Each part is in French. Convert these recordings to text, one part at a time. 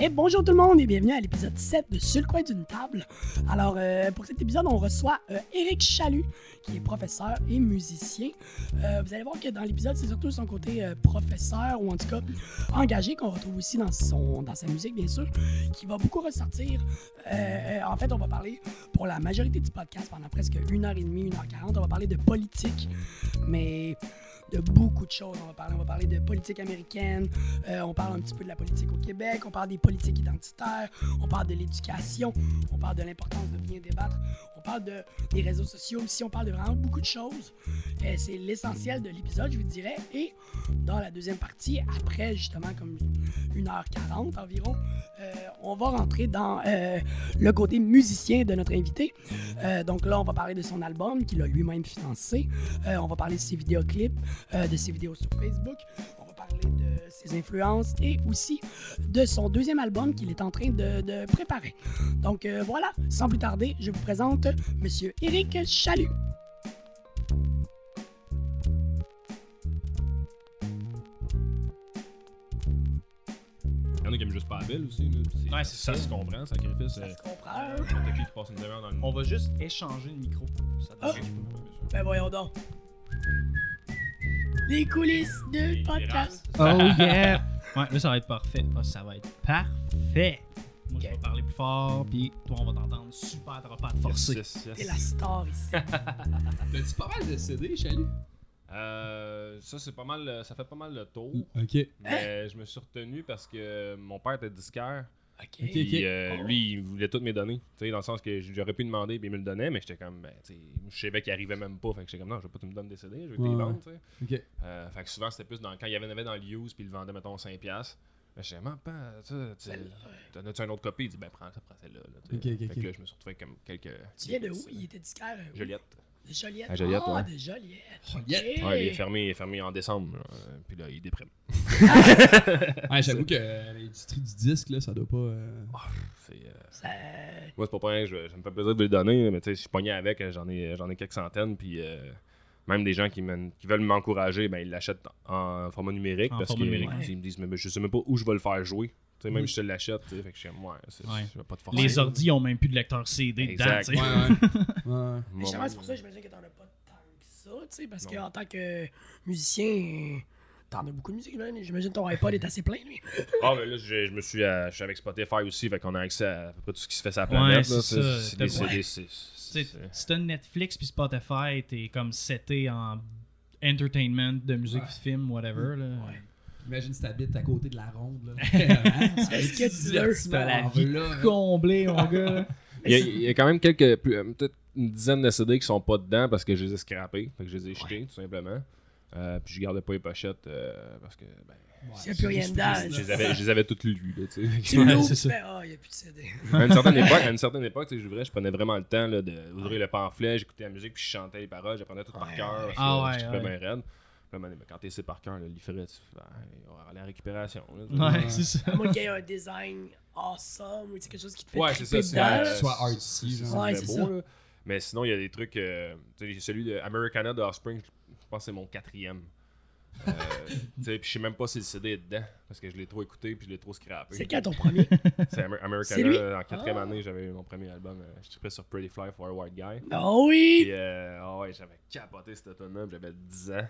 Et bonjour tout le monde et bienvenue à l'épisode 7 de Sur le coin d'une table. Alors, euh, pour cet épisode, on reçoit euh, Éric Chalut, qui est professeur et musicien. Euh, vous allez voir que dans l'épisode, c'est surtout son côté euh, professeur ou en tout cas engagé qu'on retrouve aussi dans, son, dans sa musique, bien sûr, qui va beaucoup ressortir. Euh, en fait, on va parler pour la majorité du podcast pendant presque une heure et demie, une heure quarante. On va parler de politique, mais de beaucoup de choses. On va parler, on va parler de politique américaine, euh, on parle un petit peu de la politique au Québec, on parle des politiques identitaires, on parle de l'éducation, on parle de l'importance de bien débattre, on parle de, des réseaux sociaux aussi, on parle de vraiment beaucoup de choses. Euh, c'est l'essentiel de l'épisode, je vous dirais. Et dans la deuxième partie, après justement comme 1h40 environ, euh, on va rentrer dans le côté musicien de notre invité. Donc là, on va parler de son album qu'il a lui-même financé. On va parler de ses vidéoclips, de ses vidéos sur Facebook. On va parler de ses influences et aussi de son deuxième album qu'il est en train de, de préparer. Donc euh, voilà, sans plus tarder, je vous présente Monsieur Éric Chalut. Il y en a qui aiment juste pas la ville aussi. Là. Ouais, c'est ça. ça. se comprend, sacrifice. Ça euh, se comprend. N'importe qui qui passe une demi-heure dans le On va juste échanger le micro. Ça devrait- Ben voyons donc. Les coulisses de Les podcast. Oh yeah! Ouais, là, ça va être parfait. Ah, ça va être parfait. Moi, je vais parler plus fort, puis toi, on va t'entendre super, t'auras pas à te forcer. Yes, yes, T'es la star ici. T'as-tu pas mal de CD, Chalut? Euh, ça, c'est pas mal. Ça fait pas mal le tour. Ok. Mais je me suis retenu parce que mon père était disquaire. Ok. Ok. Puis, euh, Oh. lui, il voulait toutes mes données. Tu sais, dans le sens que j'aurais pu demander, puis il me le donnait, mais j'étais comme, ben, tu sais, je savais qu'il arrivait même pas. Fait que j'étais comme, non, je veux pas que tu me donnes des CD, je veux que tu les vendes, tu sais. Ok. Euh, fait que souvent, c'était plus dans, quand il y avait, avait dans le use, puis il le vendait, mettons, 5$. Ben, je disais, maman, pas, tu sais, tu- Celle-là, t'en as-tu une autre copie? Il dit, ben, prends ça, prends celle-là. là, fait que là, je me suis retrouvé comme quelques. Tu viens de où? Il était disquaire. euh? Joliette. De Joliette. À Joliette, ah, ouais. de Joliette. Joliette. Ok. Ouais, il est fermé, il est fermé en décembre. là. Euh, puis là, il déprime. Ouais, j'avoue que euh, l'industrie du disque, là, ça doit pas. euh, C'est, euh, Ça... Moi, c'est pas pour rien que je, ça me fait plaisir de les donner, mais tu sais, je suis pogné avec, euh, j'en ai, j'en ai quelques centaines, puis euh, même des gens qui, m'en- qui veulent m'encourager, ben, ils l'achètent en format numérique En parce format qu'ils numérique. ils me disent, mais je sais même pas où je vais le faire jouer. Tu sais, même Mm. si je te l'achète, tu sais, fait que je suis ouais, Ouais. je vais pas te forcer. Les ordi ont même plus de lecteur CD dedans, Exact. tu sais. Ouais, ouais. Moi, Mais c'est pour ça que j'imagine que t'en as pas tant que ça, tu sais, parce qu'en tant que musicien, t'en as beaucoup de musique, man. J'imagine que ton iPod est assez plein, lui. Ah, mais là, je, je me suis, euh, je suis avec Spotify aussi, fait qu'on a accès à, à peu près tout ce qui se fait sur la Ouais, planète. c'est des Si t'as Netflix puis Spotify, t'es comme seté en entertainment, de musique, Ouais. film, whatever. Là. Ouais. Imagine si t'habites à côté de la ronde, là. fais ce que tu veux. T'as la vie là, là. comblée, mon gars? Il y, a, il y a quand même quelques, euh, peut-être une dizaine de CD qui sont pas dedans parce que je les ai scrappés, fait que je les ai jetés tout simplement. Euh, puis je gardais pas les pochettes euh, parce que ben, Ouais, S'il y a plus rien dedans, je les avais, je les avais toutes lues. Là, tu sais. Ouais, c'est ah, il n'y a plus de CD. à une certaine époque, à une certaine époque, tu sais, j'ouvrais, je prenais vraiment le temps là, d'ouvrir le pamphlet, j'écoutais la musique, puis je chantais les paroles, j'apprenais tout par cœur. Ah ouais, je trouvais ouais. bien raide. Là, ben, quand t'essaies par cœur, fais, ah, on va aller à la récupération. là. Ouais, c'est ça. À moins qu'il y ait un design awesome ou quelque chose qui te fait Ouais, c'est ça. dedans. c'est- Soit artsy, genre. Ouais, c'est ça. là. Mais sinon, il y a des trucs. euh, celui de Americana de Offspring, je pense que c'est mon quatrième. Euh, puis je sais même pas si le CD est dedans parce que je l'ai trop écouté puis je l'ai trop scrappé. C'est quand ton premier? C'est Amer- C'est Americana. lui? euh, En quatrième Ah. année, j'avais eu mon premier album. euh, je trippais sur Pretty Fly for a White Guy. Oh oui! Puis, euh, ah ouais, j'avais capoté cet automne-là, puis j'avais 10 ans.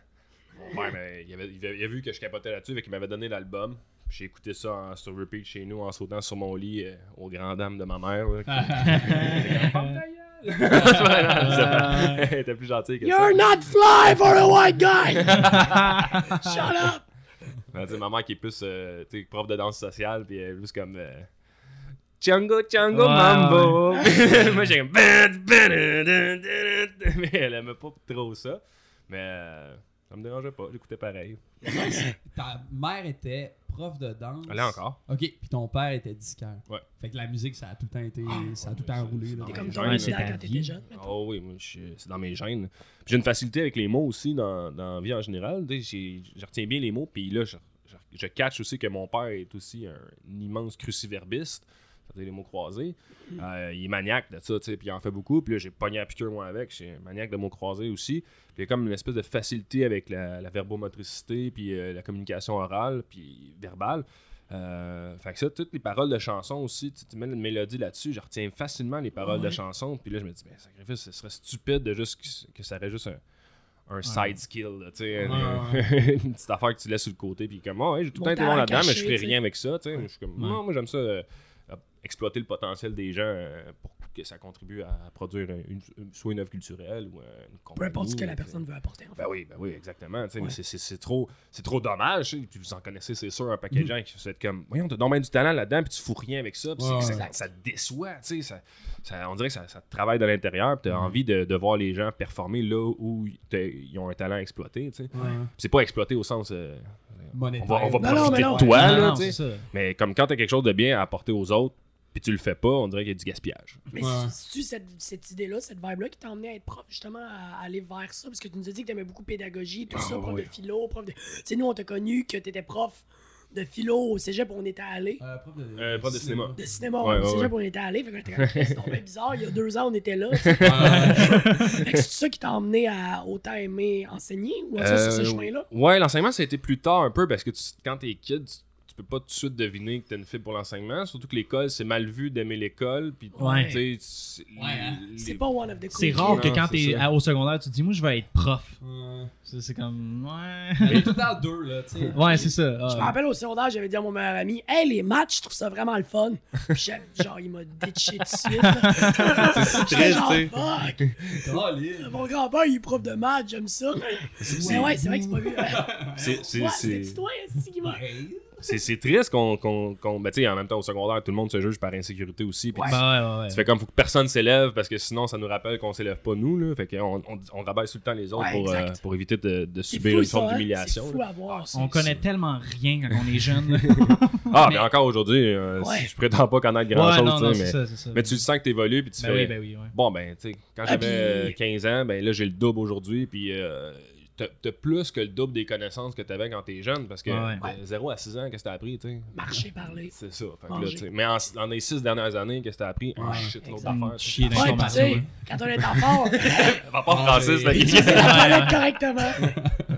Ouais, mais il, avait, il, avait, il a vu que je capotais là-dessus, fait qu'il m'avait donné l'album. J'ai écouté ça en- sur repeat chez nous en sautant sur mon lit euh, aux grandes dames de ma mère. là, qui- Elle était plus gentille que You're ça. not fly for a white guy! Shut up! Ben, ma mère qui est plus euh, prof de danse sociale, puis elle est plus comme. euh, Chango, Chango, Mambo. Moi, j'ai comme. Mais elle aimait pas trop ça. Mais euh, ça me dérangeait pas, j'écoutais pareil. Ta mère était prof de danse. Elle est encore. Ok, puis ton père était disquaire. Ouais. Fait que la musique, ça a tout le temps été. ça a tout le temps c'est- roulé. c'est là. dans T'es mes comme gènes, Depp ta quand vie. t'étais jeune. mettons. Oh oui, moi, je suis- c'est dans mes gènes. Puis J'ai une facilité avec les mots aussi dans, dans la vie en général. Je retiens bien les mots, puis là, je, je, je catch aussi que mon père est aussi un, immense cruciverbiste. C'est-à-dire les mots croisés. Euh, il est maniaque de ça, tu sais, puis il en fait beaucoup. Puis là, j'ai pogné à piqûre, moi, avec. Je suis maniaque de mots croisés aussi. Puis il y a comme une espèce de facilité avec la, la verbomotricité, puis euh, la communication orale, puis verbale. Euh, fait que ça, toutes les paroles de chansons aussi, tu, mets une mélodie là-dessus, je retiens facilement les paroles de chansons. Puis là, je me dis, ben, sacrifice, ce serait stupide de juste que, que ça aurait juste un, un side skill, là, tu sais, Ouais, une petite affaire que tu laisses sur le côté. Puis comme, ouais, j'ai tout le temps été bon là-dedans, mais je ferais rien avec ça, tu sais. Je suis comme, non, moi j'aime ça, euh, exploiter le potentiel des gens euh, pour que ça contribue à produire une, une- soit une œuvre culturelle ou euh, une Peu importe ce que compagnie, la personne veut apporter, en fait. Ben oui, ben oui, exactement. Ouais. Mais c'est- trop, trop dommage. Puis vous en connaissez, c'est sûr, un paquet de gens qui se comme Voyons, t'as donc bien du talent là-dedans, puis tu fous rien avec ça. puis c'est- Ouais, ça, te déçoit. Ça, ça- on dirait que ça, ça te travaille de l'intérieur, puis t'as envie de, de voir les gens performer là où ils ont un talent exploité. C'est pas exploité au sens. euh, on va, on va Non, profiter non. de toi, là. Mais comme quand t'as quelque chose de bien à apporter aux autres, puis tu le fais pas, on dirait qu'il y a du gaspillage. Mais Ouais. c'est-tu cette, cette idée-là, cette vibe-là qui t'a emmené à être prof, justement, à aller vers ça? Parce que tu nous as dit que t'aimais beaucoup pédagogie, tout ça, Ah, prof oui. de philo, prof de... Tu sais, nous, on t'a connu que t'étais prof de philo au cégep où on était allé. Euh, prof de, Euh, prof de cinéma. De cinéma Ouais, au cégep ouais. où on était allé. Fait que c'est bien bizarre. Il y a deux ans, on était là. fait que c'est ça qui t'a emmené à autant aimer enseigner ou à ça, sur ce Euh, chemin-là? Ouais, l'enseignement, ça a été plus tard un peu parce que tu- quand t'es kid, tu, tu peux pas tout de suite deviner que t'as une fibre pour l'enseignement. Surtout que l'école, c'est mal vu d'aimer l'école. Puis, Ouais. tu c'est- Ouais, hein. pas one of the cool C'est rare que quand t'es au secondaire, tu te dis, moi, je vais être prof. Ouais. C'est comme, ouais. A tout temps deux, là, tu sais. Ouais, c'est ça. Je me rappelle au secondaire, j'avais dit à mon meilleur ami Hey, les matchs, je trouve ça vraiment le fun. Puis genre, il m'a ditché tout de suite. là. c'est genre, tu fuck. Oh, libre. Mon grand-père, il est prof de maths, j'aime ça. Mais ouais, c'est vrai que c'est pas vu. C'est- c'est- c'est- c'est c'est triste qu'on. qu'on, qu'on- ben, tu sais, en même temps, au secondaire, tout le monde se juge par insécurité aussi. Puis Ouais. Bah ouais, ouais, ouais. Tu fais comme faut que personne s'élève parce que sinon ça nous rappelle qu'on s'élève pas nous. Là. Fait qu'on on, on rabaisse tout le temps les autres Ouais, pour, euh, pour éviter de, subir fou, une forme d'humiliation. C'est fou là. à voir. ça. On connaît tellement rien quand on est jeune. Ah, mais, Mais- encore aujourd'hui, euh, Ouais. je prétends pas connaître grand ouais, chose. non, non, tu sais, c'est mais, ça, c'est ça. mais tu le sens que t'évolues puis tu Ben fais. oui, ben oui, ouais. Bon, ben, tu sais, quand Ah, j'avais puis- euh, 15 ans, ben là, j'ai le double aujourd'hui. Puis euh, t'as t'as plus que le double des connaissances que t'avais quand t'es jeune parce que Ouais. de 0 à 6 ans, qu'est-ce que t'as appris, tu sais? Marcher, parler. C'est ça. Fait que là, mais en, dans les 6 dernières années, qu'est-ce que t'as appris? Ouais, exact. d'affaires. tu sais. Chier Ouais, d'informations. sais, hein. quand on est enfant, on Va pas Ah, Francis, là, mais- il- c'est la Ouais, toilette ouais. correctement.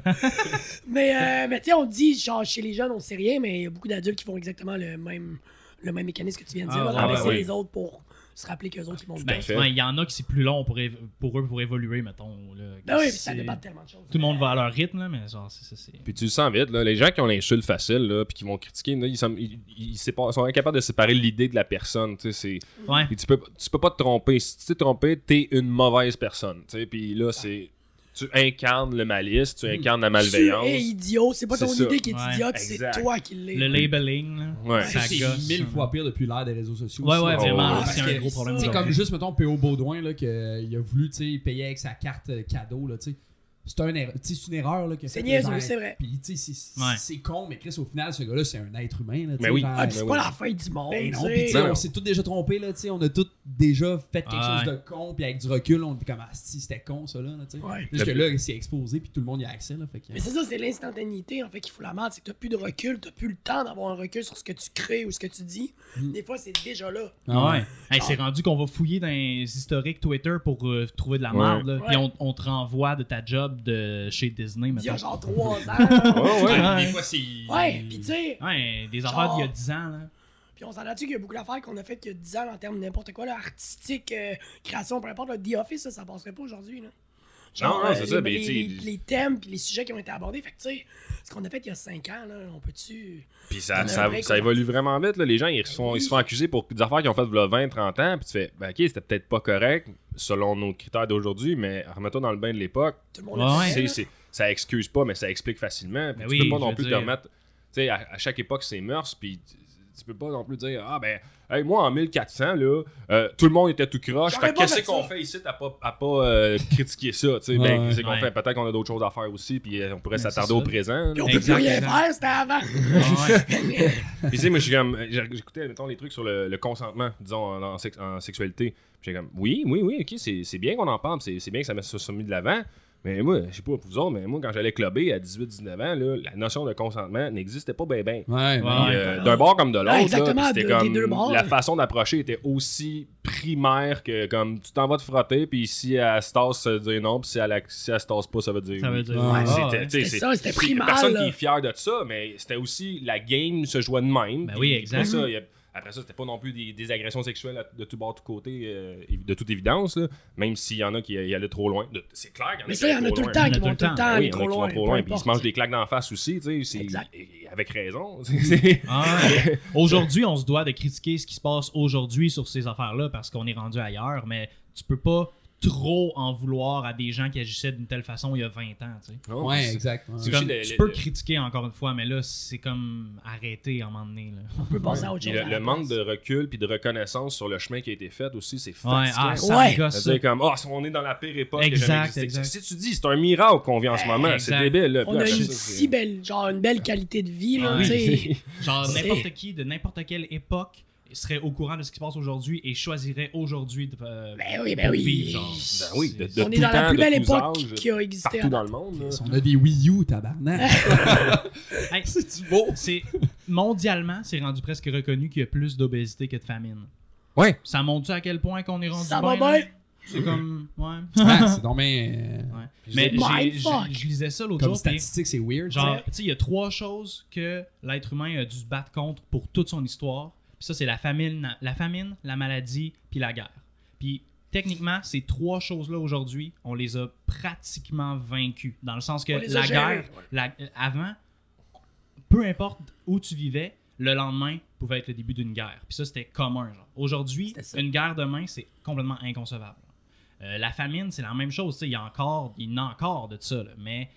mais euh, mais tu sais, on dit, genre, chez les jeunes, on sait rien, mais il y a beaucoup d'adultes qui font exactement le même, le même mécanisme que tu viens de dire, Ah, là, ouais, ouais, les autres pour se rappeler qu'eux autres, ils vont Ben, bien. fait. ouais, il y en a qui c'est plus long pour, eux pour évoluer, mettons. Là, Ben oui, ça dépend de tellement de choses. Tout le monde va à leur rythme, là, mais genre, c'est ça. Puis tu le sens vite, là, les gens qui ont l'insulte facile, là, puis qui vont critiquer, là, ils, sont, ils- sont incapables de séparer l'idée de la personne. tu sais, c'est- Ouais. Puis tu peux, tu peux pas te tromper. Si tu t'es trompé, t'es une mauvaise personne. tu sais. Puis là, c'est. Tu incarnes le malice, tu incarnes la malveillance. Tu es idiot, c'est pas ton ça. idée qui est Ouais, idiote, c'est toi qui l'es. Le labeling, là. Ouais. Ça C'est mille fois pire depuis l'ère des réseaux sociaux. Ouais, aussi. ouais, vraiment. C'est un gros problème. C'est comme juste, mettons, P.O. Baudouin, là, qu'il a voulu, tu sais, payer avec sa carte euh, cadeau, là, tu sais. C'est un erreur- tu sais, c'est une erreur, là, que C'est niaiseux, c'est vrai. Puis, tu sais, c'est- con, mais Chris, au final, ce gars-là, c'est un être humain, là, tu Mais sais, oui. genre, Ah, c'est pas la fin du monde. Ben non, pis on s'est tous déjà trompés, là, tu sais, on a tous déjà fait quelque Ouais. chose de con, puis avec du recul, on était comme, ah, si, c'était con, ça, là, tu sais. Ouais. Juste que là, c'est exposé, puis tout le monde y a accès, là, fait que... Mais c'est ça, c'est l'instantanéité en fait qui fout la merde. C'est que t'as plus de recul, t'as plus le temps d'avoir un recul sur ce que tu crées ou ce que tu dis. Mm. Des fois, c'est déjà là. Ah ouais. Hey, c'est rendu qu'on va fouiller dans les historiques Twitter pour euh, trouver de la Ouais. merde. Puis on, on te renvoie de ta job de chez Disney, Il y a genre 3 ans. Ouais, ouais. Ouais. Des fois, c'est... Ouais, pis tu sais, Ouais, des Genre- affaires d'il y a 10 ans. Là. Puis on s'entend-tu qu'il y a beaucoup d'affaires qu'on a faites il y a 10 ans en termes de n'importe quoi, là, artistique, euh, création, peu importe. Là, The Office, ça, ça passerait pas aujourd'hui. là. Non, non, c'est les, ça, mais les, les- les thèmes puis les sujets qui ont été abordés. Fait que tu sais, ce qu'on a fait il y a 5 ans, là, on peut-tu. Puis ça, ça, évolue vraiment vite. Là. Les gens, ils se, font, ils se font accuser pour des affaires qu'ils ont faites il y a 20, 30 ans. Puis tu fais, ben ok, c'était peut-être pas correct selon nos critères d'aujourd'hui, mais remets-toi dans le bain de l'époque. Tout le monde Ouais, le ouais. c'est- Ça excuse pas, mais ça explique facilement. Puis Ben tu oui, peux pas non plus te dire. remettre. Tu sais, à, à chaque époque, c'est mœurs. Puis tu, peux pas non plus dire, ah ben, hey, moi en 1400, là, euh, tout le monde était tout croche. Fait qu'est-ce qu'on fait ici à pas, à pas euh, critiquer ça? Tu sais, Ouais, ben, ouais. qu'on fait? Peut-être qu'on a d'autres choses à faire aussi. Puis euh, on pourrait Ben, s'attarder au présent. Puis on peut plus rien faire, c'était avant. Puis tu sais, moi, je suis comme. j'ai- J'écoutais, mettons, les trucs sur le, le consentement, disons, en, en sex- en sexualité. Puis j'ai comme, oui, oui, oui, ok, c'est c'est bien qu'on en parle, c'est c'est bien que ça, met- ça soit mis de l'avant. Mais moi, je sais pas pour vous autres, mais moi, quand j'allais clubber à 18-19 ans, là, la notion de consentement n'existait pas bien, bien. Ouais, Ouais. mais- D'un bord comme de l'autre, exactement, de- des comme deux bords, la façon d'approcher était aussi primaire que comme tu t'en vas te frotter, puis si elle se tasse, ça veut dire non, puis si elle, si elle se tasse pas, ça veut dire Ça veut dire. Ouais, Ah, C'était- ouais. ça, c'était primal, Personne là. qui est fier de ça, mais c'était aussi la game se jouait de même. Ben oui, après après ça, c'était pas non plus des, des agressions sexuelles de tout bord, de tout côté, euh, de toute évidence, là, même s'il y en a qui y allaient trop loin. C'est clair qu'il y en a Mais qui ça, il y en a trop tout le temps Il y en qui a vont tout le temps. Oui, trop qui vont loin. trop peu loin, puis ils se mangent des claques d'en face aussi, tu sais, c'est- Exact. et- avec raison. Ah, aujourd'hui, on se doit de critiquer ce qui se passe aujourd'hui sur ces affaires-là parce qu'on est rendu ailleurs, mais tu peux pas trop en vouloir à des gens qui agissaient d'une telle façon il y a 20 ans. tu sais. Non, Ouais, exact. ouais. c'est Comme, aussi le- tu le- peux le- critiquer encore une fois, mais là, c'est comme arrêter à un moment donné. Là. On peut passer à autre chose. le, à manque de recul puis de reconnaissance sur le chemin qui a été fait aussi, c'est Ouais, fatigant. ah, ça Ouais. gosse, ça. C'est-à-dire comme, ah, on est dans la pire époque Exact, existé. exact. Si tu dis, c'est un miracle qu'on vit en ce moment, c'est débile. Là. On a une ça, si belle, genre une belle qualité de vie, là, sais. Genre, n'importe qui de n'importe quelle époque serait au courant de ce qui se passe aujourd'hui et choisirait aujourd'hui de. euh, Ben oui, ben oui. vivre, genre. Ben oui, de, de On tout est dans la plus belle époque qui a existé. partout à dans le monde. là. On a des Wii U, tabarnak. Hey, C'est du beau. c'est mondialement, c'est rendu presque reconnu qu'il y a plus d'obésité que de famine. Ouais. Ça montre à quel point qu'on est rendu Ça va bien? C'est comme ouais. Ouais, c'est donc bien. euh, Ouais. Mais je lisais ça l'autre Comme jour. puis statistique, c'est weird. Genre, tu sais, il y a trois choses que l'être humain a dû se battre contre pour toute son histoire. Puis ça, c'est la famine, la famine, la maladie, puis la guerre. Puis techniquement, ces trois choses-là aujourd'hui, on les a pratiquement vaincues. Dans le sens que la guerre, ouais. la- euh, avant, peu importe où tu vivais, le lendemain pouvait être le début d'une guerre. Puis ça, c'était commun. Aujourd'hui, une guerre demain, c'est complètement inconcevable. Euh, la famine, c'est la même chose. Il y a encore, il y en a encore de ça. là. Mais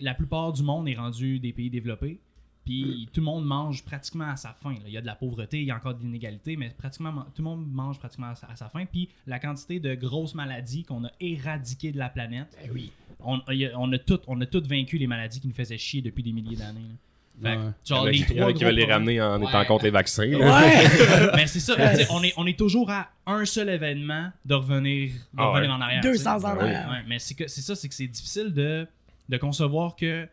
la plupart du monde est rendu des pays développés. Puis tout le monde mange pratiquement à sa faim. là. Il y a de la pauvreté, il y a encore de l'inégalité, mais pratiquement tout le monde mange pratiquement à sa, à sa faim. Puis la quantité de grosses maladies qu'on a éradiquées de la planète, Ben oui. on, a- on a tout, on a tout vaincu les maladies qui nous faisaient chier depuis des milliers d'années. Fait que, Ouais. genre, Il y les trois qui veulent les ramener en Ouais. étant contre les vaccins. Ouais! mais c'est ça, on est, on est toujours à un seul événement de revenir, de Ah revenir ouais. en arrière. 200 tu sais. ans en arrière. Ouais, mais c'est que c'est ça, c'est que c'est difficile de, de concevoir que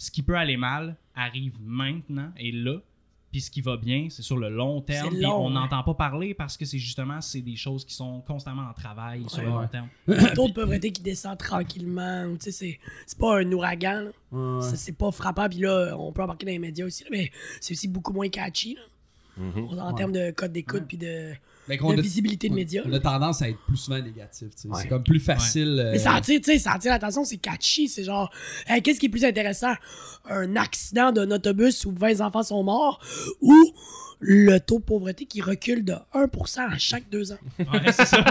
ce qui peut aller mal arrive maintenant et là, puis ce qui va bien, c'est sur le long terme. Puis on n'entend pas parler parce que c'est justement c'est des choses qui sont constamment en travail sur le Ouais. long terme. Le taux de pauvreté qui descend tranquillement. Tu sais, c'est, c'est pas un ouragan. Ouais. Ça, C'est pas frappant. Puis là, on peut embarquer dans les médias aussi. là, mais c'est aussi beaucoup moins catchy. là, Mhm. en Ouais. termes de code d'écoute puis de, de a- visibilité de médias. On a tendance à être plus souvent négatif. tu sais. Ouais. C'est comme plus facile. euh, Mais ça attire, tu sais, ça attire l'attention, c'est catchy. C'est genre, hey, qu'est-ce qui est plus intéressant? Un accident d'un autobus où 20 enfants sont morts ou le taux de pauvreté qui recule de 1% à chaque deux ans? Ouais, c'est ça.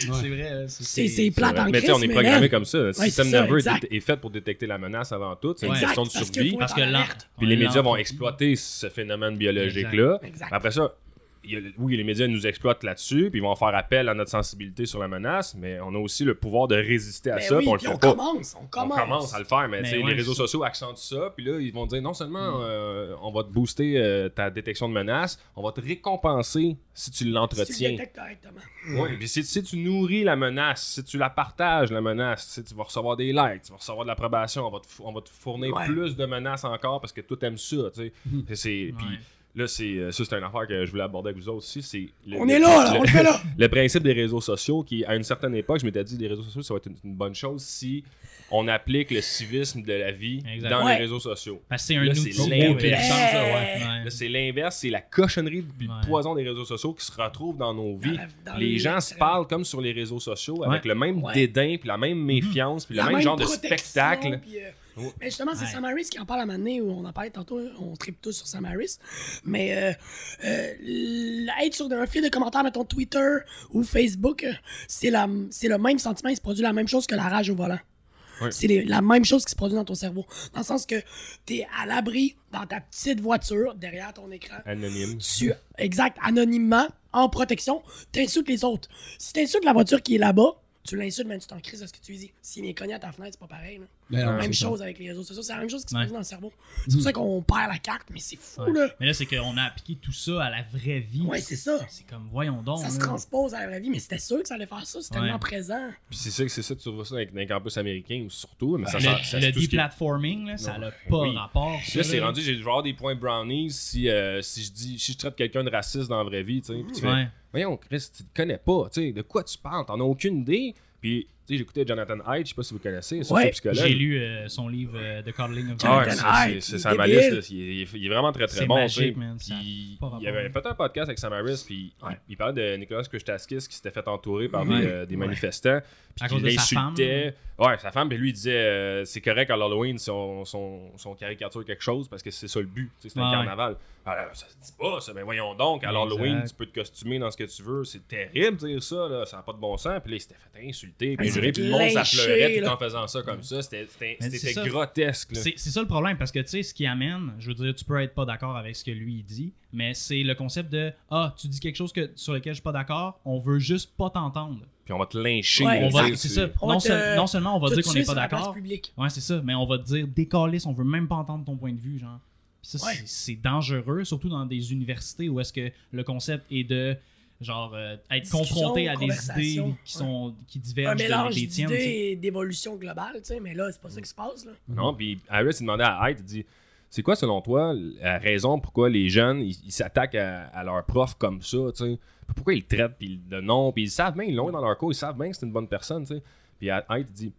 C'est vrai. c'est- plate en Mais tu sais, on est programmé comme ça. Le Ouais, système nerveux est, est fait pour détecter la menace avant tout. C'est une Exact, question de parce que survie. Parce que alerte. Puis les médias vont exploiter ce phénomène biologique-là. Exact. Après ça, oui, les médias nous exploitent là-dessus, puis ils vont faire appel à notre sensibilité sur la menace, mais on a aussi le pouvoir de résister à Ben ça, oui, puis on le puis fait on pas. commence, on On commence. commence à le faire, mais, Mais ouais, les réseaux sociaux accentuent ça, puis là, ils vont dire non seulement euh, on va te booster euh, ta détection de menaces, on va te récompenser si tu Si tu le l'entretiens. détectes correctement. Oui, puis si, si tu nourris la menace, si tu la partages, la menace, si tu vas recevoir des likes, tu vas recevoir de l'approbation, on, va te on va te fournir Ouais. plus de menaces encore parce que tout aime ça, tu sais. C'est- c'est- Puis Ouais. Là, c'est, euh, ça, c'est une affaire que je voulais aborder avec vous autres aussi. C'est le- On le- est là, là, le- on le fait là. le principe des réseaux sociaux, qui, à une certaine époque, je m'étais dit, les réseaux sociaux, ça va être une, une bonne chose si on applique le civisme de la vie dans Ouais. les réseaux sociaux. Parce que c'est un Là, c'est outil. l'inverse. Ouais. ça, Ouais. Là, c'est l'inverse, c'est la cochonnerie puis Ouais. le poison des réseaux sociaux qui se retrouve dans nos vies. Dans les gens se parlent comme sur les réseaux sociaux avec le même Ouais. dédain, puis la même méfiance, puis le La même, même genre de spectacle. puis, euh. Mais justement, c'est Ouais. Sam Harris qui en parle à un moment donné, où on en parlait tantôt, on tripe tous sur Sam Harris. Mais euh, euh, être sur un fil de commentaires, mettons Twitter ou Facebook, euh, c'est le même sentiment, il se produit la même chose que la rage au volant. Ouais. C'est la même chose qui se produit dans ton cerveau. Dans le sens que t'es à l'abri dans ta petite voiture, derrière ton écran. Anonyme. Tu, exact, anonymement, en protection, t'insultes les autres. Si t'insultes la voiture qui est là-bas, tu l'insultes, mais tu t'en crises à ce que tu lui dis. S'il est cogné à ta fenêtre, c'est pas pareil. là. Ben non, Même ça. chose avec les réseaux sociaux, c'est la même chose qui se Ouais. passe dans le cerveau. C'est pour ça qu'on perd la carte, mais c'est fou, Ouais. là. Mais là, c'est qu'on a appliqué tout ça à la vraie vie. Ouais, c'est ça. C'est comme, voyons donc. Ça se transpose à la vraie vie, mais c'était sûr que ça allait faire ça, c'est Ouais. tellement présent. Puis c'est ça, c'est ça, tu vois ça dans les campus américains surtout, mais ça, le ça, le deplatforming, là, ça n'a pas Oui. rapport. Là, c'est rendu, j'ai avoir des points brownies si, euh, si je dis, si je traite quelqu'un de raciste dans la vraie vie, tu sais. Puis tu fais, Ouais. Voyons, Chris, tu te connais pas, tu sais, de quoi tu parles, t'en as aucune idée? Puis, j'écoutais Jonathan Haidt, je sais pas si vous connaissez, Ouais. psychologue. J'ai lu euh, son livre euh, The Coddling of Ah Jonathan c'est- Haidt, c'est- c'est il il, est, il est vraiment très très C'est bon. magique, man, Puis, il avait fait un podcast avec Sam Harris, puis Ouais. il parlait de Nicolas Kustaskis qui s'était fait entourer par Ouais. des, euh, des manifestants. Puis À qu'il cause de sa l'insultait. Ouais, sa femme, puis lui, il disait euh, c'est correct à l'Halloween si on, si on- si on caricature quelque chose parce que c'est ça le but. C'est un carnaval. Alors, ça se dit pas, ça. Mais voyons donc, à l'Halloween, Exact. tu peux te costumer dans ce que tu veux. C'est terrible de dire ça, là. Ça n'a pas de bon sens. Puis là, il s'était fait insulter. Puis puis le monde, tout en faisant ça comme ça. C'était grotesque. C'est ça le problème, parce que tu sais, ce qui amène, je veux dire, tu peux être pas d'accord avec ce que lui il dit, mais c'est le concept de Ah, tu dis quelque chose que, sur lequel je suis pas d'accord, on veut juste pas t'entendre. Puis on va te lyncher. Ouais, C'est ça. Non, te- seul- non seulement on va dire qu'on n'est pas d'accord, ouais, c'est ça, mais on va te dire décalisse, on veut même pas entendre ton point de vue, genre. Puis ça, Ouais. c'est- c'est dangereux, surtout dans des universités où est-ce que le concept est de genre euh, être confronté à des idées qui ouais. sont qui Un divergent de- mélange des tiennes. et d'évolution globale, tu sais, mais là, c'est pas ça qui se passe, là. Non, puis Harris, il demandait à Hyde, il dit C'est quoi, selon toi, la raison pourquoi les jeunes, ils s'attaquent à, à leurs profs comme ça, tu sais? Pourquoi ils le traitent puis de nom, puis ils savent bien, ils l'ont dans leur cours, ils savent bien que c'est une bonne personne, tu sais? Puis Hyde, il dit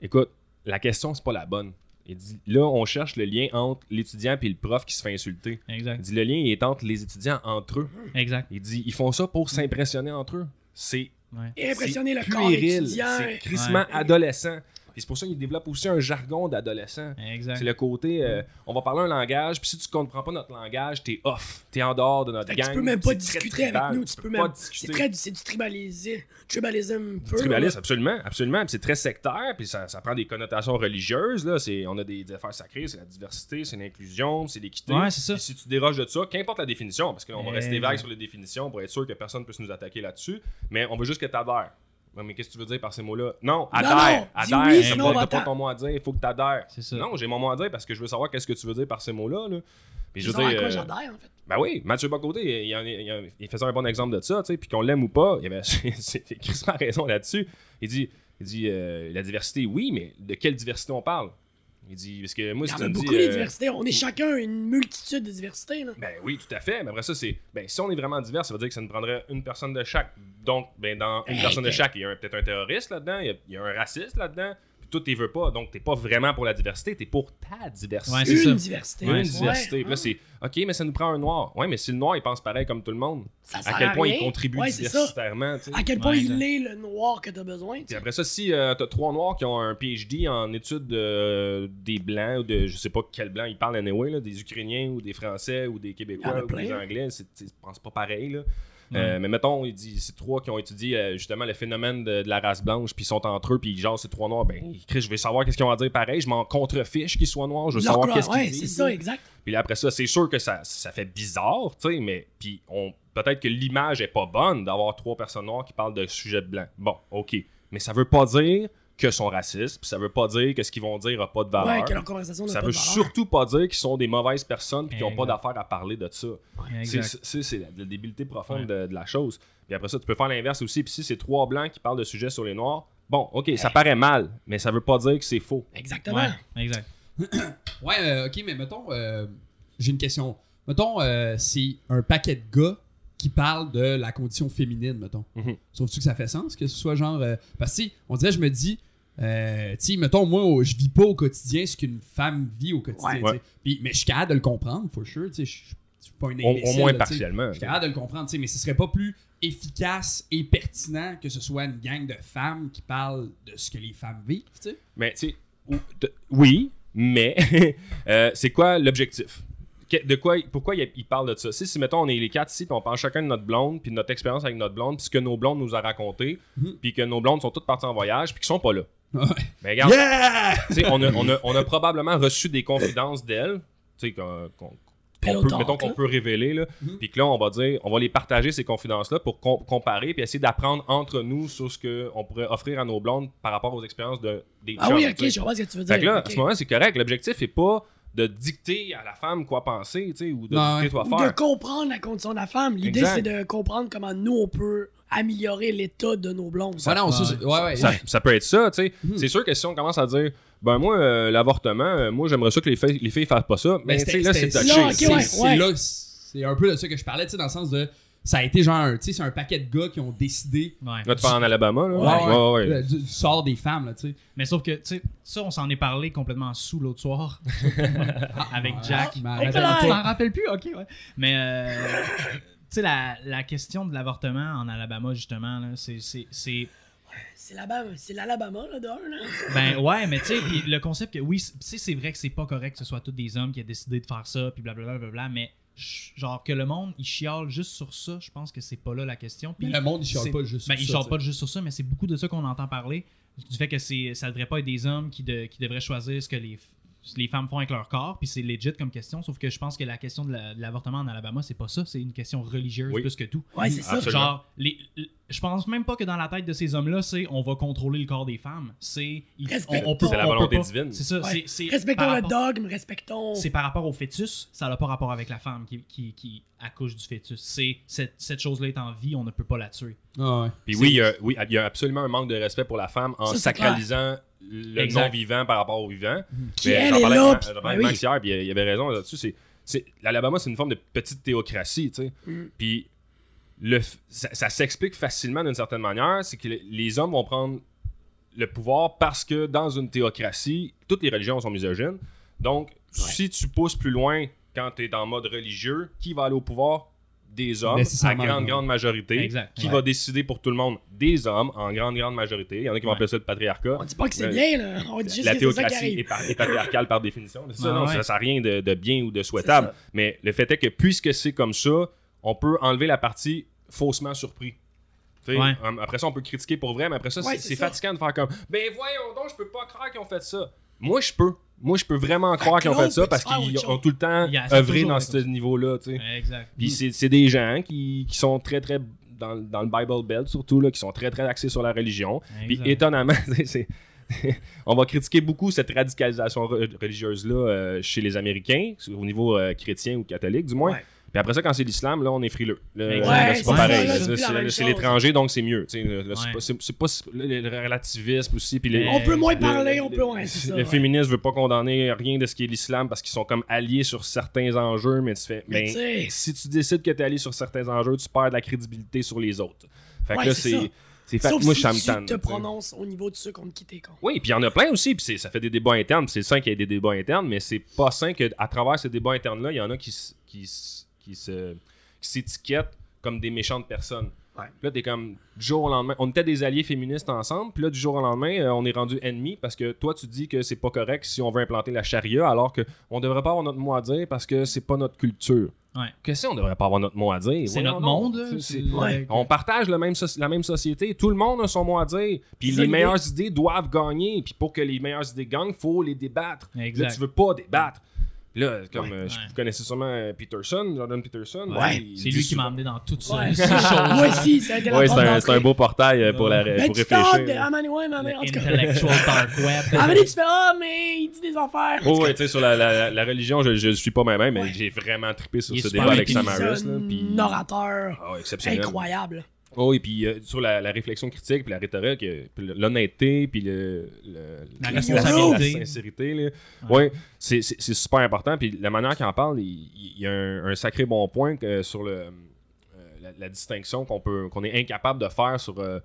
Écoute, la question, c'est pas la bonne. Il dit Là, on cherche le lien entre l'étudiant et le prof qui se fait insulter. Il Exact. dit Le lien il est entre les étudiants entre eux. Exact. Il dit Ils font ça pour s'impressionner entre eux. C'est Ouais. Et impressionner le c'est corps étudiant. C'est crissement Ouais. adolescent. Et c'est pour ça qu'il développe aussi un jargon d'adolescent. Exact. C'est le côté, euh, on va parler un langage, puis si tu comprends pas notre langage, t'es off, t'es en dehors de notre Fait gang. tu peux même pas très discuter avec nous, tu peux pas même. discuter. C'est très, c'est du tribalisme, tribalisme Du pur. tribalisme, là. absolument, absolument. Puis c'est très sectaire, puis ça, ça prend des connotations religieuses. Là. C'est, on a des, des affaires sacrées, c'est la diversité, c'est l'inclusion, c'est l'équité. Ouais, c'est ça. Puis si tu déroges de ça, qu'importe la définition, parce qu'on va rester vague sur les définitions pour être sûr que personne ne peut nous attaquer là-dessus, mais on veut juste que t'adhères. Ouais, mais qu'est-ce que tu veux dire par ces mots-là? Non, adhère, adhère. oui, T'as pas- pas ton mot à dire, il faut que t'adhères. C'est ça. Non, j'ai mon mot à dire parce que je veux savoir qu'est-ce que tu veux dire par ces mots-là. Là. Puis je veux à dire, quoi euh, j'adhère, en fait? ben oui, Mathieu Bocoté, il, faisait un bon exemple de ça, tu sais, puis qu'on l'aime ou pas, il avait raison là-dessus. Il dit, il dit euh, la diversité, oui, mais de quelle diversité on parle? Il dit, parce que moi, si tu me dis. beaucoup, euh, les diversités. On est chacun une multitude de diversités, là. ben oui, tout à fait. Mais après ça, c'est. Ben, si on est vraiment divers, ça veut dire que ça nous prendrait une personne de chaque. Donc, ben, dans une personne de que- chaque, il y a peut-être un terroriste là-dedans, il y a, il y a un raciste là-dedans, toi, t'es veux pas. Donc, t'es pas vraiment pour la diversité, t'es pour ta diversité. Ouais, c'est Une ça. diversité. Une Ouais, diversité. Ouais, Puis là, c'est OK, mais ça nous prend un noir. Ouais, mais si le noir, il pense pareil comme tout le monde, Ça à quel à point il contribue diversitairement. À quel point Ouais, il est le noir que t'as besoin, tu Puis après ça, si euh, t'as trois noirs qui ont un PhD en études euh, des blancs ou de je sais pas quel blanc ils parlent anyway, là, des Ukrainiens ou des Français ou des Québécois ou des. Anglais, c'est, pense pas pareil. Là. Euh, mais mettons, il dit c'est trois qui ont étudié euh, justement le phénomène de, de la race blanche, puis ils sont entre eux, puis genre ces trois noirs, ben Chris, je vais savoir qu'est-ce qu'ils ont à dire pareil, je m'en contrefiche qu'ils soient noirs, je veux savoir qu'est-ce qu'ils Ouais, disent. c'est ça, exact. Puis là, après ça, c'est sûr que ça, ça fait bizarre, tu sais, mais puis on peut-être que l'image est pas bonne d'avoir trois personnes noires qui parlent de sujets blancs. Bon, ok, mais ça veut pas dire que sont racistes, puis ça veut pas dire que ce qu'ils vont dire a pas de valeur. Ouais, que leur conversation n'a ça pas veut de valeur. surtout pas dire qu'ils sont des mauvaises personnes puis qu'ils n'ont pas Exact. d'affaires à parler de ça. C'est Exact. c'est- c'est la, la débilité profonde Ouais. de, de la chose. Puis après ça, tu peux faire l'inverse aussi. Puis si c'est trois blancs qui parlent de sujets sur les noirs, bon, ok, ça paraît mal, mais ça veut pas dire que c'est faux. Exactement. Ouais, exact. Ouais, euh, ok, mais mettons, euh, j'ai une question. Mettons, euh, c'est un paquet de gars qui parlent de la condition féminine, mettons. Mhm. Trouves-tu que ça fait sens que ce soit genre. euh, parce que, tu sais, on dirait, je me dis, euh, tu sais, mettons, moi, je vis pas au quotidien ce qu'une femme vit au quotidien. Ouais. tu sais. Ouais. Puis- mais je suis capable de le comprendre, for sure. Je suis pas un Au, moins là, partiellement. Je suis capable de le comprendre, mais ce serait pas plus efficace et pertinent que ce soit une gang de femmes qui parlent de ce que les femmes vivent, tu sais. Mais tu sais, oui, mais euh, c'est quoi l'objectif? De quoi, pourquoi il, parle de ça? Si, si, mettons, on est les quatre ici, puis on parle chacun de notre blonde, puis de notre expérience avec notre blonde, puis ce que nos blondes nous a raconté, Mhm. puis que nos blondes sont toutes parties en voyage, puis qu'ils sont pas là. Ouais. Mais regarde, Yeah! tu sais, on, a, on, a, on a probablement reçu des confidences d'elle, tu sais, qu'on peut, mettons qu'on peut révéler, là, Mhm. puis que là, on va dire, on va les partager, ces confidences-là, pour com- comparer, puis essayer d'apprendre entre nous sur ce qu'on pourrait offrir à nos blondes par rapport aux expériences de, des Ah chums, oui, ok, je vois ce que tu veux dire. Fait que là, à ce moment-là, c'est correct. L'objectif est pas de dicter à la femme quoi penser, tu sais, ou de dicter quoi Ou de faire. comprendre la condition de la femme. L'idée, c'est de comprendre comment nous, on peut améliorer l'état de nos blondes. Non, ça, Ouais. c'est- ouais, ouais. Ça, ça peut être ça, tu sais. Mhm. C'est sûr que si on commence à dire, ben moi, euh, l'avortement, euh, moi, j'aimerais ça que les filles, les filles fassent pas ça. Mais tu sais, là, c'est touché. c'est un peu de ça que je parlais, tu sais, dans le sens de ça a été genre, un- tu sais, c'est un paquet de gars qui ont décidé Ouais. Là, tu parles en Alabama, là? Ouais, ouais. ouais. euh, du, du sort des femmes, là, tu sais. Mais sauf que, tu sais, ça, on s'en est parlé complètement sous l'autre soir avec Jack. Je m'en Ah, rappelle. Tu t'en rappelles plus? Ok, ouais. Mais, euh, tu sais, la, la question de l'avortement en Alabama, justement, là, c'est. c'est- c'est- C'est l'Alabama, là, d'un, là. Ben ouais, mais tu sais, puis le concept que oui, tu sais, c'est vrai que c'est pas correct que ce soit tous des hommes qui aient décidé de faire ça, puis blablabla, blablabla, mais ch- genre que le monde, il chiale juste sur ça, je pense que c'est pas là la question. Puis Le monde, il chiale pas juste Ben, sur ça, chialent tu pas juste sur ça, mais c'est beaucoup de ça qu'on entend parler. Du fait que c'est, ça devrait pas être des hommes qui, de- qui devraient choisir ce que les, les femmes font avec leur corps, puis c'est legit comme question. Sauf que je pense que la question de, la- de l'avortement en Alabama, c'est pas ça, c'est une question religieuse Oui. plus que tout. Ouais, c'est ça. Genre, les, je pense même pas que dans la tête de ces hommes-là, c'est on va contrôler le corps des femmes. C'est on, on peut, C'est la on peut volonté pas- divine. C'est ça. Ouais. c'est- c'est Respectons le dogme, respectons. c'est par rapport au fœtus, ça n'a pas rapport avec la femme qui, qui, qui accouche du fœtus. C'est cette, cette chose-là est en vie, on ne peut pas la tuer. Ah ouais. Puis oui, il y, a, oui, il y a absolument un manque de respect pour la femme en Ça, sacralisant le non-vivant par rapport au vivant. Qui, Mais elle, j'en parlais là, avec- puis- j'en parlais ben avec oui. Max hier, puis il avait raison là-dessus. C'est, c'est, L'Alabama, c'est une forme de petite théocratie, tu sais. Mm. Puis le, ça, ça s'explique facilement d'une certaine manière, c'est que le- les hommes vont prendre le pouvoir parce que dans une théocratie, toutes les religions sont misogynes. Donc, si tu pousses plus loin quand tu es en mode religieux, qui va aller au pouvoir? Des hommes, à grande, grande majorité. Exact. Qui Ouais. va décider pour tout le monde Des hommes, en grande, grande majorité. Il y en a qui vont Ouais. appeler ça le patriarcat. On dit pas que c'est Euh, bien, là. On dit juste la que c'est ça qui théocratie est, par- est patriarcale par définition. Ça, Ah non, ouais. ça n'a rien de, de bien ou de souhaitable. Mais le fait est que puisque c'est comme ça, on peut enlever la partie faussement surpris. Ouais. hum, Après ça, on peut critiquer pour vrai, mais après ça, Ouais, c'est fatigant de faire comme Ben voyons donc, je peux pas croire qu'ils ont fait ça. Moi, je peux. Moi, je peux vraiment croire qu'ils ont fait ça parce qu'ils ont tout le temps œuvré dans ce niveau-là. tu sais. Exact. Puis c'est c'est des gens qui, qui sont très, très. Dans, dans le Bible Belt, surtout, là, qui sont très, très axés sur la religion. Puis étonnamment, c'est- on va critiquer beaucoup cette radicalisation re- religieuse-là euh, chez les Américains, au niveau euh, chrétien ou catholique, du moins. Ouais. Puis après ça, quand c'est l'islam, là, on est frileux. Là, Ouais, là, c'est pas pareil. c'est l'étranger, donc c'est mieux. c'est pas- le, relativisme aussi. Puis les- On peut moins Le- parler, le- on peut. Ça. le ouais. féminisme veut pas condamner rien de ce qui est l'islam parce qu'ils sont comme alliés sur certains enjeux, mais tu fais. Mais si tu décides que tu es allié sur certains enjeux, tu perds de la crédibilité sur les autres. Fait que là, c'est c'est. C'est fait Sauf moi, si me tu te prononces au niveau de ceux contre qui t'es. Oui, puis il y en a plein aussi, puis ça fait des débats internes, c'est sain qu'il y ait des débats internes, mais c'est pas sain qu'à travers ces débats internes-là, il y en a qui, qui, qui se qui s'étiquettent comme des méchantes personnes. Ouais. Puis Là, t'es comme, du jour au lendemain, on était des alliés féministes ensemble, puis là, du jour au lendemain, euh, on est rendu ennemis parce que toi, tu dis que c'est pas correct si on veut implanter la charia, alors que on devrait pas avoir notre mot à dire parce que c'est pas notre culture. Ouais. Qu'est-ce qu'on devrait pas avoir notre mot à dire? C'est notre monde, Ouais. on partage le même la même société. Tout le monde a son mot à dire. Puis les meilleures idées doivent gagner. Puis pour que les meilleures idées gagnent, faut les débattre. Exact. Là, tu veux pas débattre. Là, comme Ouais. euh, je- Ouais. vous connaissez sûrement euh, Peterson, Jordan Peterson. Ouais. C'est lui qui m'a amené dans toutes ça. Ouais. ces choses. Moi aussi, c'est un, c'est un beau portail euh, pour, la, Ben, pour tu parles de. réfléchir. Ah, ouais, man, en tout cas. Intellectual dark web. Ah, mais tu fais, ah, mais il dit des affaires. Oh, ouais, tu sais, sur la, la, la religion, je, je suis pas moi-même, mais Ouais. j'ai vraiment trippé sur Il ce débat avec Samaras. un puis- orateur Ah incroyable. Oh, et puis euh, sur la, la réflexion critique, puis la rhétorique, euh, puis l'honnêteté, puis le, le- La responsabilité. la sincérité. Là. Ouais, c'est c'est- c'est super important. Puis la manière qu'il en parle, il, y a un, un sacré bon point que sur le, euh, la, la distinction qu'on peut qu'on est incapable de faire sur euh,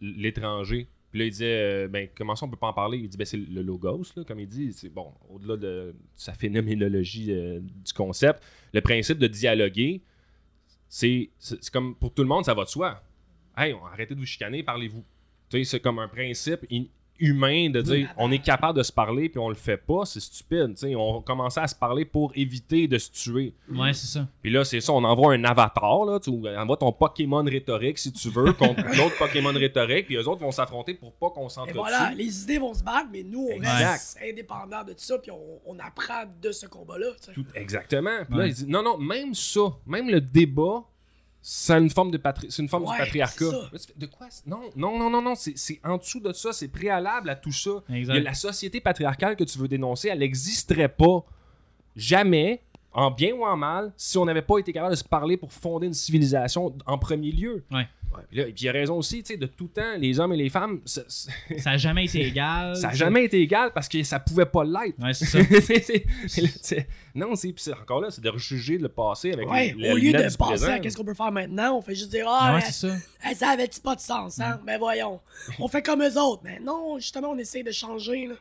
l'étranger. Puis là, il disait, euh, ben, comment ça, on peut pas en parler? Il dit, ben, c'est le logos, là, comme il dit. C'est bon, au-delà de sa phénoménologie euh, du concept, le principe de dialoguer, c'est c'est- c'est comme pour tout le monde, ça va de soi. Hey, arrêtez de vous chicaner, parlez-vous. Tu sais, c'est comme un principe in- humain de dire on est capable de se parler puis on le fait pas, c'est stupide. Tu sais, on commençait à se parler pour éviter de se tuer. Ouais, c'est ça. Puis là, c'est ça, on envoie un avatar, là, tu envoies ton Pokémon rhétorique si tu veux, contre l'autre Pokémon rhétorique, puis eux autres vont s'affronter pour pas qu'on Et s'entretue. voilà, les idées vont se battre, mais nous, on Exact. reste indépendants de ça, puis on, on apprend de ce combat-là. Tout- exactement. Puis là, Ouais. il dit non, non, même ça, même le débat, c'est une forme de patri- c'est une forme Ouais, du patriarcat. de quoi Non, non, non, non, non, c'est c'est en dessous de ça, c'est préalable à tout ça. Exact. Il y a la société patriarcale que tu veux dénoncer, elle n'existerait pas jamais, en bien ou en mal, si on n'avait pas été capable de se parler pour fonder une civilisation en premier lieu. Ouais. Puis, là, puis il a raison aussi, tu sais, de tout temps, les hommes et les femmes, ça Ça n'a jamais été égal. n'a jamais été égal parce que ça pouvait pas l'être. Ouais, c'est ça. C'est- c'est- non, c'est encore là, c'est de rejuger le passé avec Ouais, les, au lieu de penser présent. à qu'est-ce qu'on peut faire maintenant, on fait juste dire Ah, Ouais, mais- c'est ça. Ça avait-tu pas de sens, hein? Ben voyons. On fait comme eux autres. Mais non, justement, on essaie de changer, là.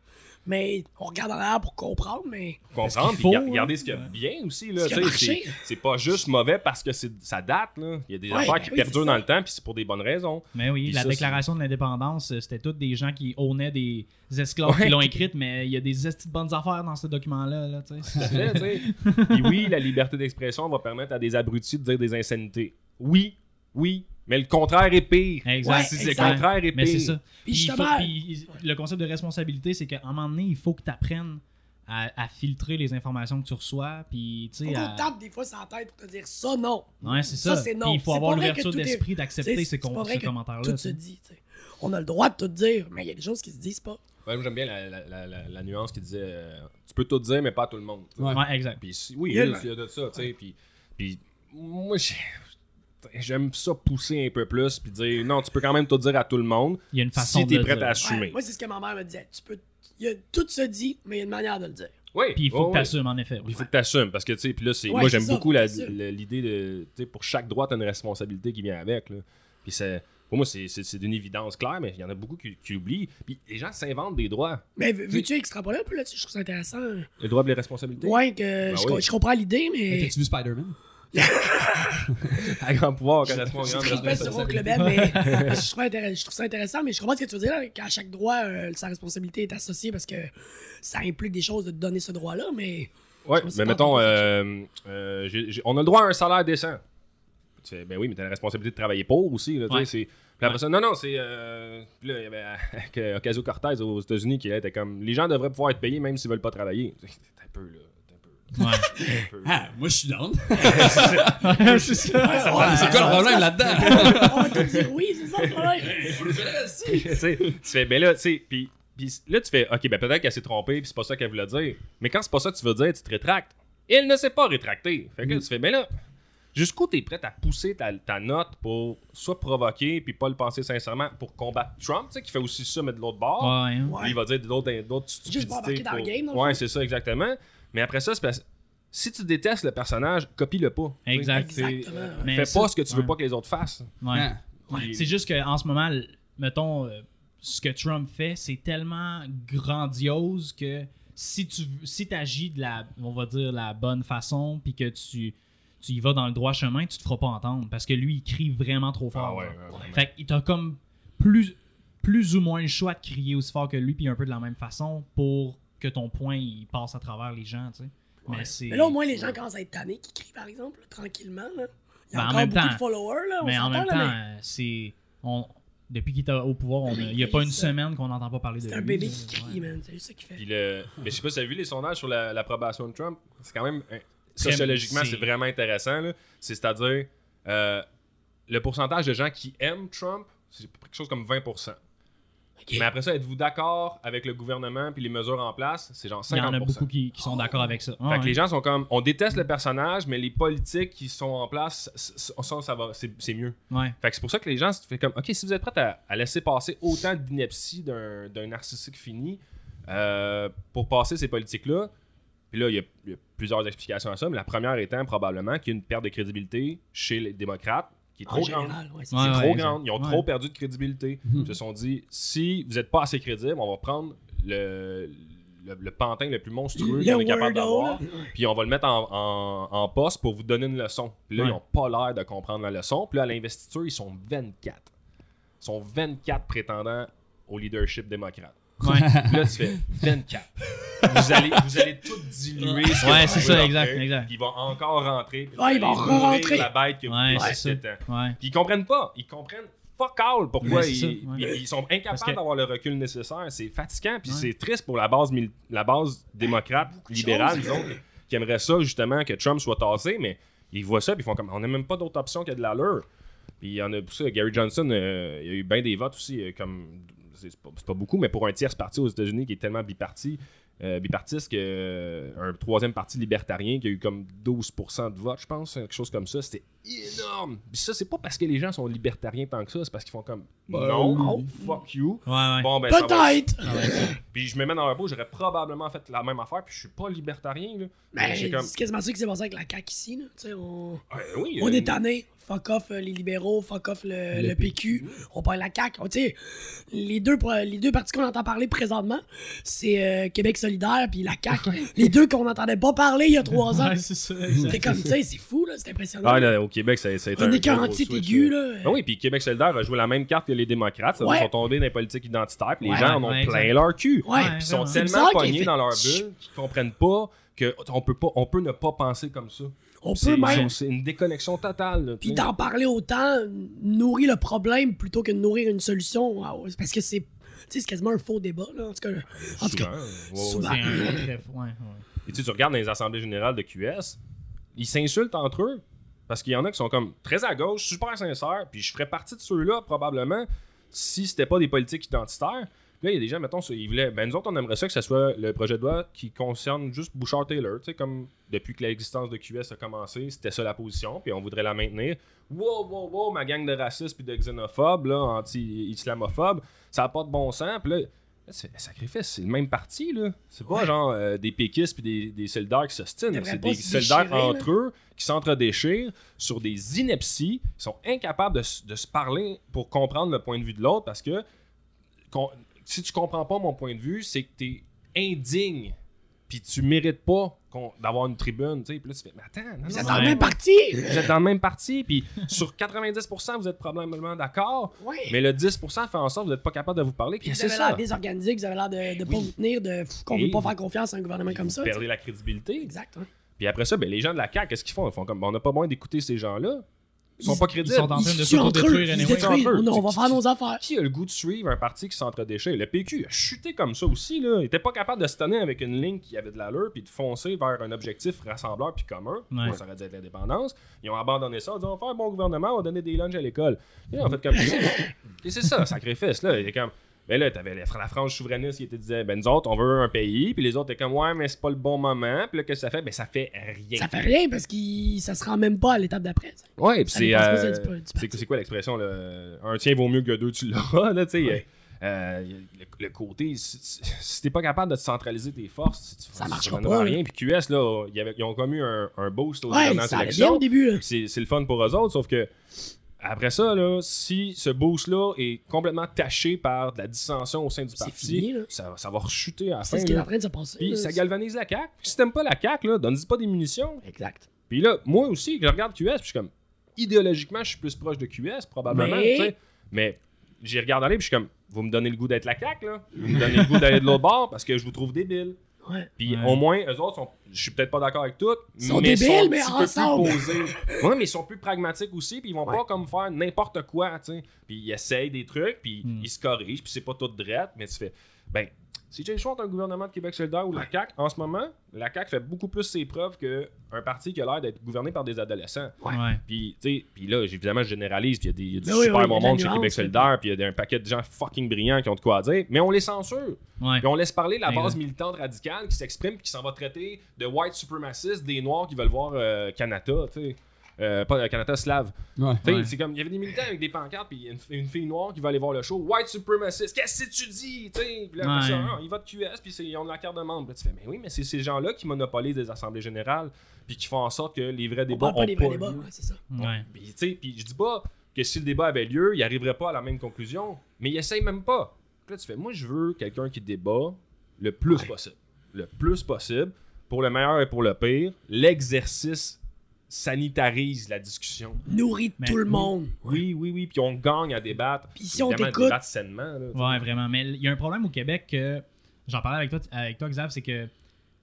Mais on regarde en arrière pour comprendre, mais. comprendre, qu'il puis faut, gar- hein. regarder ce qu'il y a bien aussi. Là, Ce c'est, c'est pas juste mauvais parce que c'est, ça date. Là. Il y a des Ouais, affaires ben qui oui, perdurent dans ça. le temps, puis c'est pour des bonnes raisons. Mais oui, Puis la ça, déclaration de l'indépendance, euh, c'était tous des gens qui ownaient des esclaves Ouais. qui l'ont écrite, mais il y a des de bonnes affaires dans ce document-là. Là. Puis oui, la liberté d'expression va permettre à des abrutis de dire des insanités. Oui, oui, mais le contraire est pire. Exact. Ouais, Si c'est le contraire est Mais c'est pire. ça. Puis il faut- puis le concept de responsabilité, c'est qu'à un moment donné, il faut que tu apprennes à, à filtrer les informations que tu reçois. Puis, tu sais, à- tape des fois la tête pour te dire ça, non. Ouais, c'est Ça, ça. c'est non. Puis il faut C'est avoir pas vrai l'ouverture que tout est- d'esprit d'accepter ces com- pas vrai ce que commentaire-là. Tout se dit, tu sais. On a le droit de tout dire, mais il y a des choses qui se disent pas. Ouais, moi, j'aime bien la, la- la- la- la nuance qui disait euh, tu peux tout dire, mais pas à tout le monde. Ouais. Ouais, exact. Puis si- oui, Il y a de ça, tu sais. Puis, puis moi, j'ai- j'aime ça pousser un peu plus, puis dire non, tu peux quand même tout dire à tout le monde Il y a une façon si de t'es le prêt à Ouais, assumer. moi, c'est ce que ma mère me disait. Tu peux. Il y a- tout se dit, mais il y a une manière de le dire. Oui, Puis il faut que tu assumes, en effet. Il faut que tu assumes parce que tu sais, puis là, c'est, Ouais, moi j'aime ça, beaucoup l'idée de, tu sais, pour chaque droit, t'as une responsabilité qui vient avec. Là. Puis c'est, pour moi, c'est, c'est, c'est d'une évidence claire, mais il y en a beaucoup qui, qui l'oublient. Puis les gens s'inventent des droits. Mais veux- veux-tu extrapoler un peu là-dessus? Je trouve ça intéressant. Les droits et les responsabilités? Ouais, que je, oui. co- je comprends l'idée, Mais mais. T'as-tu vu Spider-Man? À grand pouvoir correspond à Je sur. Oncle Ben, mais je, trouve je trouve ça intéressant, mais je comprends ce que tu veux dire, là, qu'à chaque droit, euh, sa responsabilité est associée parce que ça implique des choses de te donner ce droit-là, mais sais mais mettons, euh, euh, on a le droit à un salaire décent. Tu fais, ben oui, mais t'as la responsabilité de travailler pour aussi. Là, tu sais, Ouais. c'est- Puis après ça, non, non, c'est. euh, puis là, il y avait euh, Ocasio-Cortez aux États-Unis qui là, était comme les gens devraient pouvoir être payés même s'ils veulent pas travailler. T'es un peu, là. Ouais. t'es un peu. Ah, moi je suis down. c'est ça. Ouais, c'est quoi le problème là-dedans? on va te dire oui, c'est ça le problème. tu tu fais, ben là, tu sais, puis, puis là, tu fais, ok, ben peut-être qu'elle s'est trompée, puis c'est pas ça qu'elle voulait dire. Mais quand c'est pas ça que tu veux dire, tu te rétractes. Elle ne s'est pas rétractée. Fait que là, tu fais, ben là, jusqu'où t'es prête à pousser ta, ta note pour soit provoquer, puis pas le penser sincèrement, pour combattre Trump, tu sais, qui fait aussi ça, mais de l'autre bord. Ouais, hein. Ouais. Puis il va dire d'autres d'autres Juste pas embarquer stupidités. dans le game, Ouais, c'est ça, exactement. Mais après ça, c'est parce si tu détestes le personnage, copie-le pas. Exact. Exactement. Mais Fais ça- pas ce que tu veux ouais. pas que les autres fassent. Ouais. C'est juste qu'en ce moment, mettons, euh, ce que Trump fait, c'est tellement grandiose que si tu si agis de la, on va dire, la bonne façon, puis que tu, tu y vas dans le droit chemin, tu te feras pas entendre. Parce que lui, il crie vraiment trop fort. Ah ouais, ouais. Fait qu'il t'a comme plus, plus ou moins le choix de crier aussi fort que lui, puis un peu de la même façon pour que ton point il passe à travers les gens, tu sais. Mais c'est. Mais là, au moins, les gens commencent à être tannés qui crient, par exemple, là, tranquillement. Là. Il y a Ben, en encore même beaucoup temps- de followers, là. on Mais en s'entend, même là, temps, mais euh, c'est. on- Depuis qu'il est au pouvoir, on a- il n'y a pas une ça- semaine qu'on n'entend pas parler de lui. C'est un bébé qui crie, Ouais. man. C'est juste ça qu'il fait. Puis le... Mais je sais pas si tu as vu les sondages sur la- l'approbation de Trump. C'est quand même. Très- Sociologiquement, c'est- c'est vraiment intéressant. C'est-à-dire, euh, le pourcentage de gens qui aiment Trump, c'est quelque chose comme 20%. Mais après ça, êtes-vous d'accord avec le gouvernement puis les mesures en place? C'est genre 50%. Il y en a beaucoup qui, qui sont d'accord avec ça. Fait que les gens sont comme, on déteste le personnage, mais les politiques qui sont en place, ça, ça va, c'est c'est mieux. Ouais. Fait que c'est pour ça que les gens se fait comme, ok, si vous êtes prêts à, à laisser passer autant d'ineptie d'un d'un narcissique fini euh, pour passer ces politiques-là, puis là, il y, a, il y a plusieurs explications à ça, mais la première étant probablement qu'il y a une perte de crédibilité chez les démocrates qui est En trop grande. général, ouais, c'est Ouais, trop grande. Ils ont Ouais. trop perdu de crédibilité. Ils se sont dit, si vous n'êtes pas assez crédible, on va prendre le, le, le pantin le plus monstrueux qu'on est Le capable d'avoir, puis on va le mettre en, en, en poste pour vous donner une leçon. Puis là, Ouais. ils n'ont pas l'air de comprendre la leçon. Puis là, à l'investiture, ils sont 24. Ils sont 24 prétendants au leadership démocrate. Ouais. Là, tu fais 24. vous, allez, vous allez tout diluer. ce que Ouais, c'est ça, exact, faire. exact. Puis Ils vont encore rentrer. Ouais, ils vont re-rentrer. la bête que vous Ouais, c'est ça. Ouais. Puis ils comprennent pas. Ils comprennent fuck all pourquoi ils, ça, ouais. ils- ils sont incapables que- d'avoir le recul nécessaire. C'est fatigant. Puis Ouais. c'est triste pour la base, mil- la base démocrate, libérale, disons, qui aimerait ça justement que Trump soit tassé. Mais ils voient ça. Puis ils font comme on n'a même pas d'autre option que de l'allure. Puis il y en a pour ça. Gary Johnson, euh, il y a eu bien des votes aussi. euh, comme c'est c'est pas, c'est pas beaucoup, mais pour un tiers parti aux États-Unis qui est tellement biparti, euh, bipartiste que euh, un troisième parti libertarien qui a eu comme 12% de vote, je pense, quelque chose comme ça. C'était énorme. Puis ça, c'est pas parce que les gens sont libertariens tant que ça, c'est parce qu'ils font comme Bah, non, oui. fuck you. Ouais, ouais. Bon, ben, Peut-être! Puis je me mets dans leur peau, j'aurais probablement fait la même affaire, puis je suis pas libertarien. Là. Ben, j'ai comme. c'est quasiment ça qui s'est passé avec la CAQ ici. Là. Tu sais, On, Ouais, oui, on euh, est tanné. Fuck off euh, les libéraux, fuck off le, le PQ. On parle la CAQ. Tu sais, les deux, les deux partis qu'on entend parler présentement, c'est euh, Québec solidaire puis la CAQ. les deux qu'on n'entendait pas parler il y a trois ans. Ouais, c'est ça. C'était comme, sais, c'est fou, là. C'est impressionnant. Ah, là, au Québec, ça, ça a été on un anti-aigu, switch, là. Ah oui, puis Québec solidaire a joué la même carte que les démocrates. Ça Ouais. Ils sont tombés dans les politiques identitaires, puis les Ouais, gens en ont ouais, plein leur cul. Ouais. Ils sont tellement pognés fait- dans leur bulle qu'ils comprennent pas qu'on peut, pas, on peut ne pas penser comme ça. On C'est peut même. c'est une déconnexion totale. Puis d'en parler autant, nourrir le problème plutôt que de nourrir une solution. Ah Parce que c'est. Tu sais, c'est quasiment un faux débat, là. En tout cas, en tout cas Souvent. Et tu sais, tu regardes dans les assemblées générales de QS, ils s'insultent entre eux. Parce qu'il y en a qui sont comme très à gauche, super sincères, puis je ferais partie de ceux-là probablement si c'était pas des politiques identitaires. Puis Là, il y a des gens, mettons, ils voulaient. Ben, nous autres, on aimerait ça que ce soit le projet de loi qui concerne juste Bouchard-Taylor. Tu sais, comme depuis que l'existence de QS a commencé, c'était ça la position, puis on voudrait la maintenir. Wow, wow, wow, ma gang de racistes puis de xénophobes, là, anti-islamophobes, ça n'a pas de bon sens. Puis là, c'est sacrifice, c'est le même parti, là. C'est pas genre euh, des péquistes puis des, des solidaires qui s'ostinent. C'est des là. entre eux qui s'entredéchirent sur des inepties, qui sont incapables de, de se parler pour comprendre le point de vue de l'autre parce que si tu comprends pas mon point de vue, c'est que t'es indigne puis tu mérites pas d'avoir une tribune, tu sais. Puis là, tu fais, mais attends, non, Vous non, êtes non, dans le même parti! vous êtes dans le même parti, puis sur 90%, vous êtes probablement d'accord, Oui. mais le 10% fait en sorte que vous n'êtes pas capable de vous parler. Puis vous c'est avez ça. l'air désorganisé, que vous avez l'air de, de pas vous tenir, de qu'on Et veut pas faire confiance à un gouvernement comme ça. Vous perdez la crédibilité. Exact. hein. Puis après ça, ben, les gens de la CAQ, qu'est-ce qu'ils font? Ils font comme, ben, on n'a pas besoin d'écouter ces gens-là. Ils sont Ils- pas Ils crédibles. sont en Ils train de s'autodétruire ils anyway. On, on va faire nos affaires. Qui a le goût de suivre un parti qui s'entre-déchire? Le PQ a chuté comme ça aussi. Là. Il était pas capable de se tenir avec une ligne qui avait de l'allure puis de foncer vers un objectif rassembleur puis commun. Ouais. Ça aurait dû être l'indépendance. Ils ont abandonné ça en disant on va faire un bon gouvernement, on va donner des lunchs à l'école. Et en fait, comme. Et c'est ça, sacrifice. Là. Il est comme. Mais là, t'avais la frange souverainiste qui te disait, ben nous autres, on veut un pays, puis les autres étaient comme, ouais, mais c'est pas le bon moment. Puis là, qu'est-ce que ça fait? Ben ça fait rien. Ça fait rien parce que ça se rend même pas à l'étape d'après. Ouais, puis c'est. euh, c'est quoi l'expression, là? Un tien vaut mieux que deux, tu l'auras, là, tu sais. Euh, le, le côté, si, si- si t'es pas capable de te centraliser tes forces, tu, Ça marchera pas, rien. Puis QS, là, y avait- ils ont commis un, un boost aux Ouais, dernières élections. au début. C'est le fun pour eux autres, sauf que après ça, là, si ce boost-là est complètement taché par de la dissension au sein du C'est parti, fini, ça, va- ça va rechuter à la C'est fin. ce qui est en train de se passer. Puis ça galvanise la CAQ. Puis si t'aimes pas la CAQ, donne-y pas des munitions. Exact. Puis là, moi aussi, je regarde QS, puis je suis comme, idéologiquement, je suis plus proche de QS, probablement. Mais-. Mais j'y regarde aller, puis je suis comme, vous me donnez le goût d'être la CAQ, là. Vous me donnez le goût d'aller de l'autre bord parce que je vous trouve débile. Ouais. Puis Ouais. au moins, eux autres, sont, je suis peut-être pas d'accord avec tout, sont mais débiles, sont un mais petit peu ensemble. plus posés. ouais, mais ils sont plus pragmatiques aussi, puis ils vont Ouais. pas comme faire n'importe quoi, tu sais. Puis ils essayent des trucs, puis Hmm. ils se corrigent, puis c'est pas tout drette, mais tu fais, ben, si j'ai le choix entre un gouvernement de Québec solidaire ou la CAQ, en ce moment, la CAQ fait beaucoup plus ses preuves qu'un parti qui a l'air d'être gouverné par des adolescents. Ouais. Puis, là, évidemment, je généralise, puis il y a des- il y a du oui, super oui, bon monde chez Québec solidaire, puis il y a un paquet de gens fucking brillants qui ont de quoi à dire, mais on les censure. Ouais. Puis on laisse parler la Exact. base militante radicale qui s'exprime puis qui s'en va traiter de white supremacistes, des noirs qui veulent voir euh, Canada, tu sais. Euh, pas euh, Canada slave. Ouais. Tu sais, Ouais. C'est comme, il y avait des militants avec des pancartes, puis une, une fille noire qui va aller voir le show. White supremacist, qu'est-ce que tu dis? Tu sais, Puis là, Ouais. ça, ah, ils votent QS, puis c'est- ils ont de la carte de membre. Là, tu fais, mais oui, mais c'est ces gens-là qui monopolisent des assemblées générales, puis qui font en sorte que les vrais On débats parle pas ont des vrais pas débats. c'est ça. Ouais. Puis, tu sais, puis je dis pas que si le débat avait lieu, il arriverait pas à la même conclusion, mais il essaye même pas. Là, tu fais, moi, je veux quelqu'un qui débat le plus possible. Le plus possible, pour le meilleur et pour le pire. L'exercice sanitarise la discussion. Nourrit Mais- tout le monde. Oui, oui, oui, puis on gagne à débattre. Puis si on Évidemment, t'écoute- débattre sainement. là. Ouais, vraiment. Mais il y a un problème au Québec que j'en parlais avec toi, avec toi Xav, c'est que tu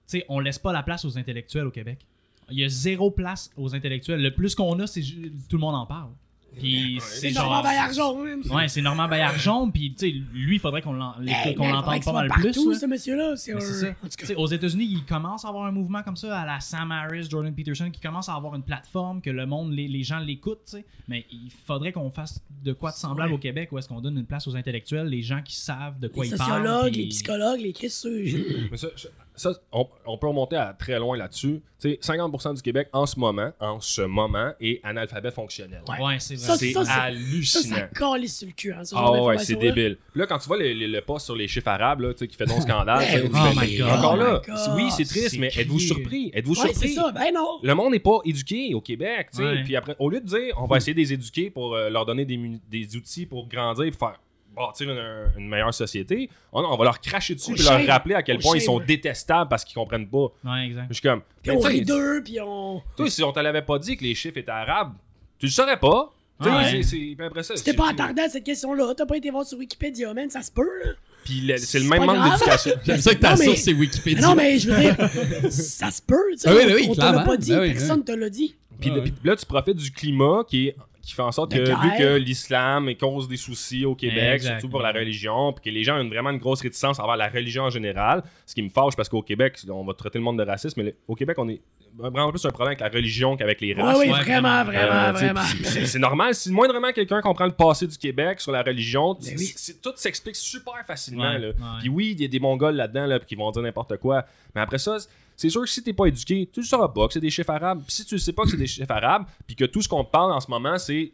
sais, on laisse pas la place aux intellectuels au Québec. Il y a zéro place aux intellectuels. Le plus qu'on a, c'est tout le monde en parle. Puis C'est Normand genre. Baillargeon, même. Ouais, c'est Normand Baillargeon, puis tu sais, lui, il faudrait qu'on Hey, l'entende pas mal partout, plus. ce monsieur-là. C'est un... aux États-Unis, ils commencent à avoir un mouvement comme ça, à la Sam Harris, Jordan Peterson, qui commence à avoir une plateforme, que le monde, les, les gens l'écoutent, tu sais. Mais il faudrait qu'on fasse de quoi de semblable Ouais. au Québec, où est-ce qu'on donne une place aux intellectuels, les gens qui savent de quoi les ils parlent. sociologues, puis- les psychologues, les Christ, ceux- Mais ça, je- ça, on, on peut remonter à très loin là-dessus. Tu sais, 50% du Québec en ce moment, en ce moment, est analphabète fonctionnel. Ouais. Ouais, c'est vrai. Ça, C'est ça, ça, ça, hallucinant. ça calisse sur le cul. Hein, ce Ah genre ouais, c'est débile. Puis là, quand tu vois le, le, le post sur les chiffres arabes, là, tu sais, qui fait donc scandale, fais, Oh my God. encore Oh là, my God. oui, c'est triste, mais êtes-vous surpris? Êtes-vous Ouais, c'est surpris? ça. Ben non. Le monde n'est pas éduqué au Québec, tu sais. Ouais. Puis après, au lieu de dire, on va essayer de les éduquer pour euh, leur donner des, des outils pour grandir et faire bâtir une, une meilleure société, on, on va leur cracher dessus et leur rappeler à quel point ils sont détestables parce qu'ils comprennent pas. Ouais, exact. Je suis comme. Puis on tu sais, rit d'eux, puis on. toi, si on te l'avait pas dit que les chiffres étaient arabes, tu le saurais pas. Tu sais, Ouais. c'est- c'est puis après ça. Si t'es c'est- pas attardé à cette question-là, t'as pas été voir sur Wikipédia, man, ça se peut, là. Puis le- c'est le même manque d'éducation. J'aime ça que ta Non, mais- source, c'est Wikipédia. non, mais je veux dire, ça se peut, tu sais. Ah oui, on- oui, oui, on te l'a pas dit, Ben oui, personne te l'a dit. Puis, Ouais. puis là, tu profites du climat qui, est, qui fait en sorte que, vu que l'islam cause des soucis au Québec, surtout pour la religion, puis que les gens ont une- vraiment une grosse réticence envers la religion en général, ce qui me fâche parce qu'au Québec, on va traiter le monde de racisme, mais le- au Québec, on est vraiment plus un problème avec la religion qu'avec les Oui, races. oui, ouais, vraiment, vraiment. vraiment, Euh, vraiment. c'est- normal. Si moindrement quelqu'un comprend le passé du Québec sur la religion, oui. tout s'explique super facilement. Ouais, là. ouais. Puis oui, il y a des Mongols là-dedans là, qui vont dire n'importe quoi. Mais après ça, c'est sûr que si t'es pas éduqué, tu ne sauras pas que c'est des chiffres arabes. Puis si tu ne sais pas que c'est des chiffres arabes, puis que tout ce qu'on te parle en ce moment, c'est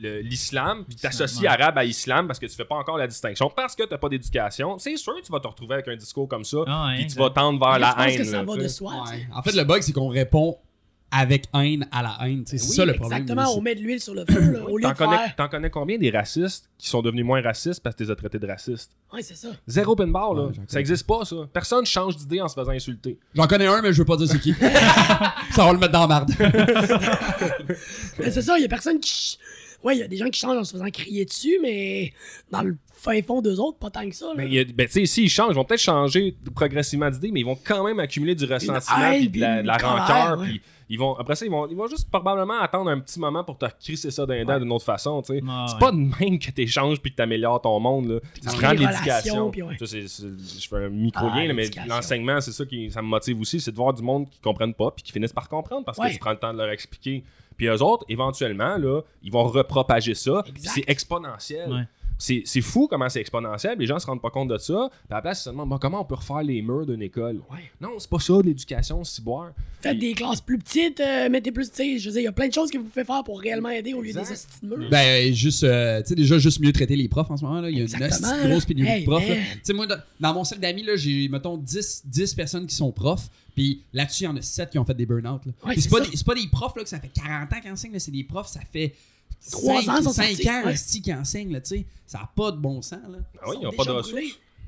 l'islam, puis t'associes arabe à islam parce que tu fais pas encore la distinction, parce que t'as pas d'éducation, c'est sûr que tu vas te retrouver avec un discours comme ça, Ah puis tu vas tendre vers Je la pense haine. que ça là, va de soi. En fait, le bug, c'est qu'on répond avec haine à la haine. C'est Oui, ça le problème. Exactement, on met de l'huile sur le feu, là, au lieu T'en de connais, faire. t'en connais combien des racistes qui sont devenus moins racistes parce que tu les as traités de racistes? Ouais, c'est ça. Zéro open bar, là. Ouais, ça existe pas, ça. Personne change d'idée en se faisant insulter. J'en connais un, mais je veux pas dire c'est qui. ça va le mettre dans la marde. Mais c'est ça, il y a personne qui. Ouais, il y a des gens qui changent en se faisant crier dessus, mais dans le fin fond d'eux autres, pas tant que ça. là. Mais ben, tu sais, s'ils changent, ils vont peut-être changer progressivement d'idée, mais ils vont quand même accumuler du ressentiment puis de la, de rancœur. ouais. puis ils vont, après ça, ils vont, ils vont juste probablement attendre un petit moment pour te crisser ça d'un dent d'une autre façon. tu sais. C'est ouais. pas de même que tu échanges puis que tu améliores ton monde. Là. Tu prends de l'éducation. Je fais un micro-lien, Ah, là, mais l'enseignement, c'est ça qui ça me motive aussi, c'est de voir du monde qui comprennent pas puis qui finissent par comprendre parce Ouais. que tu prends le temps de leur expliquer. Puis eux autres, éventuellement, là, ils vont repropager ça. C'est exponentiel. C'est c'est fou comment c'est exponentiel. Les gens se rendent pas compte de ça. Puis à la place, ils se demandent bon, comment on peut refaire les murs d'une école? Ouais. Non, c'est pas ça de l'éducation, c'est boire. Faites des classes plus petites, euh, mettez plus. Tu sais, je veux dire, il y a plein de choses que vous pouvez faire pour réellement aider au lieu Exact. des hosties de murs. Ben, juste, euh, tu sais, déjà, juste mieux traiter les profs en ce moment. Là. Il y a une Exactement, grosse pénurie Hey, de profs. Tu sais, moi, dans, dans mon cercle d'amis, là, j'ai, mettons, 10, 10 personnes qui sont profs. Puis là-dessus, il y en a 7 qui ont fait des burn-out. là. Ouais, c'est c'est, pas ça. des, c'est pas des profs là, que ça fait 40 ans qu'ils enseignent, c'est des profs, ça fait Trois 5, ans, sont 5 sortis, ans ouais. hostie, qui enseignent. Là, tu sais. ça n'a pas de bon sens. Là. Ah oui, Ils ils ont sont pas de ressources.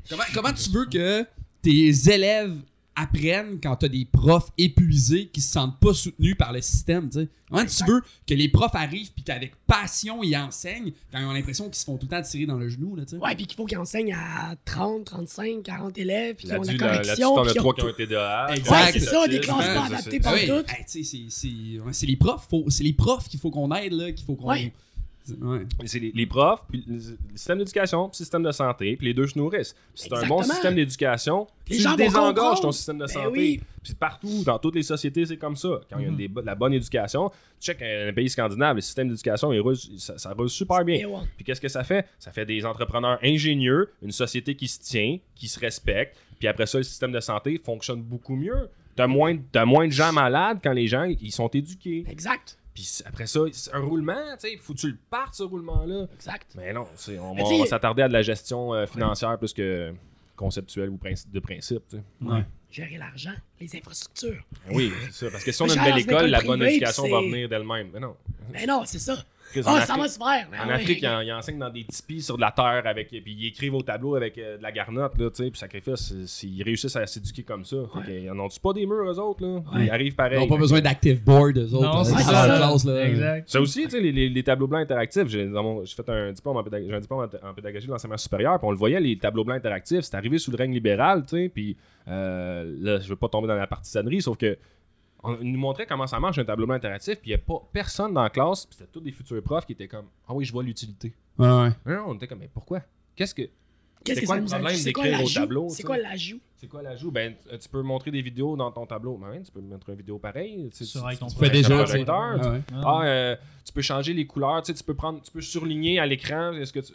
Comment, comment tu veux que tes élèves apprennent quand t'as des profs épuisés qui se sentent pas soutenus par le système? Comment tu veux que les profs arrivent puis qu'avec passion ils enseignent quand ils ont l'impression qu'ils se font tout le temps tirer dans le genou, là? Ouais, puis qu'il faut qu'ils enseignent à 30, 35, 40 élèves, puis qu'ils ont la là- là-dessus, correction. t'en as qui ont tout. été dehors. Exact. Ouais, c'est ça, des classes pas adaptées c'est- par oui, tout. hey, tu sais, c'est- c'est ouais, c'est les profs, faut- c'est les profs qu'il faut qu'on aide, là, qu'il faut qu'on... Ouais. C'est les, les profs, puis le le système d'éducation, puis le système de santé, puis les deux se nourrissent. Puis C'est un bon système d'éducation. Les tu comprendre. ton système de Ben santé. oui. Puis partout, dans toutes les sociétés, c'est comme ça. Quand il y a Mhm. des la bonne éducation, tu check un, un pays scandinave, le système d'éducation, ça, ça roule super bien. Ouais. Puis qu'est-ce que ça fait? Ça fait des entrepreneurs ingénieux, une société qui se tient, qui se respecte. Puis après ça, le système de santé fonctionne beaucoup mieux. T'as moins, t'as moins de gens malades quand les gens ils sont éduqués. Exact, Puis après ça, c'est un roulement, tu sais, faut que tu le partes, ce roulement-là. exact. Mais non, on Mais va, on s'attarder à de la gestion euh, financière plus que conceptuelle ou de principe. tu sais. Ouais. Gérer l'argent, les infrastructures. Ben Oui, c'est ça. Parce que si on a une belle école, la bonne éducation va venir d'elle-même. Mais non. Mais non, c'est ça. Chris, en ça Afrique- va se faire. En Ah, Afrique, ils, ils enseignent dans des tipis sur de la terre avec puis ils écrivent au tableau avec euh, de la garnotte là, tu sais, puis sacrifice, s'ils réussissent à s'éduquer comme ça. Ils en ont-tu pas des murs eux autres là? Ouais. Ils arrivent Ils pareil. n'ont pas besoin d'active board, eux autres. Non, c'est ça. classe, là. Exact. Ça aussi, tu sais, les, les- les tableaux blancs interactifs. J'ai fait un diplôme en pédagogie, j'ai un diplôme en, en pédagogie de l'enseignement supérieur, puis on le voyait, les tableaux blancs interactifs. C'est arrivé sous le règne libéral, tu sais, puis euh, là, je veux pas tomber dans la partisanerie, sauf que on nous montrait comment ça marche un tableau blanc interactif, puis il n'y a pas personne dans la classe, puis c'était tous des futurs profs qui étaient comme Ah oui, je vois l'utilité. Ouais, ouais. Non, non, on était comme Mais pourquoi? Qu'est-ce que. Qu'est-ce c'est que quoi ça le nous problème ajoute? C'est quoi d'écrire au l'ajout? tableau, C'est quoi l'ajout? C'est quoi l'ajout? Ben, tu- peux montrer des vidéos dans ton tableau. Ben, ouais, tu peux mettre une vidéo pareille. tu ton fais déjà, projecteur, Ouais, ah, euh, tu peux changer les couleurs, tu sais, tu peux prendre, tu peux surligner à l'écran. Est-ce que tu.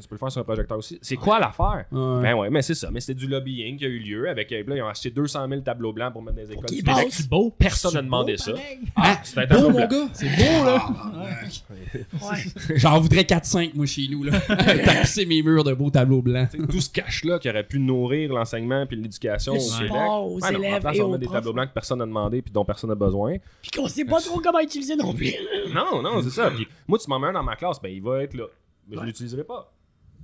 Tu peux le faire sur un projecteur aussi. C'est quoi l'affaire? Ouais. Ben ouais, mais c'est ça. Mais c'était du lobbying qui a eu lieu. Avec, euh, là, ils ont acheté 200 000 tableaux blancs pour mettre dans les écoles. Mais passent. C'est beau. Personne n'a demandé beau, ça. Ah, c'est un Beau, mon gars. C'est beau, là. Ouais. J'en voudrais 4-5, moi, chez nous, là. Tapisser mes murs de beaux tableaux blancs. Tout ce cash-là qui aurait pu nourrir l'enseignement puis l'éducation au Québec. aux non, en élèves place, et on aux met des profs. tableaux blancs que personne n'a demandé puis dont personne n'a besoin. Puis qu'on sait pas trop comment utiliser non plus. Non, non, c'est ça. Puis moi, tu m'en mets un dans ma classe, ben il va être là. Mais je l'utiliserai pas.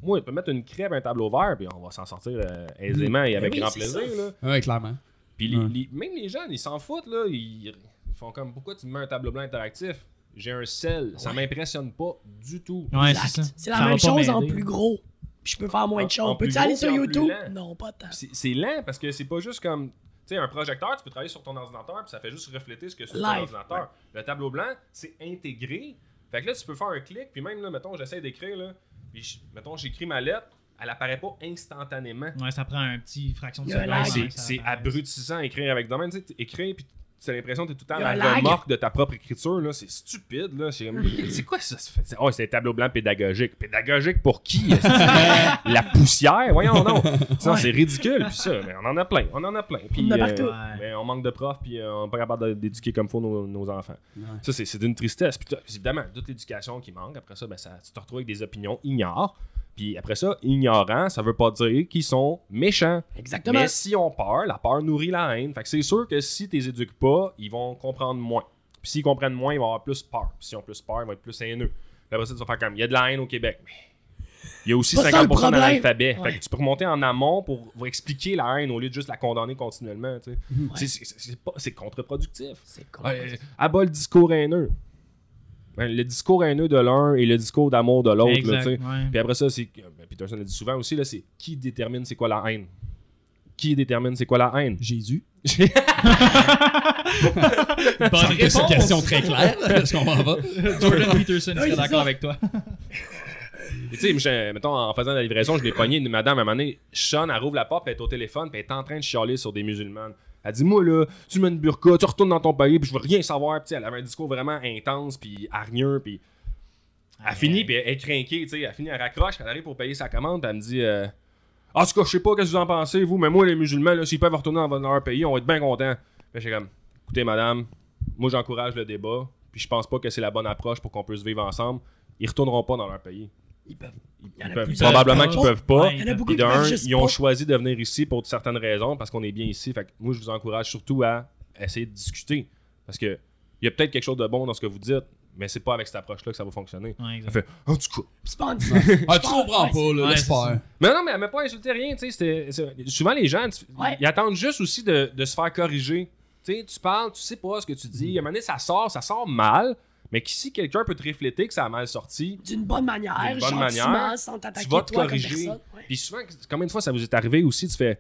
Moi, tu peux mettre une crêpe, un tableau vert, puis on va s'en sortir euh, aisément et avec oui, grand plaisir. Là. Ouais, clairement. Puis Ouais. les- même les jeunes, ils s'en foutent, là. Ils, ils font comme pourquoi tu me mets un tableau blanc interactif? J'ai un sel, ça m'impressionne pas du tout. Ouais, Exact. c'est la Ça même chose en plus gros. Puis je peux faire moins En- de choses. Peux-tu aller sur YouTube? Non, pas tant. C'est lent parce que c'est pas juste comme. Tu sais, un projecteur, tu peux travailler sur ton ordinateur, puis ça fait juste refléter ce que c'est sur ton Live, ordinateur. Le tableau blanc, c'est intégré. Fait que là, tu peux faire un clic, puis même là, mettons, j'essaie d'écrire, là, puis je- mettons, j'écris ma lettre, elle apparaît pas instantanément. Ouais, ça prend un petit fraction de seconde. C'est abrutissant écrire avec domaine. Tu sais, écrire, puis tu as l'impression que tu es tout le temps à la remorque de ta propre écriture. là. C'est stupide. là. C'est c'est quoi ça? fait- Oh, c'est un tableau blanc pédagogique. Pédagogique pour qui? la poussière? Voyons, non. C'est ridicule. Puis ça, mais on en a plein. On en a plein. Puis, On en a partout. Ouais. mais on manque de profs, puis euh, on n'est pas capable d'éduquer comme faut nos, nos enfants. Ouais. Ça, c'est c'est d'une tristesse. Puis, évidemment, toute l'éducation qui manque. Après ça, ben, ça, tu te retrouves avec des opinions ignores. Puis après ça, ignorant, ça veut pas dire qu'ils sont méchants. Exactement. Mais si on peur, la peur nourrit la haine. Fait que c'est sûr que si tu les éduques pas, ils vont comprendre moins. Puis s'ils comprennent moins, ils vont avoir plus peur. Puis s'ils ont plus peur, ils vont être plus haineux. Puis après ça, tu vas faire comme il y a de la haine au Québec. Mais il y a aussi Pas ça, le 50% problème. d'analphabet. Fait que tu peux remonter en amont pour, expliquer la haine au lieu de juste la condamner continuellement. tu sais. C'est- contre-productif. C'est con. Ouais, abat le discours haineux. Ben, le discours haineux de l'un et le discours d'amour de l'autre. ouais. Puis après ça, c'est. ben, Peterson l'a dit souvent aussi, là, c'est qui détermine c'est quoi la haine? Qui détermine c'est quoi la haine? Jésus. Bonne C'est une réponse. question très claire. Est-ce qu'on m'en va? Jordan Peterson Oui, serait c'est d'accord ça. avec toi. Tu sais, mettons, en faisant la livraison, je l'ai pogné une madame à un moment donné. Sean, elle rouvre la porte, puis elle est au téléphone, puis elle est en train de chialer sur des musulmanes. Elle dit Moi, là, tu mets une burqa, tu retournes dans ton pays, puis je veux rien savoir. Puis elle avait un discours vraiment intense, puis hargneux, puis. Elle finit, puis elle est craquée, tu sais. Elle finit, elle raccroche, elle arrive pour payer sa commande, elle me dit euh, En tout cas, je sais pas, qu'est-ce que vous en pensez, vous, mais moi, les musulmans, là, s'ils peuvent retourner dans leur pays, on va être bien contents. Puis j'ai comme Écoutez, madame, moi, j'encourage le débat, puis je pense pas que c'est la bonne approche pour qu'on puisse vivre ensemble. Ils retourneront pas dans leur pays. Ils peuvent. Ils Il y en a peuvent- probablement qui qu'ils peuvent peuvent pas. Ouais, Il y en a beaucoup qui peuvent juste ils ont pas. choisi de venir ici pour certaines raisons, parce qu'on est bien ici. Fait que moi, je vous encourage surtout à essayer de discuter. Parce que il y a peut-être quelque chose de bon dans ce que vous dites, mais c'est pas avec cette approche-là que ça va fonctionner. Ouais. Ça fait, en tout cas. C'est pas en Ah, tu comprends pas, là. Laisse faire. Mais non, mais elle m'a pas insulté rien, tu sais. c'était- c'est- Souvent, les gens, Ouais. ils attendent juste aussi de, de se faire corriger. Tu sais, tu parles, tu sais pas ce que tu dis. À un moment donné, ça sort, ça sort mal, mais que si quelqu'un peut te refléter que ça a mal sorti, D'une bonne manière, D'une bonne manière, sans tu vas te toi corriger. Puis souvent, combien de fois ça vous est arrivé aussi, tu fais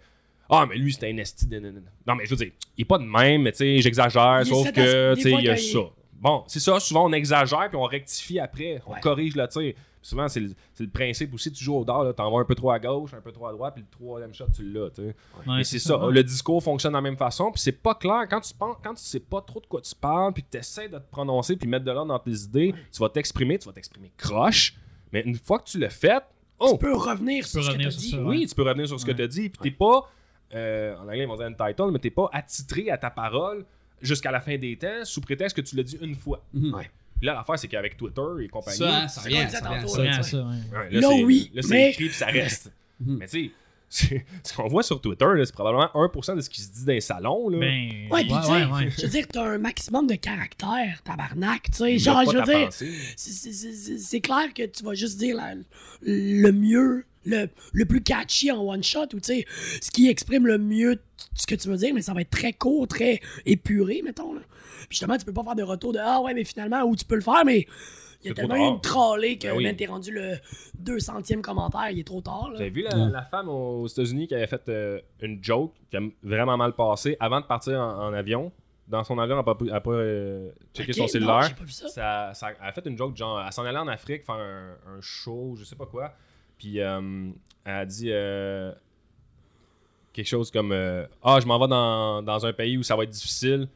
Ah, mais lui, c'était un esti de. Non, mais je veux dire, il est pas de même, mais tu sais, j'exagère, sauf que, tu sais, il y a ça. Bon, c'est ça, souvent on exagère puis on rectifie après, on Ouais. corrige le tir. Souvent, c'est le, principe aussi, tu joues au dard, t'en vas un peu trop à gauche, un peu trop à droite, puis le troisième shot, tu l'as, tu sais. Ouais, Mais c'est ça, le discours fonctionne de la même façon, puis c'est pas clair. Quand tu penses, quand tu sais pas trop de quoi tu parles, puis que tu essaies de te prononcer, puis mettre de l'ordre dans tes idées, tu vas t'exprimer, tu vas t'exprimer croche, mais une fois que tu l'as fait, oh, Tu peux revenir sur peux ce que revenir sur dit. ça. oui, tu peux revenir sur ce que tu as dit. Puis t'es pas, euh, en anglais, ils vont dire entitled, mais t'es pas attitré à ta parole jusqu'à la fin des temps sous prétexte que tu l'as dit une fois. Mhm. Ouais. Puis là, l'affaire, c'est qu'avec Twitter et compagnie, Ça, ça vient, ça vient, ouais. là, oui, là, c'est mais- écrit puis ça reste. Mhm. mais tu sais, ce qu'on voit sur Twitter, là, c'est probablement 1% de ce qui se dit dans les salons. Là. Ben, Ouais, puis tu sais, ouais, ouais. je veux dire, t'as un maximum de caractère, tabarnak, tu sais. Genre, je veux dire, c'est- c'est- c'est c'est- c'est clair que tu vas juste dire la- le mieux, le, le plus catchy en one shot, ou tu sais, ce qui exprime le mieux ce que tu veux dire, mais ça va être très court, très épuré, mettons. Là. Puis justement, tu peux pas faire de retour de Ah ouais, mais finalement, ou tu peux le faire, mais il y a tellement une trollée que Ben oui. même t'es rendu le 200e commentaire, il est trop tard. Avez vu la, la femme aux États-Unis qui avait fait euh, une joke qui a vraiment mal passé avant de partir en, en avion? Dans son avion, elle n'a pas, elle a pas euh, checké son cellulaire. j'ai pas vu ça. ça, ça- elle a fait une joke genre, elle s'en allait en Afrique faire un, un show, je sais pas quoi. Puis euh, elle a dit euh, quelque chose comme euh, Ah, je m'en vais dans, dans un pays où ça va être difficile.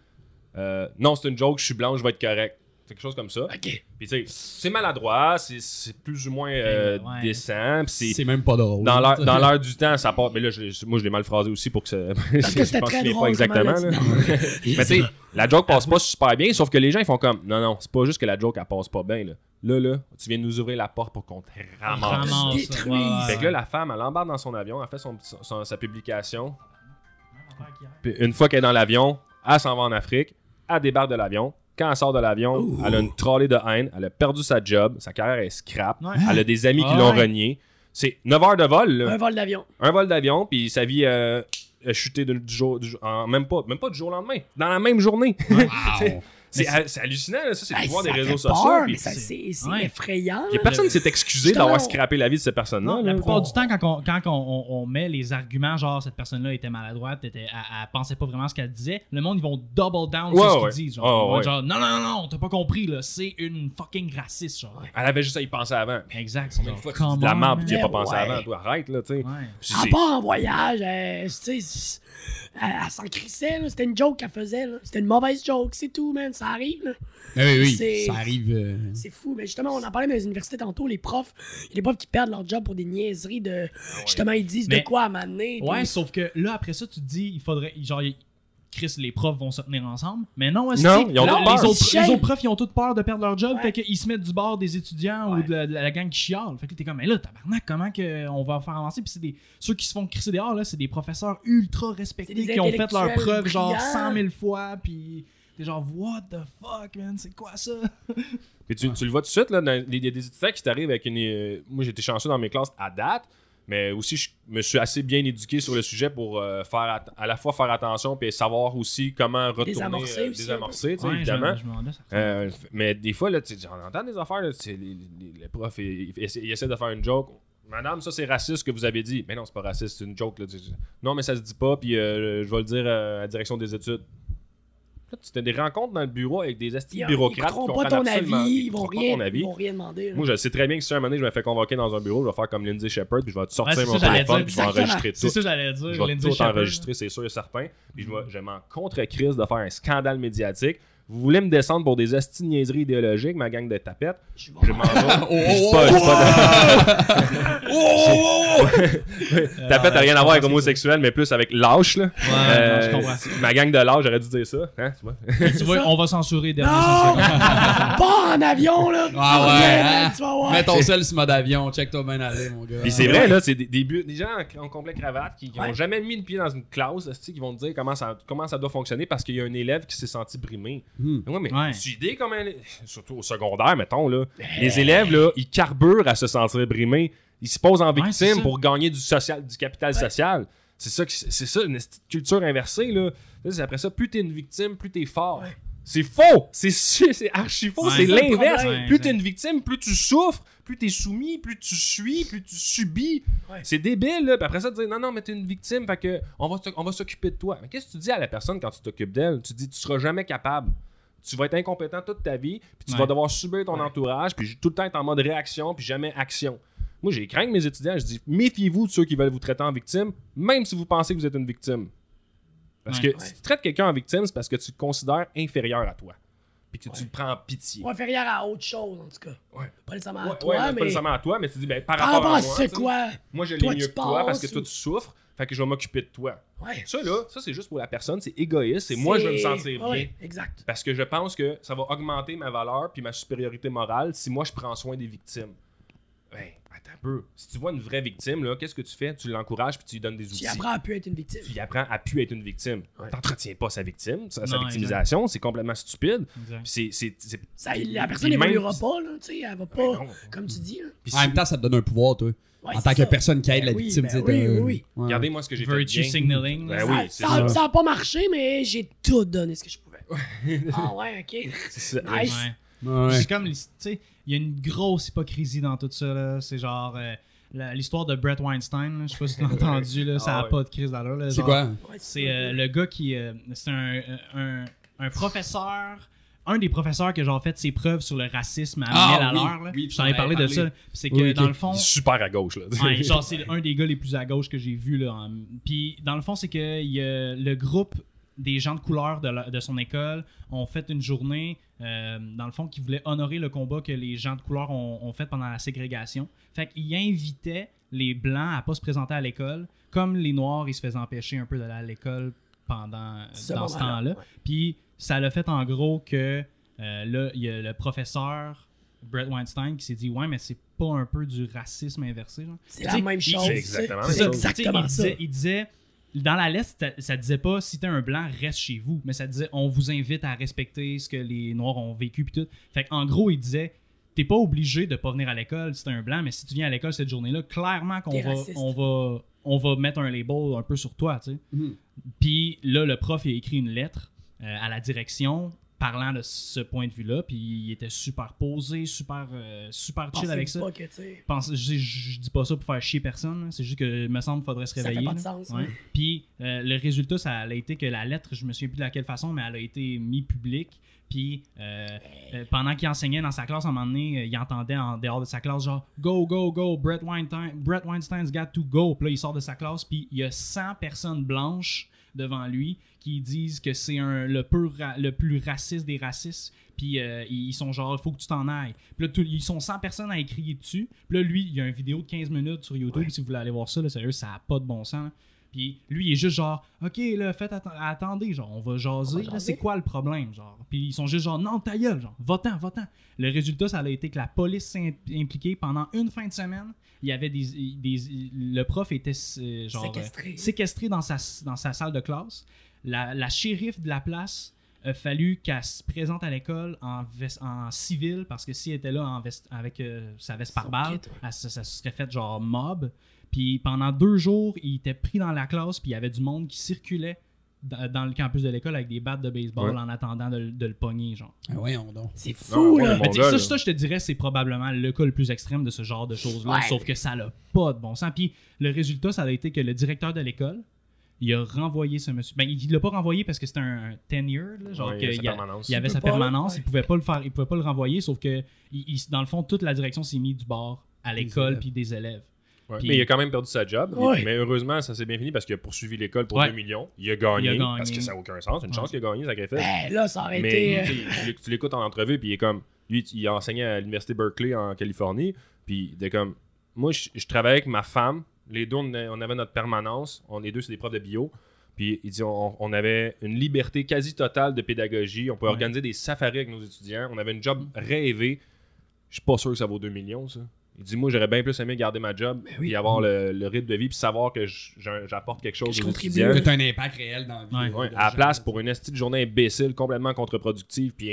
Euh, non, c'est une joke, je suis blanc, je vais être correct. C'est quelque chose comme ça. Ok. Puis tu sais, c'est maladroit, c'est- plus ou moins euh, Ouais. décent. Puis c'est C'est même pas drôle. dans l'heure dans l'heure du temps, ça part. Mais là, je moi, je l'ai mal phrasé aussi pour que ça. Parce que pense qu'il pas exactement. là. Mais tu sais, la joke passe pas super bien, sauf que les gens ils font comme non, non, c'est pas juste que la joke elle passe pas bien. Là, là, là tu viens de nous ouvrir la porte pour qu'on te ramasse. Ramasse, détruise. ouais, Fait que là, la femme, elle embarque dans son avion, elle fait son, son- sa publication. Puis une fois qu'elle est dans l'avion, elle s'en va en Afrique, elle débarque de l'avion. Quand elle sort de l'avion, elle a une trolley de haine, elle a perdu sa job, sa carrière est scrap, Ouais. elle a des amis qui Ah l'ont renié. C'est 9 heures de vol, là. Un vol d'avion. un vol d'avion, puis sa vie euh, a chuté du, du jour, du jour- en même pas, même pas du jour au lendemain, dans la même journée. Wow. c'est hallucinant, là, ça, c'est le Hey, pouvoir des réseaux sociaux. c'est effrayant. y a là. personne qui s'est excusé d'avoir scrappé la vie de cette personne-là. La plupart du temps, quand, on, met les arguments, genre cette personne-là était maladroite, était, elle, pensait pas vraiment ce qu'elle disait, le monde, ils vont double down sur ce qu'ils disent. Genre, Ah, genre, non, non, non, non, t'as pas compris, là, c'est une fucking raciste, genre. Elle avait juste à y penser avant. Exact. c'est de la merde, tu y as pas pensé avant, toi, arrête, là, tu sais. Elle c'est- part en voyage, elle, tu sais, elle, s'en crissait. C'était une joke qu'elle faisait. C'était une mauvaise joke, c'est tout, man. Ça arrive, là. Ah oui, oui, C'est- ça arrive. euh, C'est fou, mais justement, on en parlait dans les universités tantôt, les profs, il y a des profs qui perdent leur job pour des niaiseries de. Justement, ils disent de quoi à m'amener. Ouais, sauf que là, après ça, tu te dis, il faudrait. Genre, Chris, les profs vont se tenir ensemble. Mais non, Non, ils ont peur. les, autres, les autres profs, ils ont toutes peur de perdre leur job. Ouais. Fait qu'ils se mettent du bord des étudiants Ouais. ou de la, de la gang qui chiale. Fait que t'es comme, mais là, tabarnak, comment que on va faire avancer? Puis c'est des. Ceux qui se font crisser dehors, là, c'est des professeurs ultra respectés qui ont fait leur preuve, genre, brillants. 100 000 fois. Puis t'es genre, what the fuck, man? C'est quoi ça? Puis tu, tu le vois tout de suite, là, il y a des étudiants qui t'arrivent avec une. euh, moi, j'étais chanceux dans mes classes à date, mais aussi, je me suis assez bien éduqué sur le sujet pour euh, faire à la fois faire attention puis savoir aussi comment retourner. Désamorcer euh, aussi désamorcer, sais, Ouais, évidemment. je, je. Euh, mais des fois, là, tu sais, j'en entends des affaires, là, les, les- les profs, ils, ils essaient, ils essaient de faire une joke. Madame, ça c'est raciste ce que vous avez dit. Mais non, c'est pas raciste, c'est une joke. Là. Non, mais ça se dit pas, puis euh, je vais le dire euh, à la direction des études. Là, tu as des rencontres dans le bureau avec des Ils, ils bureaucrates écouteront qui pas ton avis, ils vont pas rien, ton avis. ils vont rien demander. là. Moi, je sais très bien que si un moment donné, je me fais convoquer dans un bureau, je vais faire comme Lindsay Shepard, puis je vais te sortir Ouais, c'est mon ça, téléphone, dire, puis je vais enregistrer C'est tout. ça que j'allais dire. Je vais Lindsay tout Shepherd. enregistrer, c'est sûr et certain. Puis je, vais- je m'en contre-crise de faire un scandale médiatique. Vous voulez me descendre pour des esti niaiseries idéologiques, ma gang de tapettes? Je m'en vais. Oh, oh, oh, oh, Tapette n'a rien à voir avec homosexuel, mais plus avec lâche. Là. Ouais, Euh, non, je comprends. ma gang de lâche, j'aurais dû dire ça. Hein, tu vois? Tu vois, ça. on va censurer dernier Non! Pas en avion, là! Ah ouais, hein? man, tu vas voir. Mets ton sel sur mode avion, check-toi bien aller, mon gars. Puis c'est vrai, là, c'est des, des, gens en, en complet cravate qui n'ont Ouais. jamais mis le pied dans une classe, qui vont te dire comment ça, comment ça doit fonctionner parce qu'il y a un élève qui s'est senti brimé. Hmm. Ouais, mais Ouais. tu idée comment. Surtout au secondaire, mettons, là. Les élèves, là, ils carburent à se sentir brimés. Ils se posent en victime pour gagner du, social, du capital social. C'est ça, c'est ça, une culture inversée, là. Après ça, plus t'es une victime, plus t'es fort. Ouais. C'est faux! C'est archi faux, Ouais. c'est l'inverse. plus t'es une victime, plus tu souffres, plus t'es soumis, plus tu suis, plus tu subis. Ouais. C'est débile, là. Puis après ça, tu dis non, non, mais t'es une victime, fait que on va, s'oc- on va s'occuper de toi. Mais qu'est-ce que tu dis à la personne quand tu t'occupes d'elle? Tu dis, tu seras jamais capable. Tu vas être incompétent toute ta vie, puis tu Ouais. vas devoir subir ton Ouais. entourage, puis tout le temps être en mode réaction, puis jamais action. Moi, j'ai craint que mes étudiants, je dis, méfiez-vous de ceux qui veulent vous traiter en victime, même si vous pensez que vous êtes une victime. Parce Ouais. que si tu traites quelqu'un en victime, c'est parce que tu le considères inférieur à toi. Puis que tu Ouais. le prends en pitié. Faire hier à autre chose, en tout cas. Ouais. Pas nécessairement Ouais, à ouais, toi, mais pas nécessairement à toi, mais tu dis, ben, par rapport à moi, c'est quoi? moi je l'ai mieux que toi parce que toi tu souffres, fait que je vais m'occuper de toi. Ouais. Ça là, ça c'est juste pour la personne, c'est égoïste, c'est moi je vais me sentir bien. Ouais, exact. Parce que je pense que ça va augmenter ma valeur puis ma supériorité morale si moi je prends soin des victimes. Ouais, attends un peu. Si tu vois une vraie victime, là, qu'est-ce que tu fais? Tu l'encourages puis tu lui donnes des outils. Tu apprends à plus être une victime. Tu y apprends à plus être une victime. Ouais. T'entretiens pas sa victime, sa, victimisation, c'est complètement stupide. Exact. Puis c'est- c'est- c'est- Ça, la personne n'évoluera pas, là, tu sais, elle va pas, Ben comme tu dis, là. En même temps, ça te donne un pouvoir, toi. Ouais, en tant que ça. personne qui aide la Ben oui, victime, ben oui, oui, oui. Ouais. Regardez moi ce que j'ai fait. Virtue signaling. Ben oui, ça, a pas marché, mais j'ai tout donné ce que je pouvais. ah ouais, ok. C'est. Nice. Ouais. Ouais. C'est comme, tu sais, il y a une grosse hypocrisie dans tout ça. là. C'est genre euh, la- l'histoire de Brett Weinstein. là. Je sais pas si tu l'as entendu. Là, ça Ah a ouais. pas de crise d'allure. là. C'est quoi? C'est euh, le gars qui. euh, c'est un, un, un professeur. Un des professeurs qui a genre fait ses preuves sur le racisme à Ah, 1000 à oui, l'heure. oui, Je t'en ai parlé de ça. C'est que Oui, dans le fond. Il est super à gauche là. Ouais, genre, c'est un des gars les plus à gauche que j'ai vu. Là, en- Puis, dans le fond, c'est que il y a le groupe des gens de couleur de, la- de son école ont fait une journée, euh, dans le fond, qui voulait honorer le combat que les gens de couleur ont, ont fait pendant la ségrégation. Fait qu'il invitait les Blancs à pas se présenter à l'école, comme les Noirs, ils se faisaient empêcher un peu d'aller à l'école pendant Ce dans ce temps-là. ouais. Puis ça l'a fait en gros que euh, là, il y a le professeur Brett Weinstein qui s'est dit Ouais, mais c'est pas un peu du racisme inversé. C'est la même chose. c'est exactement chose. exactement il ça. disait, il disait- dans la liste, ça, ça disait pas si t'es un blanc, reste chez vous, mais ça disait on vous invite à respecter ce que les noirs ont vécu puis tout. Fait en gros, il disait t'es pas obligé de pas venir à l'école si t'es un blanc, mais si tu viens à l'école cette journée-là, clairement qu'on va, on va, on va mettre un label un peu sur toi, tu sais. Mhm. Puis là, le prof il a écrit une lettre euh, à la direction parlant de ce point de vue-là, puis il était super posé, super, euh, super chill avec ça. Pas que, Pense- je, je dis pas ça pour faire chier personne, c'est juste que me semble qu'il faudrait se Ça fait réveiller. pas de sens, Ouais. hein. Puis euh, le résultat, ça a été que la lettre, je me souviens plus de laquelle façon, mais elle a été mise publique. Puis euh, euh, pendant qu'il enseignait dans sa classe, à un moment donné, euh, il entendait en dehors de sa classe genre Go, go, go, Brett, Weinstein, Brett Weinstein's got to go. Puis là, il sort de sa classe, puis il y a 100 personnes blanches devant lui qui disent que c'est un le, pur ra- le plus raciste des racistes. Puis euh, ils sont genre, faut que tu t'en ailles. Puis là, tout- ils sont 100 personnes à écrire dessus. Puis là, lui, il y a une vidéo de 15 minutes sur YouTube. Si vous voulez aller voir ça, là, sérieux, ça a pas de bon sens. là. Puis lui, il est juste genre, OK, là, faites atten- attendez, genre, on va jaser. On va là, jaser. c'est quoi le problème, genre? Puis ils sont juste genre, non, ta gueule, genre, va-t'en, va-t'en. Le résultat, ça a été que la police s'est impliquée pendant une fin de semaine. Il y avait des. des le prof était euh, genre. Séquestré. euh, séquestré dans sa, dans sa salle de classe. La, la shérif de la place a fallu qu'elle se présente à l'école en, civil parce que si elle était là en veste, avec euh, sa veste par balle, elle ça se serait fait genre mob. Puis pendant deux jours, il était pris dans la classe, puis il y avait du monde qui circulait dans, le campus de l'école avec des battes de baseball Ouais. en attendant de, de le pogner, genre. Ah, voyons donc. C'est fou, ouais, là. Mais gars, ça, là. ça, je te dirais, c'est probablement le cas le plus extrême de ce genre de choses-là, Ouais. sauf que ça n'a pas de bon sens. Puis le résultat, ça a été que le directeur de l'école, il a renvoyé ce monsieur. Ben, il l'a pas renvoyé parce que c'était un tenure, là, genre Ouais, il a avait Il sa pas, permanence, ouais. il pouvait pas le faire, il pouvait pas le renvoyer, sauf que il- il- dans le fond, toute la direction s'est mise du bord à l'école puis des élèves. Ouais, Puis- mais il a quand même perdu sa job. Ouais. Mais heureusement, ça s'est bien fini parce qu'il a poursuivi l'école pour Ouais. 2 millions. Il a gagné. Il a gagné. Parce que ça n'a aucun sens. C'est une chance qu'il a gagné, ça qu'il a fait. Ben, là, ça aurait Mais été. euh, tu l'écoutes en entrevue, puis il est comme. Lui, il a enseigné à l'université Berkeley en Californie. Puis il est comme. Moi, je, je travaillais avec ma femme. Les deux, on, avait notre permanence. On, les deux, c'est des profs de bio. Puis il dit on, on avait une liberté quasi totale de pédagogie. On pouvait Ouais. organiser des safaris avec nos étudiants. On avait une job rêvée. Je suis pas sûr que ça vaut 2 millions, ça. Il dit Moi, j'aurais bien plus aimé garder ma job Ben oui. et avoir le, le rythme de vie, puis savoir que je- j'apporte quelque chose Je aux contribue. Que un impact réel dans la vie. Ouais. Ouais, à la place pour une esti de journée imbécile, complètement contre-productive, puis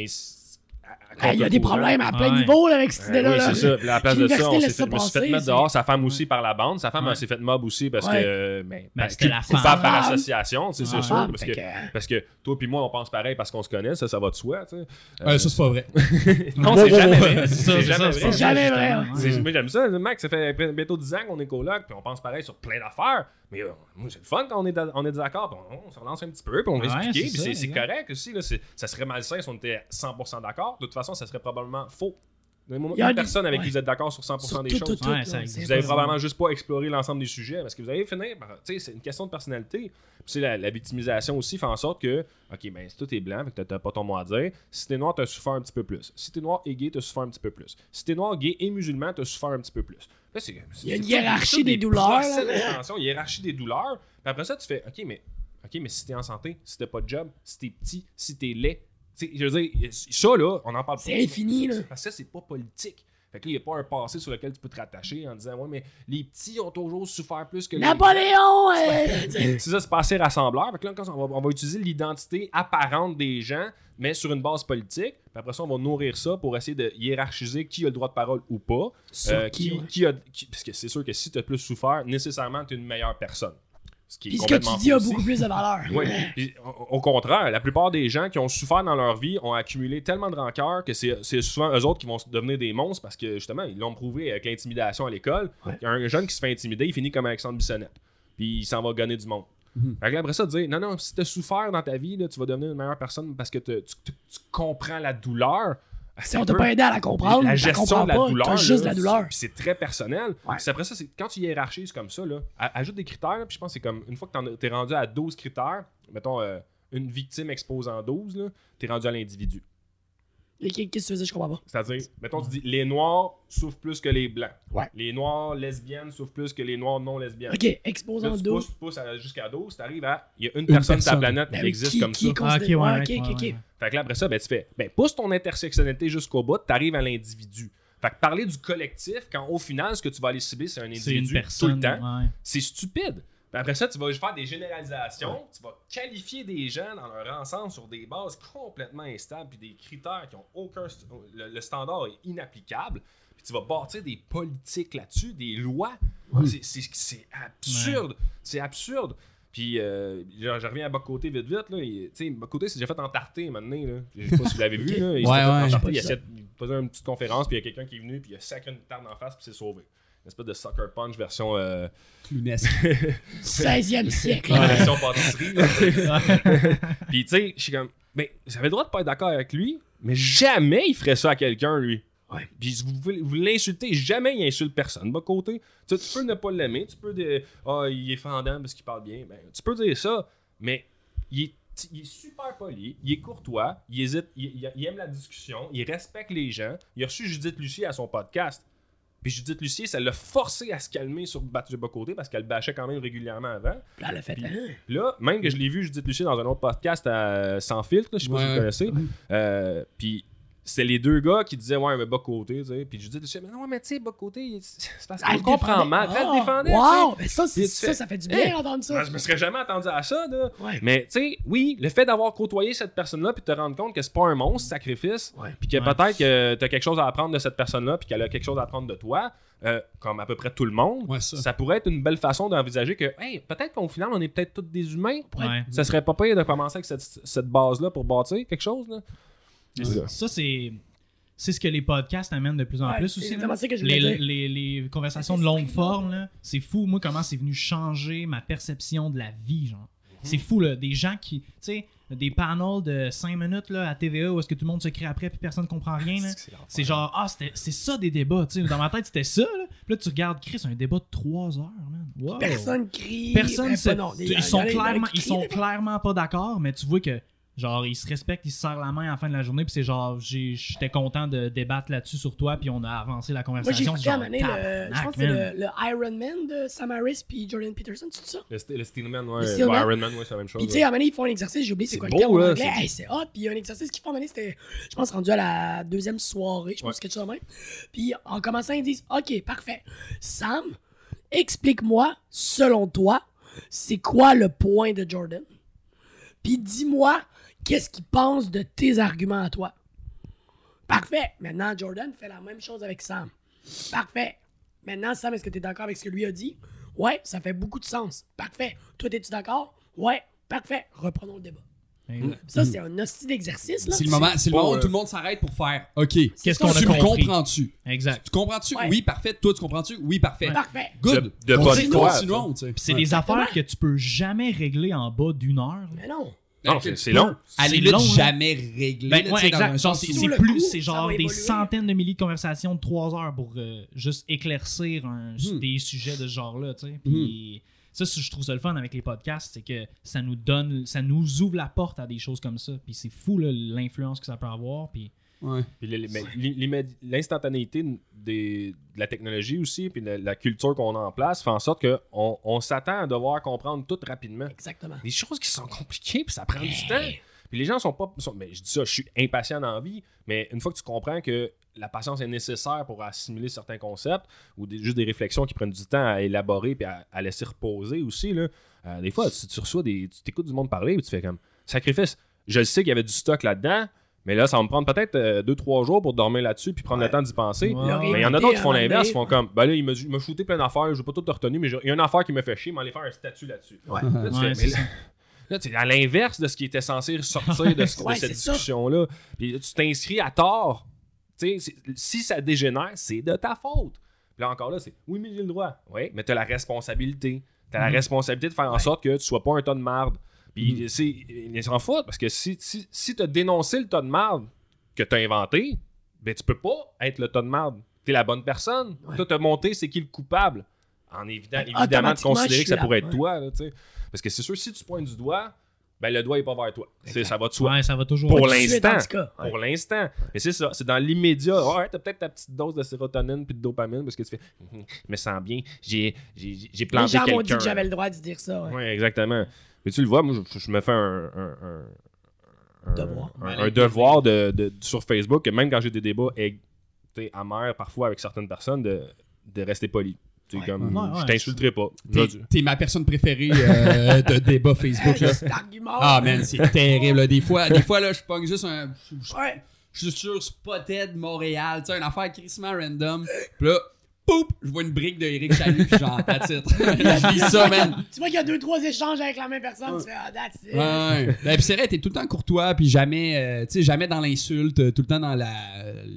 ah, Il y a des problèmes à plein Ouais. niveau là, avec cette Ouais, idée-là. oui, là. c'est ça. Puis à la place de ça, on s'est fait, fait mettre dehors, sa femme aussi par la bande. Sa femme s'est fait mob aussi parce Ouais. que. Ben, Ben, ben, c'était la coupable femme. par association, c'est c'est Ouais. sûr. Ah, Parce que, que- parce que toi puis moi, on pense pareil parce qu'on se connaît, ça, ça va de soi. tu sais. Ouais, ça, c'est pas vrai. non, c'est jamais vrai. C'est jamais vrai. Moi, j'aime ça. Mac, ça fait bientôt 10 ans qu'on est coloc, puis on pense pareil sur plein d'affaires. Mais euh, moi, c'est le fun quand on est, da- on est se relance un petit peu, puis on va expliquer, c'est puis correct aussi. Ça serait malsain si on était 100% d'accord. De toute façon, ça serait probablement faux. Donnez-moi Il y a une des- personne avec qui vous êtes d'accord sur 100% Sur des tout, choses. tout, tout, Ouais, ça- Vous avez pas- probablement juste pas exploré l'ensemble des sujets parce que vous allez finir par. Tu sais, c'est une question de personnalité. Puis la, la victimisation aussi fait en sorte que, ok, ben si toi t'es blanc, t'as- t'as pas ton mot à dire. Si t'es noir, t'as souffert un petit peu plus. Si t'es noir et gay, t'as souffert un petit peu plus. Si t'es noir, gay et musulman, t'as souffert un petit peu plus. Là, c'est- c'est- Il y a une tout- hiérarchie tout des douleurs, d'intention, hiérarchie des douleurs. Puis après ça, tu fais, ok, mais, ok, mais si t'es en santé, si t'as pas de job, si t'es petit, si t'es laid. Je veux dire, ça là, on en parle C'est infini, là. parce que ça, c'est pas politique. Fait que là, il n'y a pas un passé sur lequel tu peux te rattacher en disant Ouais, mais les petits ont toujours souffert plus que les. Napoléon! C'est ça, c'est pas assez rassembleur. Fait que là, quand on va, on va utiliser l'identité apparente des gens, mais sur une base politique. Puis après ça, on va nourrir ça pour essayer de hiérarchiser qui a le droit de parole ou pas. Sur Euh, qui, a. qui- parce que c'est sûr que si tu as plus souffert, nécessairement, tu es une meilleure personne. Ce qui est Puis ce que tu dis a aussi. beaucoup plus de valeur. Oui. Puis, au, contraire, la plupart des gens qui ont souffert dans leur vie ont accumulé tellement de rancœur que c'est souvent eux autres qui vont devenir des monstres parce que justement, ils l'ont prouvé avec l'intimidation à l'école. Ouais. Un jeune qui se fait intimider, il finit comme Alexandre Bissonnette. Puis il s'en va gagner du monde. Là, après ça, dire non, non, si tu as souffert dans ta vie, là, tu vas devenir une meilleure personne parce que te- tu, tu- tu comprends la douleur. Si on t'a pas aidé à la comprendre, la gestion de la pas, douleur. t'as juste là, la douleur. c'est- C'est très personnel. Ouais. Puis après ça, c'est quand tu hiérarchises comme ça, là, ajoute des critères. Puis je pense que c'est comme une fois que as- t'es rendu à 12 critères, mettons, euh, une victime exposant 12, là, t'es rendu à l'individu. Qu'est-ce que tu faisais, je comprends pas? C'est-à-dire, mettons, tu dis les noirs souffrent plus que les blancs. Ouais. Les noirs lesbiennes souffrent plus que les noirs non lesbiennes. Ok, exposant tu 12. pousses, tu pousses à- jusqu'à 12, t'arrives à. Il y a une, personne sur la planète Ben qui existe qui- comme qui ça. Ah, ok, ouais, considéré- ouais, ok, ouais, ok, ok. ouais. Fait que là, après ça, ben, tu fais, ben, pousse ton intersectionnalité jusqu'au bout, t'arrives à l'individu. Fait que parler du collectif, quand au final, ce que tu vas aller cibler, c'est un individu une personne. tout le temps, ouais. c'est stupide. Puis après ça, tu vas faire des généralisations, tu vas qualifier des gens dans leur ensemble sur des bases complètement instables, puis des critères qui ont aucun. st- Le, le standard est inapplicable, puis tu vas bâtir des politiques là-dessus, des lois. C'est- absurde. C'est absurde. Puis, euh, je, je reviens à Bocoté vite vite. Là. Tu sais, Bocoté, c'est déjà fait entarter maintenant. Là. Je sais pas si vous l'avez vu. Là. Il s'est fait entarter, Il, a faisait une petite conférence, puis il y a quelqu'un qui est venu, puis il a sacré une tarte en face, puis c'est sauvé. Une espèce de sucker punch version. Euh, Clownesque. 16e siècle. Ouais, version pâtisserie. Puis tu sais, je suis comme, mais j'avais le droit de pas être d'accord avec lui, mais jamais il ferait ça à quelqu'un, lui. Ouais. Puis vous, vous- vous l'insultez, jamais il insulte personne. De côté, tu, sais, tu peux ne pas l'aimer, tu peux dire, ah, il est fendant parce qu'il parle bien. Ben, tu peux dire ça, mais il est, il est super poli, il est courtois, il hésite, il, il- il aime la discussion, il respecte les gens. Il a reçu Judith Lucie à son podcast. Puis Judith Lucie, ça l'a forcé à se calmer sur Battu Bocoté parce qu'elle le bâchait quand même régulièrement avant. Là, elle a fait. Puis- hein? Là, même que je l'ai vu Judith Lucie dans un autre podcast à Sans filtre, je sais pas si vous connaissez. Euh, puis c'était les deux gars qui disaient ouais mais bas côté, tu sais. Puis Judith Lucie, mais non mais tu sais bas côté, c'est parce Elle qu'on comprend mal. Puis elle Ah, défendait. Wow! Ben ça, c'est- Puis ça, ça fait du bien d'entendre ça. Ben, je me serais jamais attendu à ça, là. Ouais. Mais tu sais, oui, le fait d'avoir côtoyé cette personne-là puis de te rendre compte que c'est pas un monstre sacrifice, Ouais. puis que Ouais. peut-être que t'as quelque chose à apprendre de cette personne-là puis qu'elle a quelque chose à apprendre de toi, euh, comme à peu près tout le monde. Ouais, ça. Ça pourrait être une belle façon d'envisager que, hey, peut-être qu'au final, on est peut-être tous des humains. Ouais. Ça serait pas pire de commencer avec cette, cette base-là pour bâtir quelque chose. Là. Ça, ça, c'est c'est ce que les podcasts amènent de plus en Ouais, plus aussi. exactement là. ça que je les, les, les conversations de longue forme, là, c'est fou. Moi, comment c'est venu changer ma perception de la vie, genre. C'est fou, là. Des gens qui, tu sais, des panels de 5 minutes là, à TVA où est-ce que tout le monde se crie après puis personne comprend rien, là. C'est genre, ah, c'était- c'est ça des débats, tu sais. Dans ma tête, c'était ça, là. Puis là, tu regardes, Chris, un débat de 3 heures, man. Wow. Personne crie. Personne ben, non, ils sont clairement ils sont clairement pas d'accord mais tu vois que genre ils se respectent ils se serrent la main à la fin de la journée puis c'est genre j'ai- j'étais content de débattre là-dessus sur toi puis on a avancé la Moi, j'ai conversation écouté le. Je pense que c'est le, le Iron Man de Sam Harris puis Jordan Peterson, c'est ça? Le, st- le Steelman, ouais. Le Le Steelman. Iron Man, ouais, c'est la même chose. Puis tu sais, à un moment donné, ils font un exercice, j'ai oublié c'est quoi beau, le terme en là, anglais. c'est- Hey, hot. Puis il y a un exercice qu'ils font à c'était, je pense, rendu à la deuxième soirée, je pense Ouais. quelque chose de même. Puis en commençant, ils disent Ok, parfait. Sam, explique-moi, selon toi, c'est quoi le point de Jordan? Puis dis-moi, qu'est-ce qu'il pense de tes arguments à toi? Parfait. Maintenant, Jordan fait la même chose avec Sam. Parfait. Maintenant, Sam, est-ce que tu es d'accord avec ce que lui a dit? Ouais, ça fait beaucoup de sens. Parfait. Toi, es-tu d'accord? Ouais, parfait. Reprenons le débat. Ça, c'est un hostie d'exercice, là. C'est le moment, c'est le pas, moment où euh, tout le monde s'arrête pour faire OK. Qu'est-ce qu'on a tu comprends-tu? exact Tu comprends-tu? Ouais. Oui, parfait. Toi, tu comprends-tu? Oui, parfait. Parfait. Good. De- de bonne Continuons, foi, continuons, tu sais. Puis c'est Ouais. des affaires que tu peux jamais régler en bas d'une heure. Mais non. Non, c'est- long. À la limite, hein. jamais réglé. Ben, ouais, exact. c'est plus, c'est ça genre des centaines de milliers de conversations de trois heures pour euh, juste éclaircir un- Hmm. des sujets de ce genre-là, tu sais. Puis ça, c'est- je trouve ça le fun avec les podcasts, c'est que ça nous donne, ça nous ouvre la porte à des choses comme ça. Puis c'est fou là, l'influence que ça peut avoir. Puis Ouais. L'immédi- l'instantanéité des- de la technologie aussi, puis la, la culture qu'on a en place, fait en sorte qu'on on, s'attend à devoir comprendre tout rapidement. Exactement. Des choses qui sont compliquées, puis ça prend du temps. Puis les gens sont pas. sont- mais je dis ça, je suis impatient dans la vie, mais une fois que tu comprends que la patience est nécessaire pour assimiler certains concepts ou des- juste des réflexions qui prennent du temps à élaborer puis à, à laisser reposer aussi, là, euh, des fois, tu reçois des. Tu t'écoutes du monde parler puis tu fais comme sacrifice. Je le sais qu'il y avait du stock là-dedans, mais là, ça va me prendre peut-être 2-3 jours pour dormir là-dessus puis prendre Ouais. le temps d'y penser. Ouais. Mais il y en a d'autres qui font l'inverse, ils font comme, ben là, il m'a shooté plein d'affaires, je vais pas tout retenu, mais il y a une affaire qui me fait chier, mais aller faire un statut là-dessus. Ouais. Là, tu fais, mais là, là, tu es à l'inverse de ce qui était censé sortir de, ce- de Ouais, cette discussion-là. Puis là, tu t'inscris à tort. Tu sais, c'est- si ça dégénère, c'est de ta faute. Puis là encore là, c'est oui, mais j'ai le droit. Oui, mais tu as la responsabilité. Tu as la Mhm. responsabilité de faire en Ouais. sorte que tu sois pas un tas de marde. Puis c'est ils s'en foutent parce que si, si, si tu as dénoncé le tas de marde que tu as inventé, ben tu peux pas être le tas de marde. Tu es la bonne personne. Ouais. Toi, tu as monté c'est qui le coupable. En évident, Ben, évidemment, de considérer que ça pourrait être toi. là. Parce que c'est sûr, si tu pointes du doigt, ben le doigt est pas vers toi. C'est, ça va de soi. Ouais, ça va toujours. Pour l'instant. Ouais. Pour l'instant. Mais c'est ça, c'est dans l'immédiat. Ouais, t'as peut-être ta petite dose de sérotonine puis de dopamine parce que tu fais, je me sens bien, j'ai, j'ai, j'ai Les planté gens m'ont dit quelqu'un. que j'avais le droit de dire ça. ouais. Ouais, exactement. Mais tu le vois, moi, je, je me fais un, un, un- un- Devoir. un- un devoir de, de- sur Facebook, que même quand j'ai des débats amers parfois avec certaines personnes, de, de rester poli. Tu sais, Ouais. comme, Ouais, ouais. je t'insulterai pas. T'es, ma personne préférée euh, de débat Facebook. Là. Ah, man, c'est terrible. là. Des fois, des fois là, je pogne juste un. Je suis sur Spotted Montréal, tu sais, une affaire crissement random. Puis là, poup, je vois une brique de Eric Chalut, puis genre, that's it. je lis ça, man. Tu vois qu'il y a deux, trois échanges avec la même personne, tu fais ah, that's it. Ouais. Ben, puis c'est vrai, t'es tout le temps courtois, puis jamais, euh, tu sais, jamais dans l'insulte, tout le temps dans la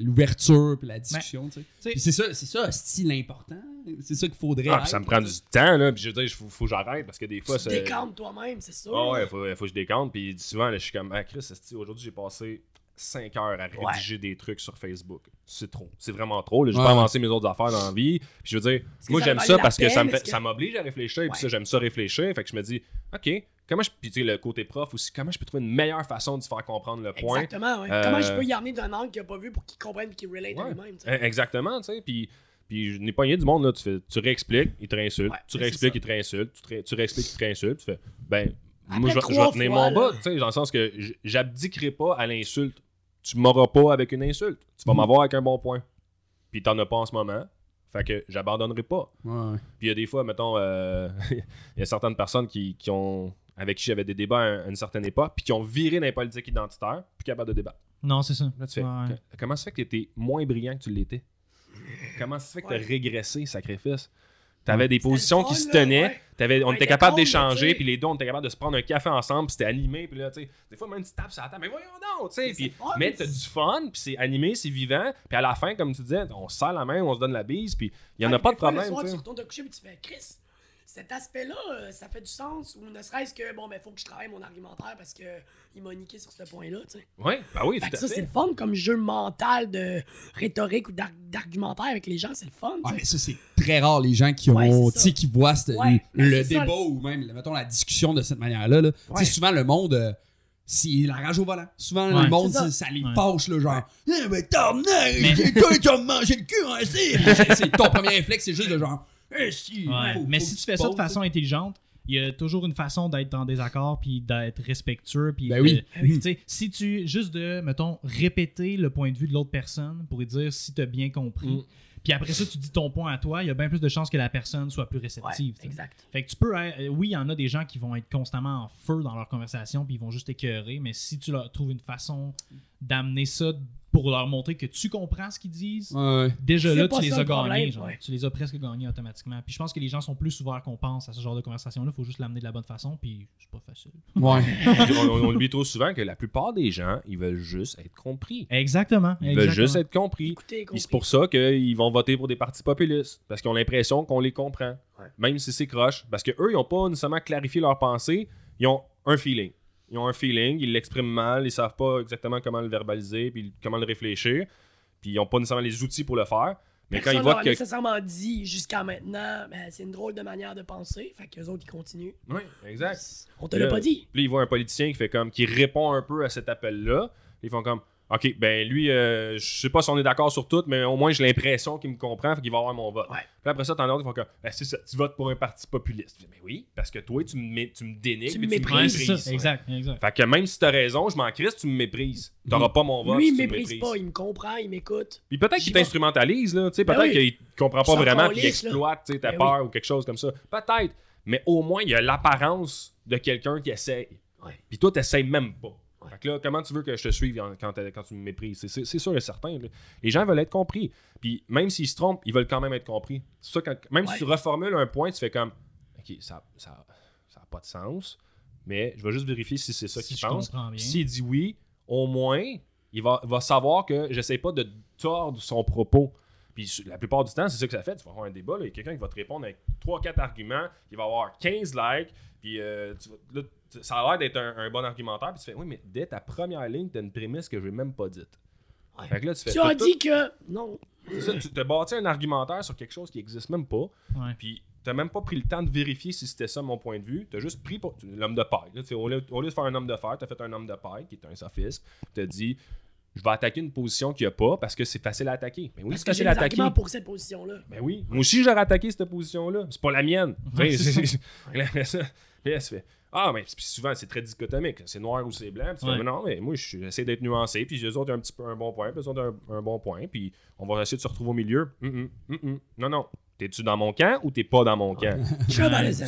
l'ouverture, puis la discussion, tu sais. Puis c'est ça, c'est ça, style important. C'est ça qu'il faudrait. Ah, puis ça me prend du temps, là. Puis je veux dire, il faut, faut que j'arrête parce que des fois, Tu décantes toi-même, c'est sûr. Ah ouais, faut, faut que je décante. Puis souvent, là, je suis comme, ah, Chris, aujourd'hui, j'ai passé 5 heures à rédiger des trucs sur Facebook. C'est trop. C'est vraiment trop. J'ai Ouais. pas avancé mes autres affaires dans la vie. Puis je veux dire, moi, j'aime ça parce que ça peine? me fait- Est-ce que- ça m'oblige à réfléchir. Puis Ouais. ça, j'aime ça réfléchir. Fait que je me dis, OK, comment je. Puis tu sais, le côté prof aussi, comment je peux trouver une meilleure façon de se faire comprendre le point? Exactement, ouais. Euh, Comment je peux y amener d'un angle qu'il n'a pas vu pour qu'il comprenne et qu'il relate à lui-même. Eh, Exactement, tu sais. Puis, puis je n'ai pas rien du monde, là. Tu, fais, tu réexpliques, il te réinsulte. Ouais, tu réexpliques, il te réinsulte. Tu, te ré- tu réexpliques, il te réinsulte. Tu fais, ben, Après moi, je, vais- je vais tenir mon bas, tu sais, dans le sens que j'abdiquerai pas à l'insulte. Tu m'auras pas avec une insulte. Tu vas m'avoir avec un bon point. Puis t'en as pas en ce moment. Fait que j'abandonnerai pas. Ouais. Puis il y a des fois, mettons, euh, il y a certaines personnes qui, qui ont avec qui j'avais des débats à, un- à une certaine époque, puis qui ont viré dans les politiques identitaires, puis capable de débattre. Non, c'est ça. Là, tu fais, Ouais. que- comment ça fait que tu étais moins brillant que tu l'étais? Comment ça fait que tu as régressé, sacrifice? Tu avais des positions qui se tenaient, ouais. on Ouais, était capable d'échanger, puis les deux, on était capable de se prendre un café ensemble, puis c'était animé, puis là, tu sais, des fois, même tu tapes sur la table, mais voyons donc, tu sais, Mais puis- t'as du fun, puis c'est animé, c'est vivant, puis à la fin, comme tu disais, on se serre la main, on se donne la bise, puis il y en Ouais, a pas de Le problème, soir, tu retournes te coucher et tu fais Chris. Cet aspect-là, euh, ça fait du sens, ou ne serait-ce que, bon, ben, faut que je travaille mon argumentaire parce que il m'a niqué sur ce point-là, tu sais. Ouais, bah oui, Fait tout que à ça, c'est le fun comme jeu mental de rhétorique ou d'ar- d'argumentaire avec les gens, c'est le fun, Ah, mais ça, c'est très rare, les gens qui ont, c'est tu ça. sais, qui voient cette- Ouais, ben, le c'est ça. débat ou même, mettons, la discussion de cette manière-là. Là. Tu Ouais. sais, souvent, le monde, euh, c'est la rage au volant. Souvent, Ouais. le monde, C'est ça. les Ouais. fâche, là, genre, eh ben, tabarnak, Mais- j'ai- toi, tu vas me manger le cul, hein, c'est. C'est- Ton premier réflexe, c'est juste de genre, eh, si. Ouais. faut- mais faut si tu fais ça de façon intelligente, il y a toujours une façon d'être en désaccord puis d'être respectueux puis Ben de- oui. tu sais, si tu juste de mettons répéter le point de vue de l'autre personne pour lui dire si tu as bien compris. Mm. Puis après ça tu dis ton point à toi, il y a bien plus de chances que la personne soit plus réceptive. exact. Fait que tu peux euh, oui, il y en a des gens qui vont être constamment en feu dans leur conversation puis ils vont juste écœurer, mais si tu leur trouves une façon d'amener ça pour leur montrer que tu comprends ce qu'ils disent, Ouais. déjà là, tu les as gagnés. genre. ouais. Tu les as presque gagnés automatiquement. Puis je pense que les gens sont plus ouverts qu'on pense à ce genre de conversation-là. Il faut juste l'amener de la bonne façon, puis c'est pas facile. Ouais. on, on- on oublie trop souvent que la plupart des gens, ils veulent juste être compris. Exactement. Ils veulent juste être compris. Écoutez, Puis compris. c'est pour ça qu'ils vont voter pour des partis populistes. Parce qu'ils ont l'impression qu'on les comprend. Ouais. Même si c'est croche. Parce qu'eux, ils n'ont pas nécessairement clarifié leur pensée. Ils ont un feeling. Ils ont un feeling, ils l'expriment mal, ils savent pas exactement comment le verbaliser, puis comment le réfléchir. Puis ils n'ont pas nécessairement les outils pour le faire. Mais Personne quand ils voient que. nécessairement dit jusqu'à maintenant, ben, c'est une drôle de manière de penser, fait qu'eux autres, ils continuent. Oui, exact. On te l'a pas dit. Puis ils voient un politicien qui fait comme qui répond un peu à cet appel-là. Ils font comme OK, ben lui, euh, je sais pas si on est d'accord sur tout, mais au moins j'ai l'impression qu'il me comprend, fait qu'il va avoir mon vote. Ouais. Puis après ça, t'en as d'autres qui font comme ben, c'est ça, tu votes pour un parti populiste. Je dis, Mais oui, parce que toi, tu me, tu me dénigres, Tu mais me tu méprises. c'est méprises. ça. Exact, exact. Fait que même si t'as raison, je m'en crisse, tu me méprises. T'auras pas mon vote. Lui, il tu me méprise pas, il me comprend, il m'écoute. Puis peut-être qu'il t'instrumentalise, là. Tu sais, Ben peut-être oui. qu'il comprend pas vraiment, puis il exploite tu sais, ta Ben peur ou quelque chose comme ça. Peut-être. Mais au moins, il y a l'apparence de quelqu'un qui essaye. Ouais. Puis toi, t'essayes même pas. Ouais. Fait que là, comment tu veux que je te suive quand, tu me méprises? C'est- sûr et certain. là. Les gens veulent être compris. Puis même s'ils se trompent, ils veulent quand même être compris. Ça, quand, même Ouais. si tu reformules un point, tu fais comme OK, ça ça, ça a pas de sens, mais je vais juste vérifier si c'est ça Si qu'il pense. S'il dit oui, au moins, il va, va savoir que j'essaie pas de tordre son propos. Puis la plupart du temps, c'est ça que ça fait. Tu vas avoir un débat, il y a quelqu'un qui va te répondre avec 3-4 arguments, il va avoir 15 likes, puis euh, tu vas- là, ça a l'air d'être un, un bon argumentaire, puis tu fais oui, mais dès ta première ligne, tu as une prémisse que je n'ai même pas dite. Ouais. Fait que là, tu fais. Tu t'as as tout- dit que. Non. ça, tu t'as bâti un argumentaire sur quelque chose qui existe même pas. Ouais. Puis t'as même pas pris le temps de vérifier si c'était ça mon point de vue. T'as juste pris pour- l'homme de paille. Là, tu au, lieu, au lieu de faire un homme de fer, t'as fait un homme de paille qui est un sophiste. T'as dit je vais attaquer une position qu'il n'y a pas parce que c'est facile à attaquer. Mais oui, Parce c'est que j'ai facile des à attaquer. arguments pour cette position-là. Ben oui. Moi aussi, j'aurais attaqué cette position-là. C'est pas la mienne. Ouais, Tu c'est ça, tu fais, Ah, mais souvent, c'est très dichotomique. C'est noir ou c'est blanc. Puis Ouais. Mais non, mais moi, j'essaie d'être nuancé. Puis les autres ont un petit peu un bon point. Puis les autres ont un, un bon point. Puis on va essayer de se retrouver au milieu. Hum, hum, hum. Non, non. T'es-tu dans mon camp ou t'es pas dans mon camp? Je suis Ouais. malaisant.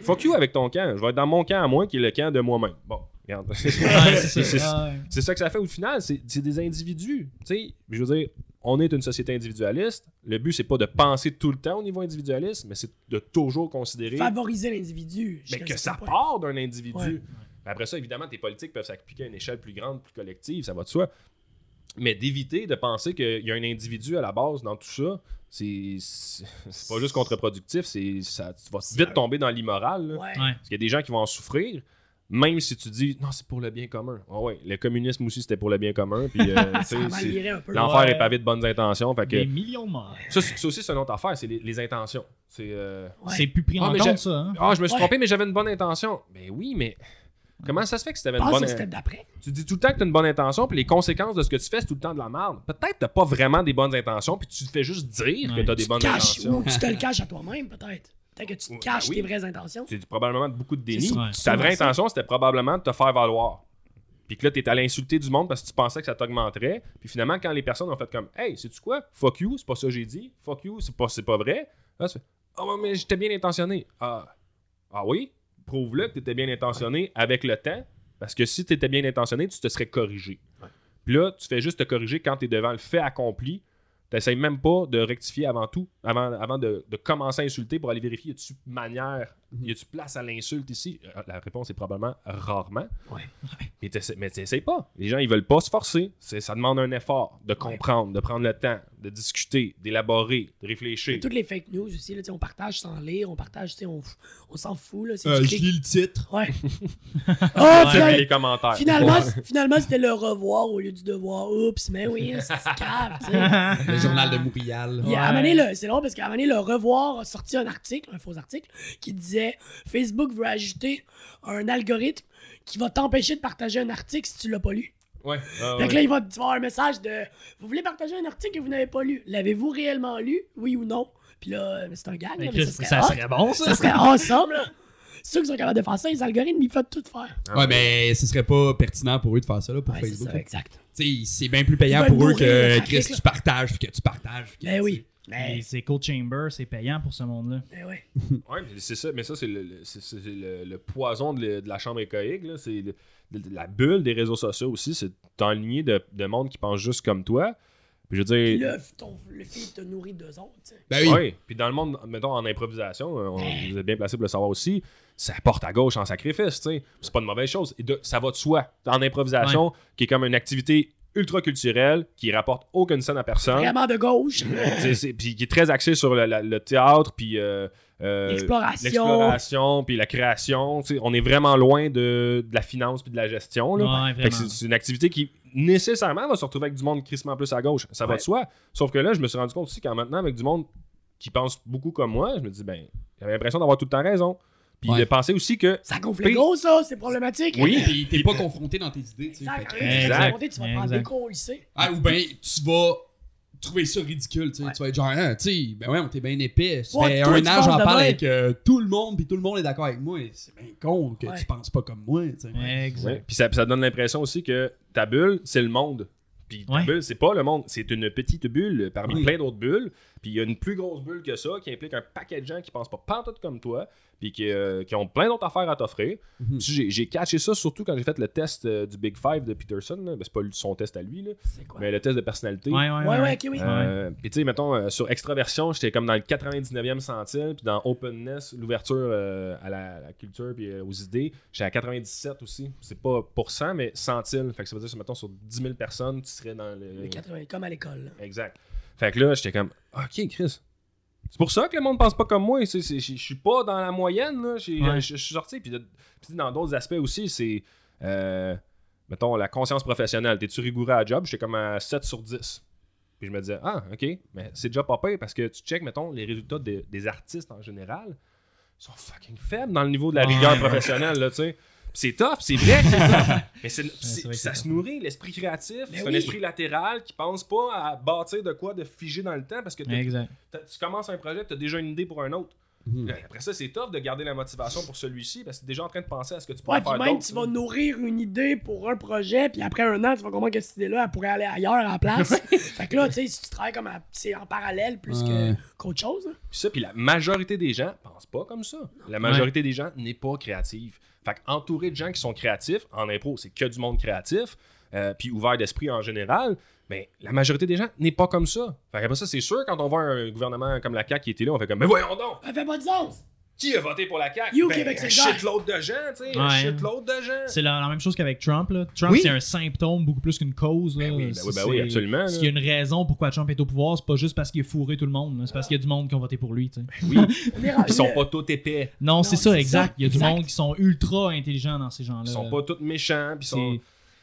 Fuck you avec ton camp. Je vais être dans mon camp à moi, qui est le camp de moi-même. Bon, regarde. Ouais, c'est ça. Ouais. c'est ça que ça fait au final, c'est des individus. Tu sais, je veux dire, on est une société individualiste. Le but, c'est pas de penser tout le temps au niveau individualiste, mais c'est de toujours considérer Favoriser l'individu. mais que ça point. part d'un individu. Ouais. Après ça, évidemment, tes politiques peuvent s'appliquer à une échelle plus grande, plus collective, ça va de soi. Mais d'éviter de penser qu'il y a un individu à la base dans tout ça, c'est pas juste contre-productif, c'est ça tu vas vite tomber dans l'immoral. Ouais. Parce qu'il y a des gens qui vont en souffrir, même si tu dis non, c'est pour le bien commun. Ah ouais, le communisme aussi c'était pour le bien commun. Puis euh, tu l'enfer Ouais. est pavé de bonnes intentions. Fait que Des millions de morts. ça, aussi c'est une autre affaire, c'est les, les intentions. C'est euh, Ouais. Plus pris Ah, en mais compte, ça. Hein? ah, je me suis Ouais. trompé, mais j'avais une bonne intention. Ben oui, mais comment ça se fait que si t'avais une Pense bonne d'après. Tu dis tout le temps que t'as une bonne intention, puis les conséquences de ce que tu fais, c'est tout le temps de la merde. Peut-être que t'as pas vraiment des bonnes intentions, puis tu te fais juste dire que Ouais. t'as des Tu te bonnes caches intentions. ou tu te le caches à toi-même, peut-être. Peut-être que tu te caches ben oui. tes vraies intentions. C'est probablement beaucoup de déni. Ta vraie intention, c'était probablement de te faire valoir. Puis que là, t'es allé insulter du monde parce que tu pensais que ça t'augmenterait. Puis finalement, quand les personnes ont fait comme Hey, sais-tu quoi? Fuck you, c'est pas ça que j'ai dit. Fuck you, c'est pas, c'est pas vrai. Là, tu fais Ah, ouais, mais j'étais bien intentionné. Ah, ah oui? Prouve-le que t'étais bien intentionné avec le temps. Parce que si t'étais bien intentionné, tu te serais corrigé. Puis là, tu fais juste te corriger quand t'es devant le fait accompli. T'essayes même pas de rectifier avant tout, avant, avant de, de commencer à insulter pour aller vérifier y a-tu manière, y a-tu place à l'insulte ici? Euh, La réponse est probablement rarement. Ouais. Mais t'essayes pas. Les gens, ils veulent pas se forcer. Ça demande un effort de comprendre, de prendre le temps, de discuter, d'élaborer, de réfléchir. Toutes les fake news aussi, là, on partage sans lire, on partage, tu sais, on, on s'en fout. Là, Euh, je lis le titre. Ouais. Tu oh, final- les commentaires. finalement, c'était le revoir au lieu du devoir. Oups, mais oui, c'est cave, tu sais. Le journal de Montréal. C'est drôle parce qu'à un moment donné, le revoir a sorti un article, un faux article, qui disait Facebook veut ajouter un algorithme qui va t'empêcher de partager un article si tu l'as pas lu. Ouais. ah, Fait que là, il va avoir un message de Vous voulez partager un article que vous n'avez pas lu? L'avez-vous réellement lu? Oui ou non? Puis là, euh, c'est un gag, là, Mais Chris, ça serait, ça serait bon, ça. Ça serait awesome, là. Ceux qui sont capables de faire ça, les algorithmes, ils peuvent tout faire. Ah, Ouais, mais ce serait pas pertinent pour eux de faire ça là, pour Ouais, c'est Facebook. ça, là. exact. C'est bien plus payant pour eux que Chris, là. tu partages, puis que tu partages. que- Ben oui. Mais Ben, c'est Cold Chamber, c'est payant pour ce monde-là. ben ouais. Ouais, mais c'est ça, mais ça, c'est le, le- c'est- c'est le- le poison de, le- de la chambre échoïque. là. C'est le- de- la bulle des réseaux sociaux aussi. C'est t'enligner de, de monde qui pense juste comme toi. Puis je veux Puis dire. là, ton, le fil te nourrit d'eux autres. Ben oui. Ouais, puis dans le monde, mettons en improvisation, euh, on- vous êtes bien placé pour le savoir aussi, ça porte à gauche en sacrifice, tu sais. C'est pas une mauvaise chose. Et de- ça va de soi. En improvisation, qui est comme une activité ultra culturelle, qui rapporte aucune scène à personne, Vraiment de gauche. C'est- c'est- puis qui est très axé sur le, la- le théâtre, puis euh, euh, L'exploration. l'exploration, puis la création. On est vraiment loin de, de la finance puis de la gestion. Là. Ouais, Fait que vraiment. c'est c'est une activité qui nécessairement va se retrouver avec du monde crissement plus à gauche. Ça va de soi. Sauf que là, je me suis rendu compte aussi qu'en maintenant, avec du monde qui pense beaucoup comme moi, je me dis, ben, j'avais l'impression d'avoir tout le temps raison. Puis Ouais. de penser aussi que. Ça gonfle gros, ça, c'est problématique. Oui, Puis t'es pas confronté dans tes idées, tu sais. Exact. fait volonté, tu vas te faire Exact. décoller. Ah, ou ben, tu vas trouver ça ridicule, tu sais. Ouais. Tu vas être genre, ah, tu sais, ben ouais, on t'est bien épais. Ça Ouais, fait toi, un an, penses j'en parle avec euh, tout le monde, puis tout le monde est d'accord avec moi. C'est bien con que Ouais. tu penses pas comme moi, tu sais. Exact. Puis ça, ça donne l'impression aussi que ta bulle, c'est le monde. Puis ta Ouais. bulle, c'est pas le monde, c'est une petite bulle parmi plein d'autres bulles. Puis il y a une plus grosse bulle que ça qui implique un paquet de gens qui pensent pas pantoute comme toi, puis qui, euh, qui ont plein d'autres affaires à t'offrir. Mhm. J'ai, catché ça surtout quand j'ai fait le test euh, du Big Five de Peterson. Ben, c'est pas son test à lui, là, C'est quoi? mais le test de personnalité. Ouais, ouais, Ouais, oui. Euh, Puis tu sais, mettons, euh, sur extraversion, j'étais comme dans le 99e centile, puis dans openness, l'ouverture euh, à, la, à la culture puis euh, aux idées, j'étais à 97 aussi. C'est pas pour cent, mais centile. Fait que ça veut dire que, mettons, sur 10 000 personnes, tu serais dans le... Les 80, comme à l'école. Exact. Fait que là, j'étais comme, ok, Chris. C'est pour ça que le monde pense pas comme moi. Je suis pas dans la moyenne. Ouais. Je suis sorti. Puis dans d'autres aspects aussi, c'est. euh, mettons, la conscience professionnelle, t'es-tu rigoureux à la job? J'étais comme à 7 sur 10. Puis je me disais, ah, ok, mais c'est déjà pas pire parce que tu check, mettons, les résultats des- des artistes en général sont fucking faibles dans le niveau de la rigueur professionnelle, là, tu sais. C'est tough, c'est vrai que c'est tough. Mais c'est, c'est- c'est vrai que ça se nourrit, l'esprit créatif. Mais c'est un esprit latéral qui pense pas à bâtir de quoi de figé dans le temps parce que t'as- Exact. t'as- tu commences un projet, tu as déjà une idée pour un autre. Mhm. Là, Après ça, c'est tough de garder la motivation pour celui-ci parce que tu es déjà en train de penser à ce que tu Ouais, pourrais puis faire même tu vas nourrir une idée pour un projet, puis après un an, tu vas comprendre que cette idée-là, elle pourrait aller ailleurs à la place. fait que là, tu sais, si tu travailles comme à- c'est en parallèle plus Ouais. qu'autre chose. hein. Puis ça, puis la majorité des gens pensent pas comme ça. La majorité des gens n'est pas créative. Fait entouré de gens qui sont créatifs, en impro, c'est que du monde créatif, euh, puis ouvert d'esprit en général, mais la majorité des gens n'est pas comme ça. Fait qu'après ça, c'est sûr, quand on voit un gouvernement comme la CAQ qui était là, on fait comme, mais voyons donc, Ça fait pas de sens. qui a voté pour la CAQ? You ben, Québec solidaire. shitload de gens, tu sais, Ouais. shitload de gens. C'est la, la même chose qu'avec Trump. Là. Trump, Oui. c'est un symptôme beaucoup plus qu'une cause. Là. Ben oui, ben oui, ben C'est- oui, absolument. S'il y a une raison pourquoi Trump est au pouvoir, c'est pas juste parce qu'il a fourré tout le monde. C'est parce qu'il y a du monde qui ont voté pour lui. tu sais. Oui, est rendu- ils sont pas tous épais. Non, c'est c'est ça, exact. Il y a du exact. monde qui sont ultra intelligents dans ces gens-là. Ils sont pas tous méchants, puis ils sont...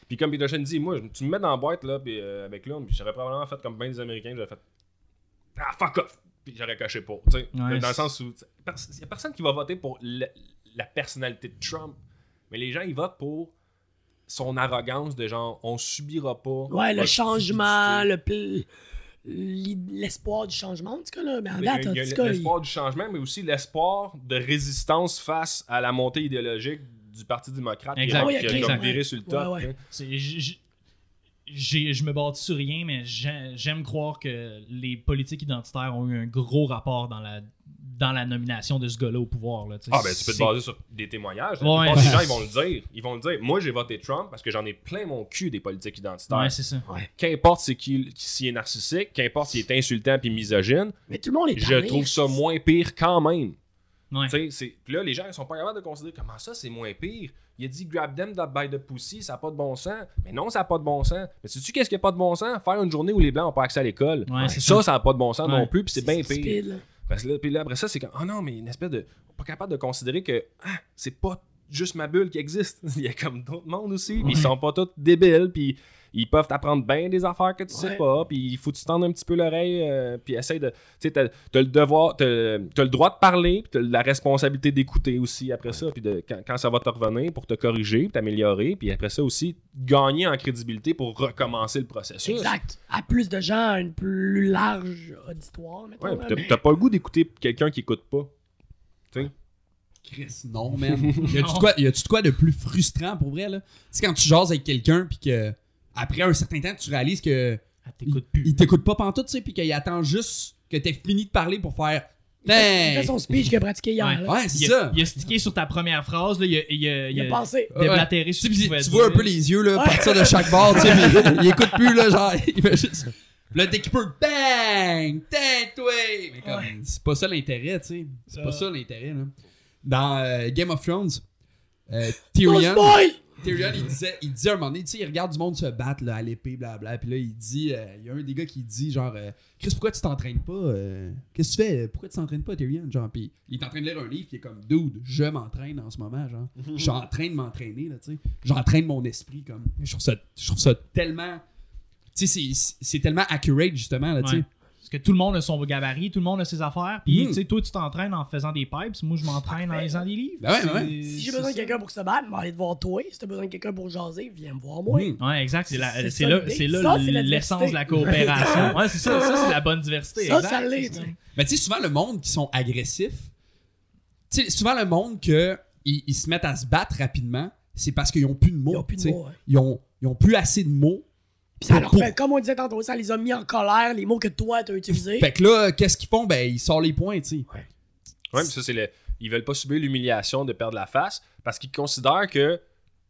Puis comme Peter Chen dit, moi, je- tu me mets dans la boîte là, puis, euh, avec l'homme, puis j'aurais probablement fait comme bien des Américains, j'aurais fait Ah, fuck off! Puis j'aurais coché pas. tu sais. Ouais, dans le sens où. Il y a personne qui va voter pour la, la personnalité de Trump, mais les gens, ils votent pour son arrogance de genre, on subira pas. Ouais, le changement, le pl- l'espoir du changement, en tout cas, là. Mais en date, en tout cas, il- l'espoir du changement, mais aussi l'espoir de résistance face à la montée idéologique du Parti démocrate qui Exact. a, qui comme ouais. viré sur le top. Ouais, ouais. je me bâtis sur rien, mais j'ai- j'aime croire que les politiques identitaires ont eu un gros rapport dans la, dans la nomination de ce gars-là au pouvoir. Là. Ah, ben tu peux te baser sur des témoignages. Ouais. La plupart des gens, ils vont le dire. Ils vont le dire. Moi, j'ai voté Trump parce que j'en ai plein mon cul des politiques identitaires. Ouais, c'est ça. Qu'importe qui, s'il est narcissique, qu'importe s'il est insultant puis misogyne, Mais tout le monde est je trouve ça moins pire quand même. Ouais. Tu sais, c'est- Puis là, les gens, ils sont pas capables de considérer comment ça, c'est moins pire. Il a dit grab them by the pussy, ça n'a pas de bon sens. Mais non, ça n'a pas de bon sens. Mais sais-tu qu'est-ce qui n'a pas de bon sens? Faire une journée où les Blancs n'ont pas accès à l'école. Ouais, ça, ça. n'a pas de bon sens Ouais. non plus, puis c'est bien pire. stupide, là. Parce que là, puis là, après ça, c'est comme, oh non, mais une espèce de. Pas capable de considérer que ah, c'est pas juste ma bulle qui existe. Il y a comme d'autres mondes aussi. Puis ils sont pas tous débiles. Puis ils peuvent t'apprendre bien des affaires que tu sais pas. Puis il faut que tu tendre un petit peu l'oreille. euh, puis essaye de. Tu sais, t'as t'as le devoir. T'as t'as le droit de parler. Puis t'as la responsabilité d'écouter aussi après ça. Puis de, quand, quand ça va te revenir pour te corriger, puis t'améliorer. Puis après ça aussi, gagner en crédibilité pour recommencer le processus. Exact. À plus de gens, à une plus large auditoire, mettons. Ouais, là, puis mais- t'as- t'as pas le goût d'écouter quelqu'un qui écoute pas. Tu sais? Chris, non, man. y a-tu de quoi, y a-tu de quoi de plus frustrant pour vrai, là? Tu sais, quand tu jases avec quelqu'un, puis que après un certain temps, tu réalises que. Ah, plus. Il t'écoute pas pantoute, tu sais, puis qu'il attend juste que t'aies fini de parler pour faire. Il fait, il fait son speech qu'il a pratiqué hier. Ouais. Ouais, c'est Il a, ça. il a stické sur ta première phrase, là, il a, il a, Il a pensé. déblatéré Tu, sur ce sais, qu'il puis pouvait tu vois un peu les yeux là, Ouais. partir de chaque bord, tu sais, mais il écoute plus là, genre, il fait juste. Là, dès qu'il peut, bang! Tais-toi! Mais comme, Ouais. c'est pas ça l'intérêt, tu sais. C'est Ça- pas ça l'intérêt, là. Dans euh, Game of Thrones, euh, Oh, Tyrion, spoil! Tyrion, il disait, il disait à un moment donné, tu sais, il regarde du monde se battre là, à l'épée, blablabla, puis là, il dit, euh, il y a un des gars qui dit, genre, euh, Chris, pourquoi tu t'entraînes pas? euh, Qu'est-ce que tu fais? Pourquoi tu t'entraînes pas, Tyrion? Genre, puis il est en train de lire un livre, qui est comme, dude, je m'entraîne en ce moment, genre. Je suis en train de m'entraîner, là, tu sais. J'entraîne mon esprit, comme. Je trouve ça, je trouve ça tellement. Tu sais, c'est- c'est tellement accurate, justement, là, tu sais. Ouais. Que tout le monde a son gabarit, tout le monde a ses affaires. Puis, Mm. tu sais, toi, tu t'entraînes en faisant des pipes. Moi, je m'entraîne en lisant des livres. Ben ouais, ben ouais. Si j'ai besoin de quelqu'un pour se battre, je vais aller te voir toi. Si t'as besoin de quelqu'un pour jaser, viens me voir moi. Mm. Ouais, exact. C'est, là, c'est l'essence de la coopération. ouais, c'est ça. Ça, c'est la bonne diversité. Ça, exact. ça l'est. Mais tu sais, souvent, le monde qui sont agressifs, tu sais, souvent, le monde que ils, ils se mettent à se battre rapidement, c'est parce qu'ils ont plus de mots. Ils ont plus de tu sais. mots, ouais. Ils ont, ils ont plus assez de mots. Puis ça leur Pour- fait, comme on disait tantôt, ça les a mis en colère, les mots que toi t'as utilisés. Fait que là, qu'est-ce qu'ils font? Ben, ils sortent les points, tu sais. Ouais, mais ça, c'est le. Ils veulent pas subir l'humiliation de perdre la face parce qu'ils considèrent que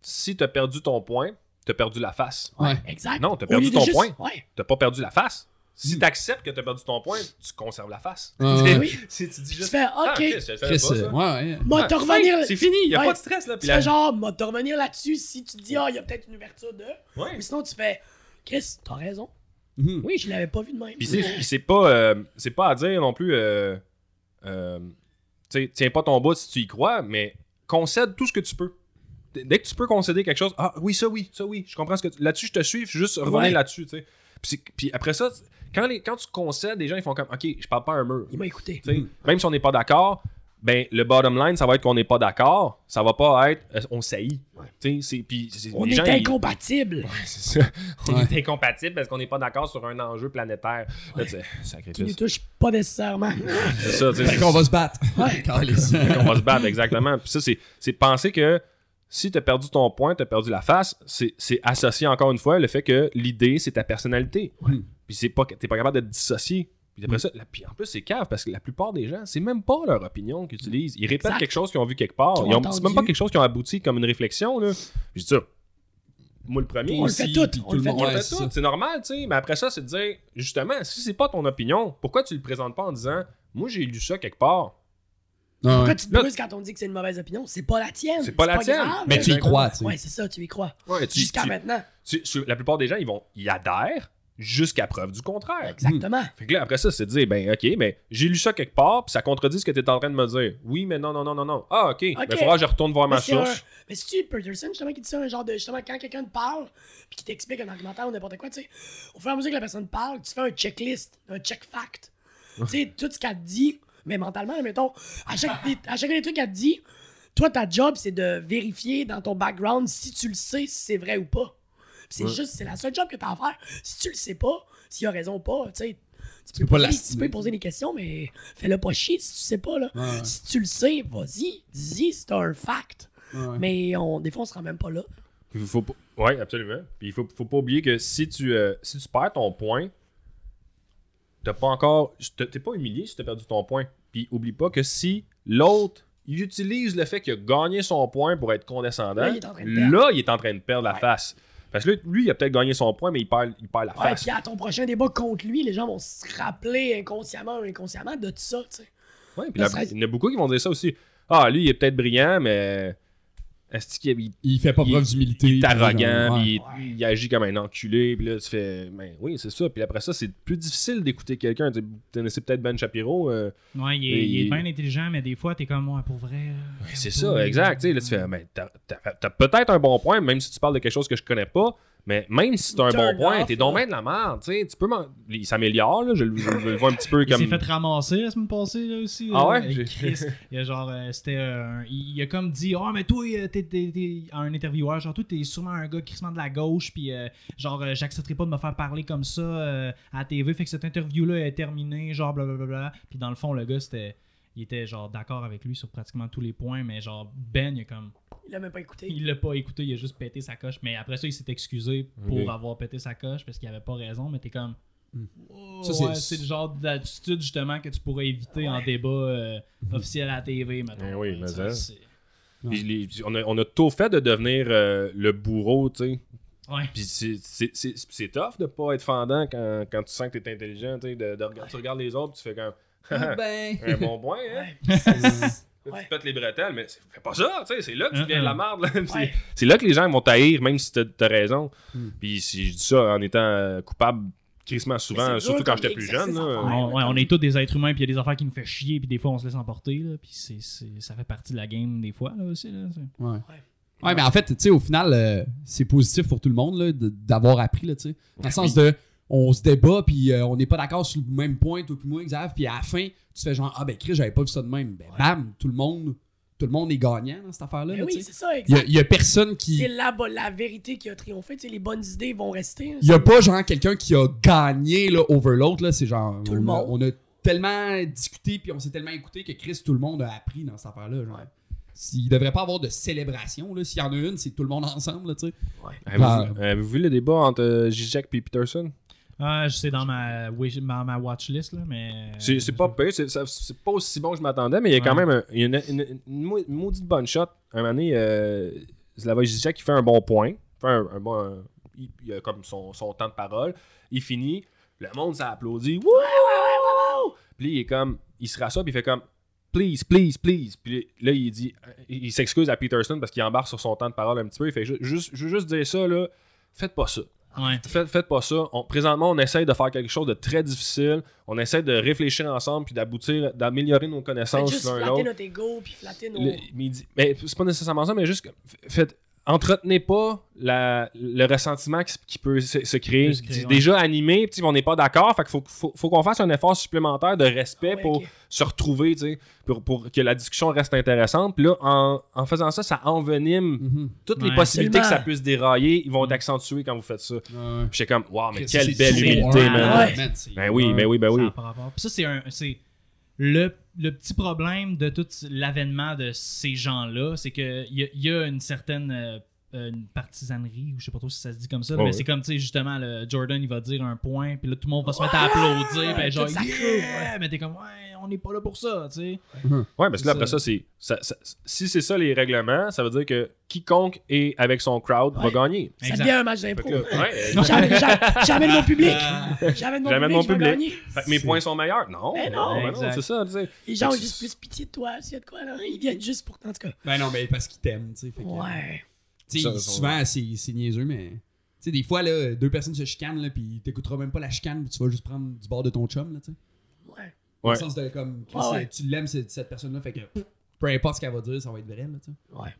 si t'as perdu ton point, t'as perdu la face. Ouais. Exact. Non, t'as perdu ton juste- point. Ouais. T'as pas perdu la face. Si Mm. t'acceptes que t'as perdu ton point, tu conserves la face. Ouais, ouais. Oui. si tu dis Tu juste. fais, Ah, ok. ouais, ouais. Moi, Ah, te revenir. C'est fini, y a Ouais. pas de stress là. Tu Puis fais genre, moi, te revenir là-dessus si tu dis, ah, il y a peut-être une ouverture de. Ouais. Ou sinon, tu fais, Chris, t'as raison. Mhm. Oui, je l'avais pas vu de même. Puis c'est, pas, euh, c'est pas à dire non plus. Euh, euh, tiens pas ton bout si tu y crois, mais concède tout ce que tu peux. dès que tu peux concéder quelque chose, ah oui, ça oui, ça oui, je comprends ce que tu- là-dessus je te suis, je juste revenir Ouais. là-dessus, tu sais. Puis, après ça, quand, les, quand tu concèdes, les gens ils font comme OK, je parle pas à un mur. Il m'a écouté. Même si on n'est pas d'accord, ben le bottom line, ça va être qu'on n'est pas d'accord. Ça va pas être euh, on saillit. C'est- c'est- On est gens, ils- incompatibles. c'est ça. On Ouais. est incompatibles parce qu'on n'est pas d'accord sur un enjeu planétaire. Là, Qui ne touche pas nécessairement. C'est ça, Fait qu'on va se battre. Ouais. On va se battre, exactement. Puis ça, c'est, c'est penser que si tu as perdu ton point, tu as perdu la face, c'est, c'est associé encore une fois le fait que l'idée, c'est ta personnalité. Puis c'est pas, t'es pas capable de te dissocier. Puis après ça, la- puis en plus, c'est cave parce que la plupart des gens, c'est même pas leur opinion qu'ils utilisent. Ils répètent Exact. quelque chose qu'ils ont vu quelque part. Qu'ils ont Ils ont- c'est même pas quelque chose qui ont abouti comme une réflexion. Là. Je dis ça. Moi, le premier, On le fait tout. On le fait on Ouais, le fait c'est tout, ça. c'est normal, tu sais. Mais après ça, c'est de dire, justement, si c'est pas ton opinion, pourquoi tu le présentes pas en disant, moi, j'ai lu ça quelque part? Ah Pourquoi ouais. tu te brusques quand on dit que c'est une mauvaise opinion? C'est pas la tienne. C'est pas la tienne. grave. Mais tu y crois, tu sais. Ouais, c'est ça, tu y crois. Ouais, tu- Jusqu'à tu- maintenant. tu- la plupart des gens, ils vont y adhèrent jusqu'à preuve du contraire. Exactement. Fait que là, après ça, c'est de dire, ben, ok, ben, j'ai lu ça quelque part, puis ça contredit ce que tu es en train de me dire. Oui, mais non, non, non, non, non. Ah, ok. Ben, il faudra que je retourne voir ma Mais un- source. Mais c'est-tu Peterson, justement, qui dit ça, un genre de. Justement, quand quelqu'un te parle, puis qui t'explique un argumentaire ou n'importe quoi, tu sais, au fur et à mesure que la personne parle, tu fais un checklist, un check fact. tu sais, tout ce qu'elle te dit, mais mentalement, mettons, à chaque, à chacun des trucs qu'elle te dit, toi, ta job, c'est de vérifier dans ton background si tu le sais, si c'est vrai ou pas. Puis c'est Ouais. juste, c'est la seule job que t'as à faire. Si tu le sais pas, s'il a raison ou pas, tu sais. Tu peux, poser, l'astiner. tu peux poser des questions, mais fais-le pas chier si tu sais pas, là. Ouais. Si tu le sais, vas-y, dis c'est un fact. Ouais. Mais on, des fois, on se rend même pas là. Il faut. Ouais, absolument. Puis il faut, faut pas oublier que si tu, euh, si tu perds ton point, t'as pas encore. t'es- pas humilié si t'as perdu ton point. Puis oublie pas que si l'autre. Il utilise le fait qu'il a gagné son point pour être condescendant. Là, il est en train de perdre. Là, il est en train de perdre la Ouais. face. Parce que là, lui, il a peut-être gagné son point, mais il perd, il perd la Ouais, face. puis à ton prochain débat contre lui, les gens vont se rappeler inconsciemment ou inconsciemment de tout ça, tu sais. Ouais, puis il y en a beaucoup qui vont dire ça aussi. Ah, lui, il est peut-être brillant, mais. Est-ce qu'il il, Il fait pas Il- preuve d'humilité. il est arrogant, genre, ouais. puis il, Ouais. il agit comme un enculé, puis là, tu fais. Ben oui, c'est ça. Puis après ça, c'est plus difficile d'écouter quelqu'un. Tu connaissais peut-être Ben Shapiro. euh, Ouais, il est, il bien intelligent, mais des fois, t'es comme moi, pour vrai. euh, c'est ça, exact. Tu sais, là, tu fais. Ben, t'as, t'as- t'as peut-être un bon point, même si tu parles de quelque chose que je connais pas. Mais même si t'as un Turn bon point, t'es donc bien de la merde. Tu sais, tu peux Il s'améliore, là. Je, le- je le vois un petit peu Il comme. s'est fait ramasser la semaine passée là, aussi. Ah là, ouais? avec J'ai- Chris. Il a genre, euh, c'était euh, un- il, il a comme dit, oh mais toi, euh, t'es, t'es- t'es- à un intervieweur, genre toi, t'es sûrement un gars qui de la gauche, puis euh, genre, euh, j'accepterai pas de me faire parler comme ça euh, à la TV, fait que cette interview-là est terminée, genre blablabla. Puis dans le fond, le gars, c'était, il était genre d'accord avec lui sur pratiquement tous les points, mais genre Ben, il a comme, Il l'a même pas écouté. il l'a pas écouté, il a juste pété sa coche, mais après ça, il s'est excusé pour avoir pété sa coche parce qu'il avait pas raison, mais t'es comme. Oh, Ça, c'est- ouais, c'est le genre d'attitude justement que tu pourrais éviter en débat euh, officiel à la TV, mettons. Eh oui, mais ça, ça. c'est- Puis les- puis on, a, on a tout fait de devenir euh, le bourreau, tu sais. Ouais. Puis c'est- c'est c'est- c'est tough de pas être fendant quand, quand tu sens que t'es intelligent, tu sais. De, de Tu regardes les autres, tu fais comme. Ah ben. un bon point, hein. Ouais. Là, Ouais. Tu pètes les bretelles, mais c'est- fais pas ça, tu sais. C'est là que tu Hein, viens de la hein. merde, c'est- Ouais. C'est là que les gens vont t'haïr, même si t'as as raison. Hmm. Puis si je dis ça en étant euh, coupable crissement souvent, surtout dur quand j'étais plus jeune. là. On, ouais, on est tous des êtres humains, puis il y a des affaires qui nous fait chier, puis des fois on se laisse emporter, là, puis c'est, c'est- ça fait partie de la game des fois là, aussi. Là, Ouais. Ouais, mais en fait, tu sais, au final, euh, c'est positif pour tout le monde d'avoir appris, là, tu sais. Dans le sens de, on se débat, puis euh, on n'est pas d'accord sur le même point, toi puis moi, Xav, puis à la fin, tu fais genre, ah ben, Chris, j'avais pas vu ça de même. Ben, bam, tout le monde, tout le monde est gagnant dans cette affaire-là. Mais là, oui, c'est ça, Il y, a- exact. il y a personne qui. C'est la, la vérité qui a triomphé. Tu sais, les bonnes idées vont rester. Il y a pas genre quelqu'un qui a gagné là, over l'autre, là. C'est genre. Tout on, le a, monde. on a tellement discuté, puis on s'est tellement écouté que Chris, tout le monde a appris dans cette affaire-là. Genre. Il devrait pas avoir de célébration, là. S'il y en a une, c'est tout le monde ensemble, là, tu sais. Avez-vous Ah. avez-vous vu le débat entre euh, Zizek et Peterson? Ah, je sais dans ma, wish- ma, ma watchlist, là, mais. C'est c'est pas pire, c'est c'est pas aussi bon que je m'attendais, mais il y a quand Ouais. même un- il y a une, une- une mau- une maudite bonne shot. Un moment donné, euh, Slavoj qui fait un bon point. Fait un, un bon, un- il, il a comme son, son temps de parole. Il finit, le monde s'applaudit. Wouh! Puis il est comme, il se rassoit, puis il fait comme, please, please, please. Puis là, il dit, il s'excuse à Peterson parce qu'il embarque sur son temps de parole un petit peu. Il fait, ju- juste, je veux juste dire ça, là, faites pas ça. Ouais. Faites, faites pas ça. On- présentement, on essaye de faire quelque chose de très difficile. On essaie de réfléchir ensemble puis d'aboutir, d'améliorer nos connaissances l'un flatter l'autre. notre ego puis flatter nos. Le- mais, mais c'est pas nécessairement ça, mais juste faites, entretenez pas la- le ressentiment qui, qui peut se, se créer. Peut se créer, ouais. Déjà animé, puis on n'est pas d'accord, fait qu'il faut, faut, faut qu'on fasse un effort supplémentaire de respect Ah ouais, pour se retrouver, pour, pour que la discussion reste intéressante. Puis là, en, en faisant ça, ça envenime Mhm. toutes les possibilités que ça puisse dérailler, ils vont être accentués quand vous faites ça. Ouais. Puis j'étais comme, waouh, mais quelle belle humilité, man. Ben oui, ben oui, ben oui. ça, c'est un. Le, petit problème de tout l'avènement de ces gens-là, c'est qu'il y, y a une certaine. Une partisanerie, ou je sais pas trop si ça se dit comme ça, mais c'est comme, tu sais, justement, le Jordan, il va dire un point, puis là, tout le monde va se mettre à applaudir, puis genre, yeah! creux, mais t'es comme, ouais, on n'est pas là pour ça, tu sais. Ouais, parce que là, après ça, c'est. ça- ça- si c'est ça les règlements, ça veut dire que quiconque est avec son crowd va gagner. Ça Exact. devient un match d'impro. que ouais, J'amène j'amène- j'amène mon public. J'amène mon J'amène public. mon public. gagner. fait que mes points sont meilleurs. Non, Mais non, c'est ça, tu sais. Les gens ont juste plus pitié de toi s'il y a de quoi. Là. Ils viennent juste pour. En tout cas. Ben non, mais parce qu'ils t'aiment, tu sais. Ouais. Ça, souvent, c'est niaiseux, mais. Tu sais, des fois, là, deux personnes se chicanent, là, puis t'écouteras même pas la chicane, puis tu vas juste prendre du bord de ton chum, là, tu sais. Ouais. Dans Ouais. le sens de, comme, Chris, Ouais, ouais. tu l'aimes, cette, cette personne-là, fait que peu importe ce qu'elle va dire, ça va être vrai, là, tu sais. Ouais.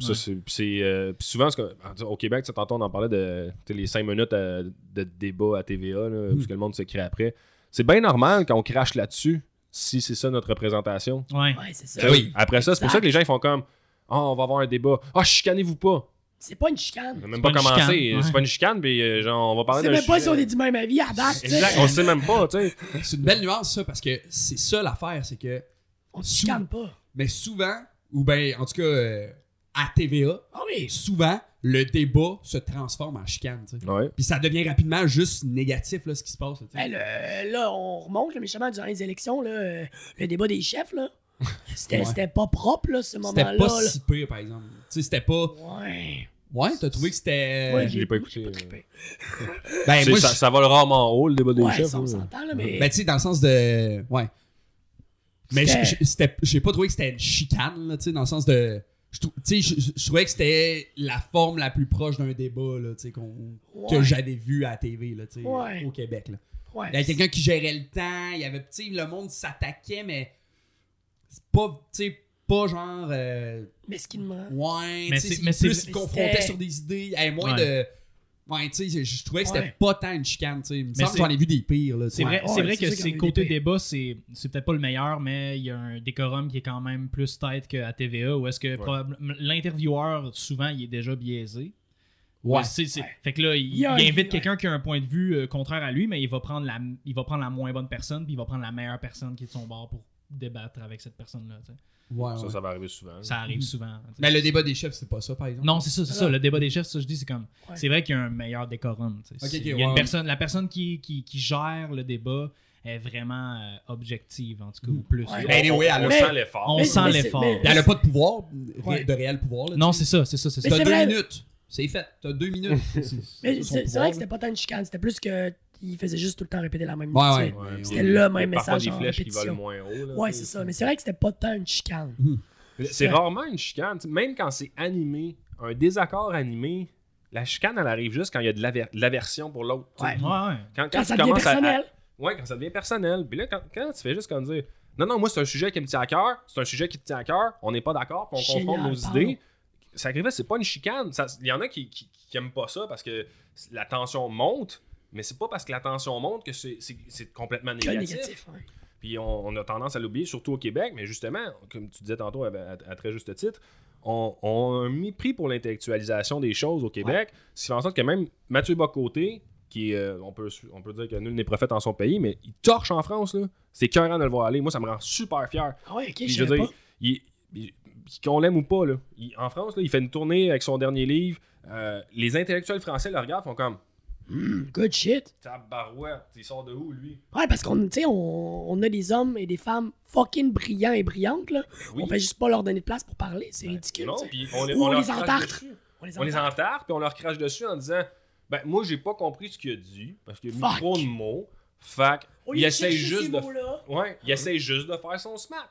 Ça, c'est, euh, souvent, que- au Québec, tantôt, on en parlait de les 5 minutes euh, de débat à TVA, là, parce que le monde se crée après. C'est bien normal quand on crache là-dessus, si c'est ça notre représentation. Ouais. Ouais, c'est ça. Ben oui. Après ça, c'est pour ça que les gens ils font comme Ah, on va avoir un débat. Ah, chicanez-vous pas. C'est pas une chicane. On n'a même C'est pas, commencé. ouais. C'est pas une chicane, puis euh, genre, on va On parler sait d'un même pas si on est du même avis à date. Exact, on sait même pas, tu sais. C'est une belle nuance, ça, parce que c'est ça l'affaire, c'est que. On se chicane pas. Mais souvent, ou ben, en tout cas, euh, à TVA, Ah oui. souvent, le débat se transforme en chicane, tu sais. Ouais. Puis ça devient rapidement juste négatif, là, ce qui se passe, là, tu sais. Ben, le- là, on remonte, là, méchamment, durant les élections, là, euh, le débat des chefs, là. C'était Ouais. c'était pas propre, là, ce C'était moment-là. pas là. si pire, par exemple. Tu sais, c'était pas. Ouais. Ouais, t'as trouvé que c'était. Ouais, je l'ai pas écouté, pas euh. trippé. Ben, moi, ça, ça vole rarement haut, le débat des Ouais, chefs. ça, on là. s'entend, là, mais. Ben, tu sais, dans le sens de. Ouais. Mais C'était- c'était- j'ai pas trouvé que c'était une chicane, là, tu sais, dans le sens de. Tu sais, je, trouvais que c'était la forme la plus proche d'un débat, là, tu sais, qu'on- que j'avais vu à la TV, là, tu sais, Ouais. au Québec, là. ouais, Il y avait quelqu'un qui gérait le temps, il y avait, tu sais, le monde s'attaquait, mais. Pas, pas genre. euh, Mesquinement. ouais, Mais c'est- mais plus c'était- sur des idées, il y avait moins Ouais. de. Ouais, tu sais, je, je trouvais que c'était Ouais. pas tant une chicane, tu sais. Mais semble que c'est- j'en ai vu des pires, là. C'est vrai, Ouais, c'est vrai c'est que c'est côté débat, c'est c'est peut-être pas le meilleur, mais il y a un décorum qui est quand même plus tête qu'à TVA, où est-ce que probable- l'intervieweur, souvent, il est déjà biaisé. Ouais. C'est- c'est- Ouais. Fait que là, il, Il y a un- il invite quelqu'un qui a un point de vue euh, contraire à lui, mais il va, prendre la, il va prendre la moins bonne personne, puis il va prendre la meilleure personne qui est de son bord pour débattre avec cette personne-là. tu sais. Ouais, Ça, ouais. ça va arriver souvent. Ça arrive souvent. tu sais. Mais le débat des chefs, c'est pas ça, par exemple? Non, c'est ça, c'est ça. Alors- Le débat des chefs, ça, je dis, c'est comme. Ouais. C'est vrai qu'il y a un meilleur décorum. tu sais. Ok, ok, il y a ouais, une personne, la personne qui, qui, qui gère le débat est vraiment euh, objective, en tout cas, ou plus. Ouais. là. Ben, anyway, on, elle on sent l'effort. On Mais- sent l'effort. Elle a pas de pouvoir, ré- Ouais. de réel pouvoir. Là, Non, c'est ça, c'est ça, c'est ça. Mais T'as c'est deux vrai- minutes. C'est fait. T'as deux minutes. C'est- vrai que c'était pas tant une chicane, c'était plus que il faisait juste tout le temps répéter la même Ouais, chose. ouais. Ouais, C'était le même parfois message des en flèches qui répétition. volent moins haut. là, Ouais, c'est ça. Mais c'est vrai que c'était pas tant une chicane. C'est rarement une chicane. Même quand c'est animé, un désaccord animé, la chicane, elle arrive juste quand il y a de l'aver- de l'aversion pour l'autre. tu sais. Ouais. Ouais, ouais. Quand, quand tu ça devient commences à- à- personnel. Ouais, quand ça devient personnel. Puis là, quand, quand tu fais juste comme dire Non, non, moi, c'est un sujet qui me tient à cœur, c'est un sujet qui te tient à cœur, on n'est pas d'accord, puis on Génial, confronte nos pardon. idées. Sacrifice, c'est pas une chicane. Ça- Il y en a qui, qui, qui aiment pas ça parce que la tension monte, mais c'est pas parce que la tension monte que c'est- complètement négatif. négatif. ouais. Puis on, on a tendance à l'oublier, surtout au Québec, mais justement, comme tu disais tantôt à, à- à très juste titre, on, on a un mépris pour l'intellectualisation des choses au Québec, ce qui fait en sorte que même Mathieu Bocoté, qui euh, on, peut, on peut dire que nul n'est prophète en son pays, mais il torche en France, là. C'est écœurant de le voir aller. Moi, ça me rend super fier. Ah ouais, ok, Puis, je veux dire, pas. il- il- qu'on l'aime ou pas, là, il- en France, là, il fait une tournée avec son dernier livre. Euh, les intellectuels français le regardent, font comme Hmm, good shit. Tabarouette, il sort de où, lui? Ouais, parce qu'on on, on a des hommes et des femmes fucking brillants et brillantes, là. Oui. On fait juste pas leur donner de place pour parler. C'est ridicule. Non, puis on, les- on on les. On les On les puis on leur crache dessus en disant Ben, moi, j'ai pas compris ce qu'il a dit, parce qu'il a mis trop de mots. Au il chercher juste de. Ouais, il essaye juste de faire son smart.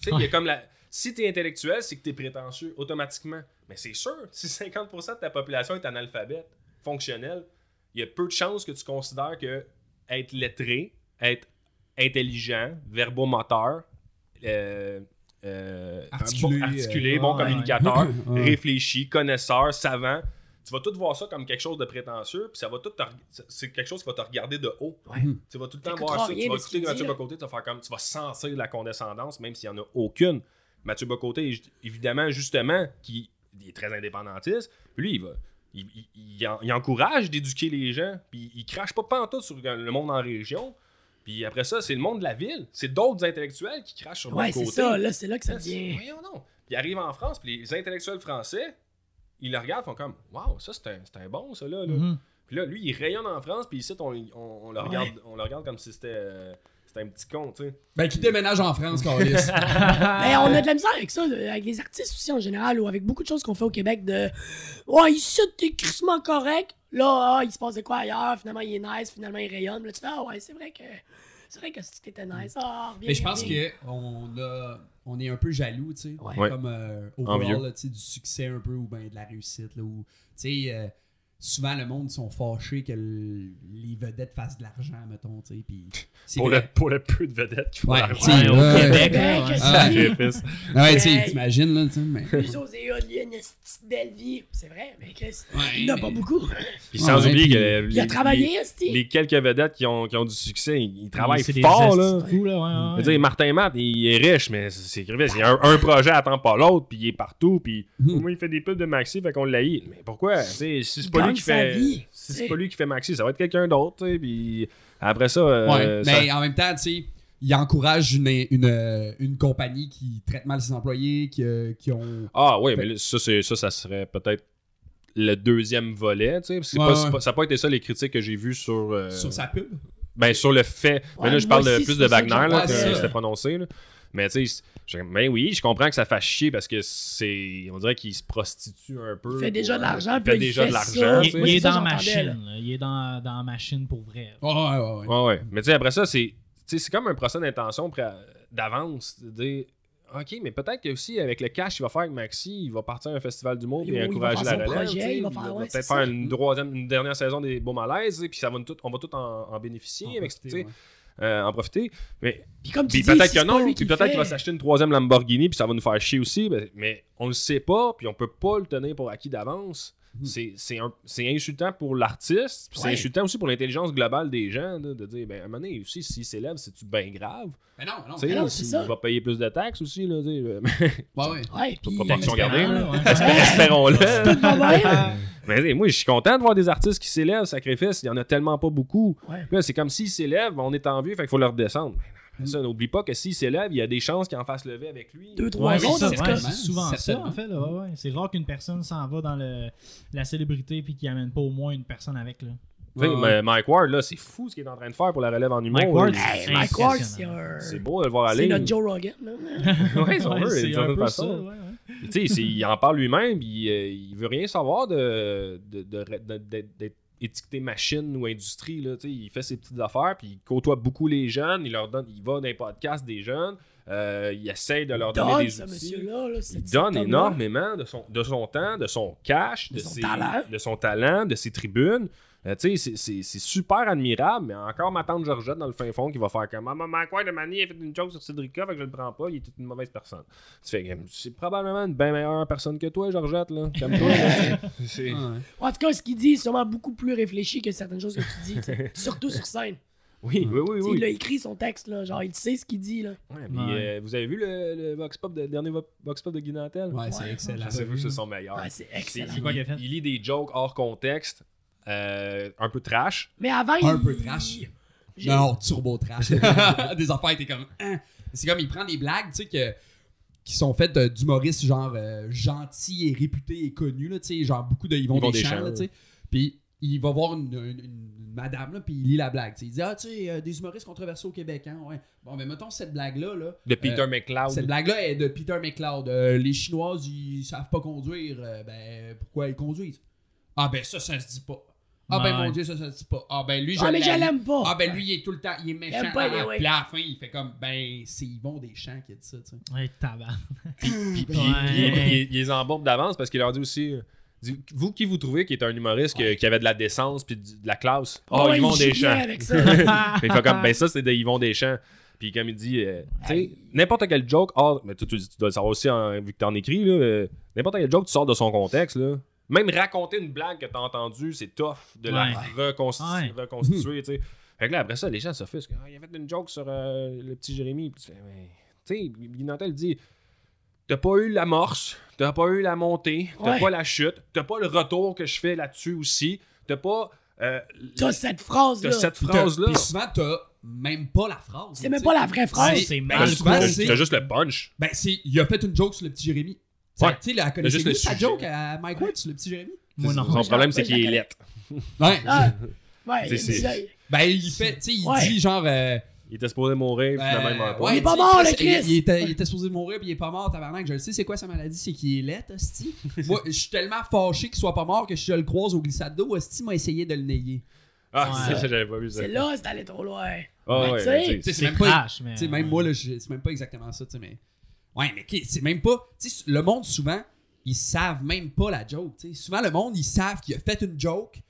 Tu sais, il y a comme la. Si t'es intellectuel, c'est que t'es prétentieux, automatiquement. Mais c'est sûr, si 50% de ta population est analphabète, fonctionnelle, il y a peu de chances que tu considères que être lettré, être intelligent, verbomoteur, euh, euh, Articulé, bon, articulé, euh, bon ouais, communicateur, ouais. réfléchi, connaisseur, savant. Tu vas tout voir ça comme quelque chose de prétentieux, puis ça va tout c'est quelque chose qui va te regarder de haut. Ouais. Tu vas tout le temps voir ça. Tu vas écouter Mathieu. Bocoté, tu vas faire comme tu vas sentir de la condescendance, même s'il n'y en a aucune. Mathieu Bocoté, évidemment, justement, qui il est très indépendantiste, puis lui, il va. Il, il- il en- il encourage d'éduquer les gens, puis il crache pas pantoute sur le monde en région. Puis après ça, c'est le monde de la ville. C'est d'autres intellectuels qui crachent sur Ouais, le c'est côté. ça. Là, c'est là que ça c'est- devient. Voyons donc. Puis ils arrivent en France, puis les intellectuels français, ils le regardent, font comme Waouh, ça c'est un, c'est un bon, ça là. là. Mhm. Puis là, lui, il rayonne en France, puis ici, on, on, on le, Ouais. regarde, on le regarde comme si c'était euh, c'était un petit con, tu sais. Ben, qui déménage en France, Carlis. Ben, on a de la misère avec ça, avec les artistes aussi en général, ou avec beaucoup de choses qu'on fait au Québec de Ouais, ici, t'es crissement correct. Là, ah, il se passe de quoi ailleurs. Finalement, il est nice. Finalement, il rayonne. Là, tu fais Ah, ouais, c'est vrai que. C'est vrai que t'étais nice. Ah, reviens, Mais je pense qu'on a, on est un peu jaloux, tu sais, Ouais. Comme euh, overall, là, sais, du succès un peu ou ben de la réussite, là, où, tu sais, euh, souvent le monde sont fâchés que le- les vedettes fassent de l'argent, mettons, tu sais, puis c'est Pour le, vrai. pour le peu de vedettes qui font Ouais, l'argent. tu sais, Ouais, au ouais. Québec, Ouais, qu'est-ce Ah, que tu sais, Hey. t'imagines, là, tu sais, mais... Lui, Osée, il a une petite belle vie. C'est vrai, mais Chris, Ouais, il n'a mais- pas beaucoup. Puis sans Ouais, oublier puis- que Il a les- travaillé, les, les quelques vedettes qui ont, qui ont du succès, ils, ils travaillent C'est fort, là. de fous, là. ouais, ouais, Je veux dire, Martin Matt, il est riche, mais c'est écrivé. Il y a un, un projet attend pas l'autre, puis il est partout, puis au moins il fait des pubs de Maxi, fait qu'on l'haït. Mais pourquoi? Tu sais, Si c'est pas gagne lui qui sa fait. vie, si c'est pas lui qui fait Maxi, ça va être quelqu'un d'autre, puis après ça. euh, Ouais, ça- mais en même temps, tu sais, il encourage une, une, une compagnie qui traite mal ses employés, qui, euh, qui ont... Ah oui, mais là, ça, c'est- ça, ça serait peut-être le deuxième volet, tu sais. parce que c'est Ouais, pas- ouais. c'est pas- ça n'a pas été ça les critiques que j'ai vues sur. euh, sur sa pub? Ben, sur le fait. Ouais, mais là, je parle de, plus de Wagner, là, que c'était prononcé. Là. Mais tu sais, ben oui, je comprends que ça fasse chier parce que c'est. On dirait qu'il se prostitue un peu. Il fait déjà de euh, l'argent, Il puis fait il déjà de l'argent. Il, il est dans machine. Il est dans, dans machine pour vrai. Ouais, ouais, ouais. Ouais, ouais. Mais tu sais, après ça, c'est. tu sais, c'est comme un procès d'intention pré- d'avance. OK, mais peut-être que aussi avec le cash qu'il va faire avec Maxi, il va partir à un festival d'humour Il et il encourager faire la relève. projet, il va ouais, peut-être faire ça. une, troisième, une dernière saison des Beaux Malaises, et puis ça va nous tout, on va tout en, en bénéficier, En avec, ouais. Euh, en profiter. Mais Puis comme tu puis dis, peut-être si que non, puis peut-être qu'il va s'acheter une troisième Lamborghini, puis ça va nous faire chier aussi. Mais, mais on le sait pas, puis on peut pas le tenir pour acquis d'avance. C'est- C'est un- c'est insultant pour l'artiste, puis c'est Ouais. insultant aussi pour l'intelligence globale des gens, là, de dire, ben, à un moment donné, aussi, s'il s'élève, c'est-tu bien grave? Mais non, non. Mais non, c'est il ça. va payer plus de taxes aussi, là, tu sais. euh, Ouais, ouais. Ouais, proportion gardée, ouais. Espérons-le. Mais tu sais, moi, je suis content de voir des artistes qui s'élèvent, sacrifice, il y en a tellement pas beaucoup. Ouais. Puis Là, c'est comme s'ils s'élèvent, on est en vue, fait qu'il faut leur descendre. Ça, n'oublie pas que s'ils s'élèvent, il y a des chances qu'ils en fassent lever avec lui. Deux, trois Ouais, ça, c'est ouais, souvent ça, en fait. là, ouais, ouais. C'est rare qu'une personne s'en va dans le, la célébrité puis qu'il amène pas au moins une personne avec. Là. Mais Mike Ward, là, c'est fou ce qu'il est en train de faire pour la relève en humour. Mike Ward, c'est Hey, Mike Ward, c'est impressionnant. un. C'est beau de le voir C'est notre Joe Rogan, là. Ouais, si on Ouais, veut, d'une un certaine peu façon. ça, ouais, ouais. Tu sais, il en parle lui-même, puis euh, il veut rien savoir de, de, de- de- étiqueté machine ou industrie. Là, il fait ses petites affaires, puis il côtoie beaucoup les jeunes, il leur donne, il va dans les podcasts des jeunes, euh, il essaye de leur donner Donne, des outils. monsieur-là. là, Il donne énormément de son, de son temps, de son cash, de, De son ses- de son talent, de ses tribunes. Euh, tu sais, c'est- super admirable, mais encore ma tante Georgette dans le fin fond qui va faire comme Ah, Maman, quoi de Mani a fait une joke sur Cédrica, fait que je le prends pas, il est une mauvaise personne. Tu fais comme, c'est probablement une bien meilleure personne que toi, Georgette, là. Comme toi, là. C'est- Ouais. En tout cas, ce qu'il dit est sûrement beaucoup plus réfléchi que certaines choses que tu dis, sais. surtout sur scène. Oui, oui, oui, Tu sais, oui. Il a écrit son texte, là, genre il sait ce qu'il dit. Là. Ouais, puis, Ouais. euh, vous avez vu le, le Vox Pop, de- le dernier Vo- Vox Pop de Guy Nantel? Ouais, c'est excellent. C'est vous, c'est son meilleur. Ouais, c'est excellent. C'est quoi qu'il a fait? Il lit des jokes hors contexte, euh, un peu trash. Mais avant, Un il... peu trash. Non, turbo trash. des affaires étaient comme. Hein? C'est comme il prend des blagues, tu sais, que, qui sont faites euh, d'humoristes genre euh, gentils et réputés et connus, là, tu sais, genre beaucoup de Yvon Yvon Deschamps, Deschamps, là, tu sais. Puis il va voir une, une- une madame, là, puis il lit la blague. tu sais. Il dit Ah, tu sais, euh, des humoristes controversés au Québec, hein, ouais. Bon, mais mettons cette blague-là, là. De Peter euh, McLeod. Cette blague-là est de Peter McLeod. Euh, les Chinoises, ils savent pas conduire. Euh, ben, pourquoi ils conduisent Ah, ben, ça, ça se dit pas. Ah, ben, mon Dieu, ça, ça se dit pas. Ah, ben, lui, je Ah, mais je l'aime. pas. Ah ben lui il est tout le temps, il est méchant. Pas. Puis à la fin il fait comme ben c'est Yvon Deschamps qui a dit ça, tu sais. Ouais. Puis, puis il, il- il les embourbe d'avance parce qu'il leur dit aussi euh, Vous qui vous trouvez qui est un humoriste que- qui avait de la décence puis de, la classe? Oh, Ouais, Yvon il Deschamps. avec ça. il fait comme Ben ça, c'est de Yvon Deschamps. Puis comme il dit, euh, tu sais, n'importe quel joke, hors- mais tu, tu- tu dois le savoir aussi, en- vu que t'en écris, là, euh, n'importe quel joke, tu sors de son contexte, là. Même raconter une blague que t'as entendue, c'est tough de la Ouais. reconstitu- Ouais. reconstituer, tu sais. Fait que là, après ça, les gens s'offusquent. Ah, il a fait une joke sur euh, le petit Jérémy. Puis tu fais, mais, tu sais, Guy Nantel dit T'as pas eu l'amorce, t'as pas eu la montée, t'as Ouais. pas la chute, t'as pas le retour que je fais là-dessus aussi, t'as pas. euh, T'as cette phrase-là. t'as cette phrase-là. Puis souvent, t'as même pas la phrase. C'est même pas la vraie phrase. C'est Ben, mal t'as juste le punch. Ben, c'est, il a fait une joke sur le petit Jérémy. Ouais. Tu sais, juste connaissez-vous le sa joke à Mike Ward sur le petit Jérémy? Moi, non. Son problème, c'est qu'il est lettre. Ouais. Ah, ouais, C'est- c'est- c'est- Ben, il fait, tu sais, il Ouais. dit genre. euh, Il était supposé mourir, finalement, il meurt euh, pas. ouais, Il est pas mort, le Chris! Il, était, il était supposé mourir, puis il est pas mort, tabarnak. Je le sais, c'est quoi sa maladie? C'est qu'il est laid, hostie. Moi, je suis tellement fâché qu'il soit pas mort que si je le croise au glissade d'eau, hostie m'a essayé de le nayer. Ah, Ouais. c'est j'avais pas vu ça. C'est là, c'est allé trop loin. Ah, Mais ouais, tu sais, sais, C'est c'est même pas. crash, mais. Tu sais, même moi, c'est même pas exactement ça, tu sais, mais. Ouais, mais qui- c'est même pas. Tu sais, le monde, souvent, ils savent même pas la joke. Souvent, le monde, ils savent qu'il a fait une joke.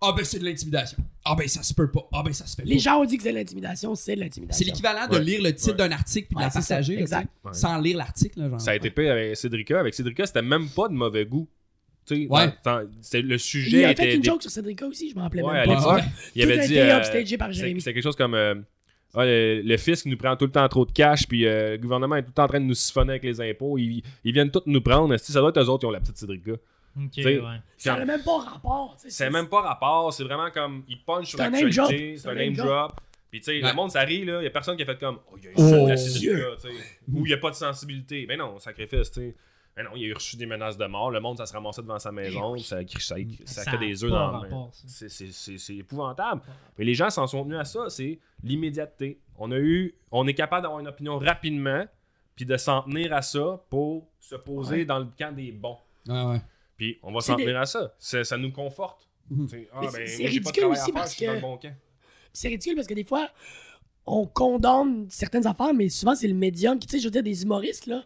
Ah, ben, c'est de l'intimidation. Ah, ben, ça se peut pas. Ah, ben, ça se fait Les pas. gens ont dit que c'est de l'intimidation, c'est de l'intimidation. C'est l'équivalent de lire le titre Ouais. d'un article puis de la c'est ça, partager, là, exact. sans lire l'article. Ça a été pire avec Cédrica. Avec Cédrica, c'était même pas de mauvais goût. Tu sais, Ouais. dans- dans- c'était- le Il sujet a était. fait une joke sur Cédrica aussi, je m'en rappelais Ouais, même pas. l'époque, Ouais? il avait a dit. été euh, c'est c'est quelque chose comme. euh, Ah, le, le fisc nous prend tout le temps trop de cash, puis euh, le gouvernement est tout le temps en train de nous siphonner avec les impôts. Ils, ils viennent tous nous prendre. Esti, Ça doit être eux autres qui ont la petite Cédrica. Ok, sais, ouais. Ça n'a même pas rapport. C'est même pas rapport, c'est vraiment comme. Ils punch sur l'actualité, c'est un name drop. Puis tu sais, Ouais. le monde, ça rit, là. Il y a personne qui a fait comme. Oh, il y a eu Oh, de la. Cédrica. Ou il y a pas de sensibilité. Mais non, sacrifice, tu sais. Mais non, il a reçu des menaces de mort. Le monde, ça se ramassait devant sa maison. oui. Ça, ça, ça, Ça fait des œufs dans la main. C'est- épouvantable. Mais les gens s'en sont tenus à ça. C'est l'immédiateté. On a eu. On est capable d'avoir une opinion rapidement. Puis de s'en tenir à ça pour se poser Ouais. dans le camp des bons. Ouais. Puis on va s'en des- tenir à ça. Ça, nous conforte. Tu sais, Ah, ben, c'est- moi, c'est j'ai pas de ridicule travail aussi à faire, parce je suis dans que- le bon camp. c'est ridicule parce que des fois, on condamne certaines affaires, mais souvent, c'est le médium qui, tu sais, je veux dire, des humoristes, là.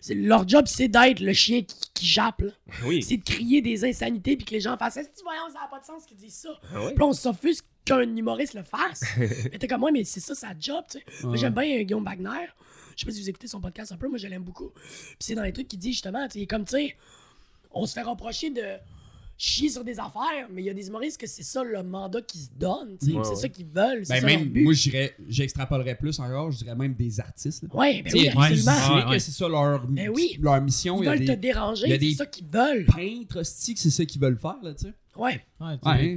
c'est- Leur job, c'est d'être le chien qui, qui jappe, là. Oui. C'est de crier des insanités puis que les gens fassent Est-ce que voyons, ça n'a pas de sens qu'ils disent ça? Ah ouais? Puis là, on s'offusque qu'un humoriste le fasse. mais t'es comme moi, mais c'est ça sa job, tu sais. Moi, j'aime bien Guillaume Wagner. Je sais pas si vous écoutez son podcast un peu, moi, je l'aime beaucoup. Puis c'est dans les trucs qu'il dit, justement, tu sais, comme, tu sais, on se fait reprocher de chier sur des affaires, mais il y a des humoristes que c'est ça le mandat qu'ils se donnent. Ouais, c'est ouais. ça qu'ils veulent, c'est Ben, ça leur même, but. moi, je dirais, j'extrapolerais plus encore, je dirais même des artistes. là. Ouais, ben oui, absolument. que c'est ça leur, Ben oui. leur mission. Ils Il y a veulent te déranger, c'est ça qu'ils veulent. peintres, hostie, que c'est ça qu'ils veulent faire, là, tu sais. Ouais.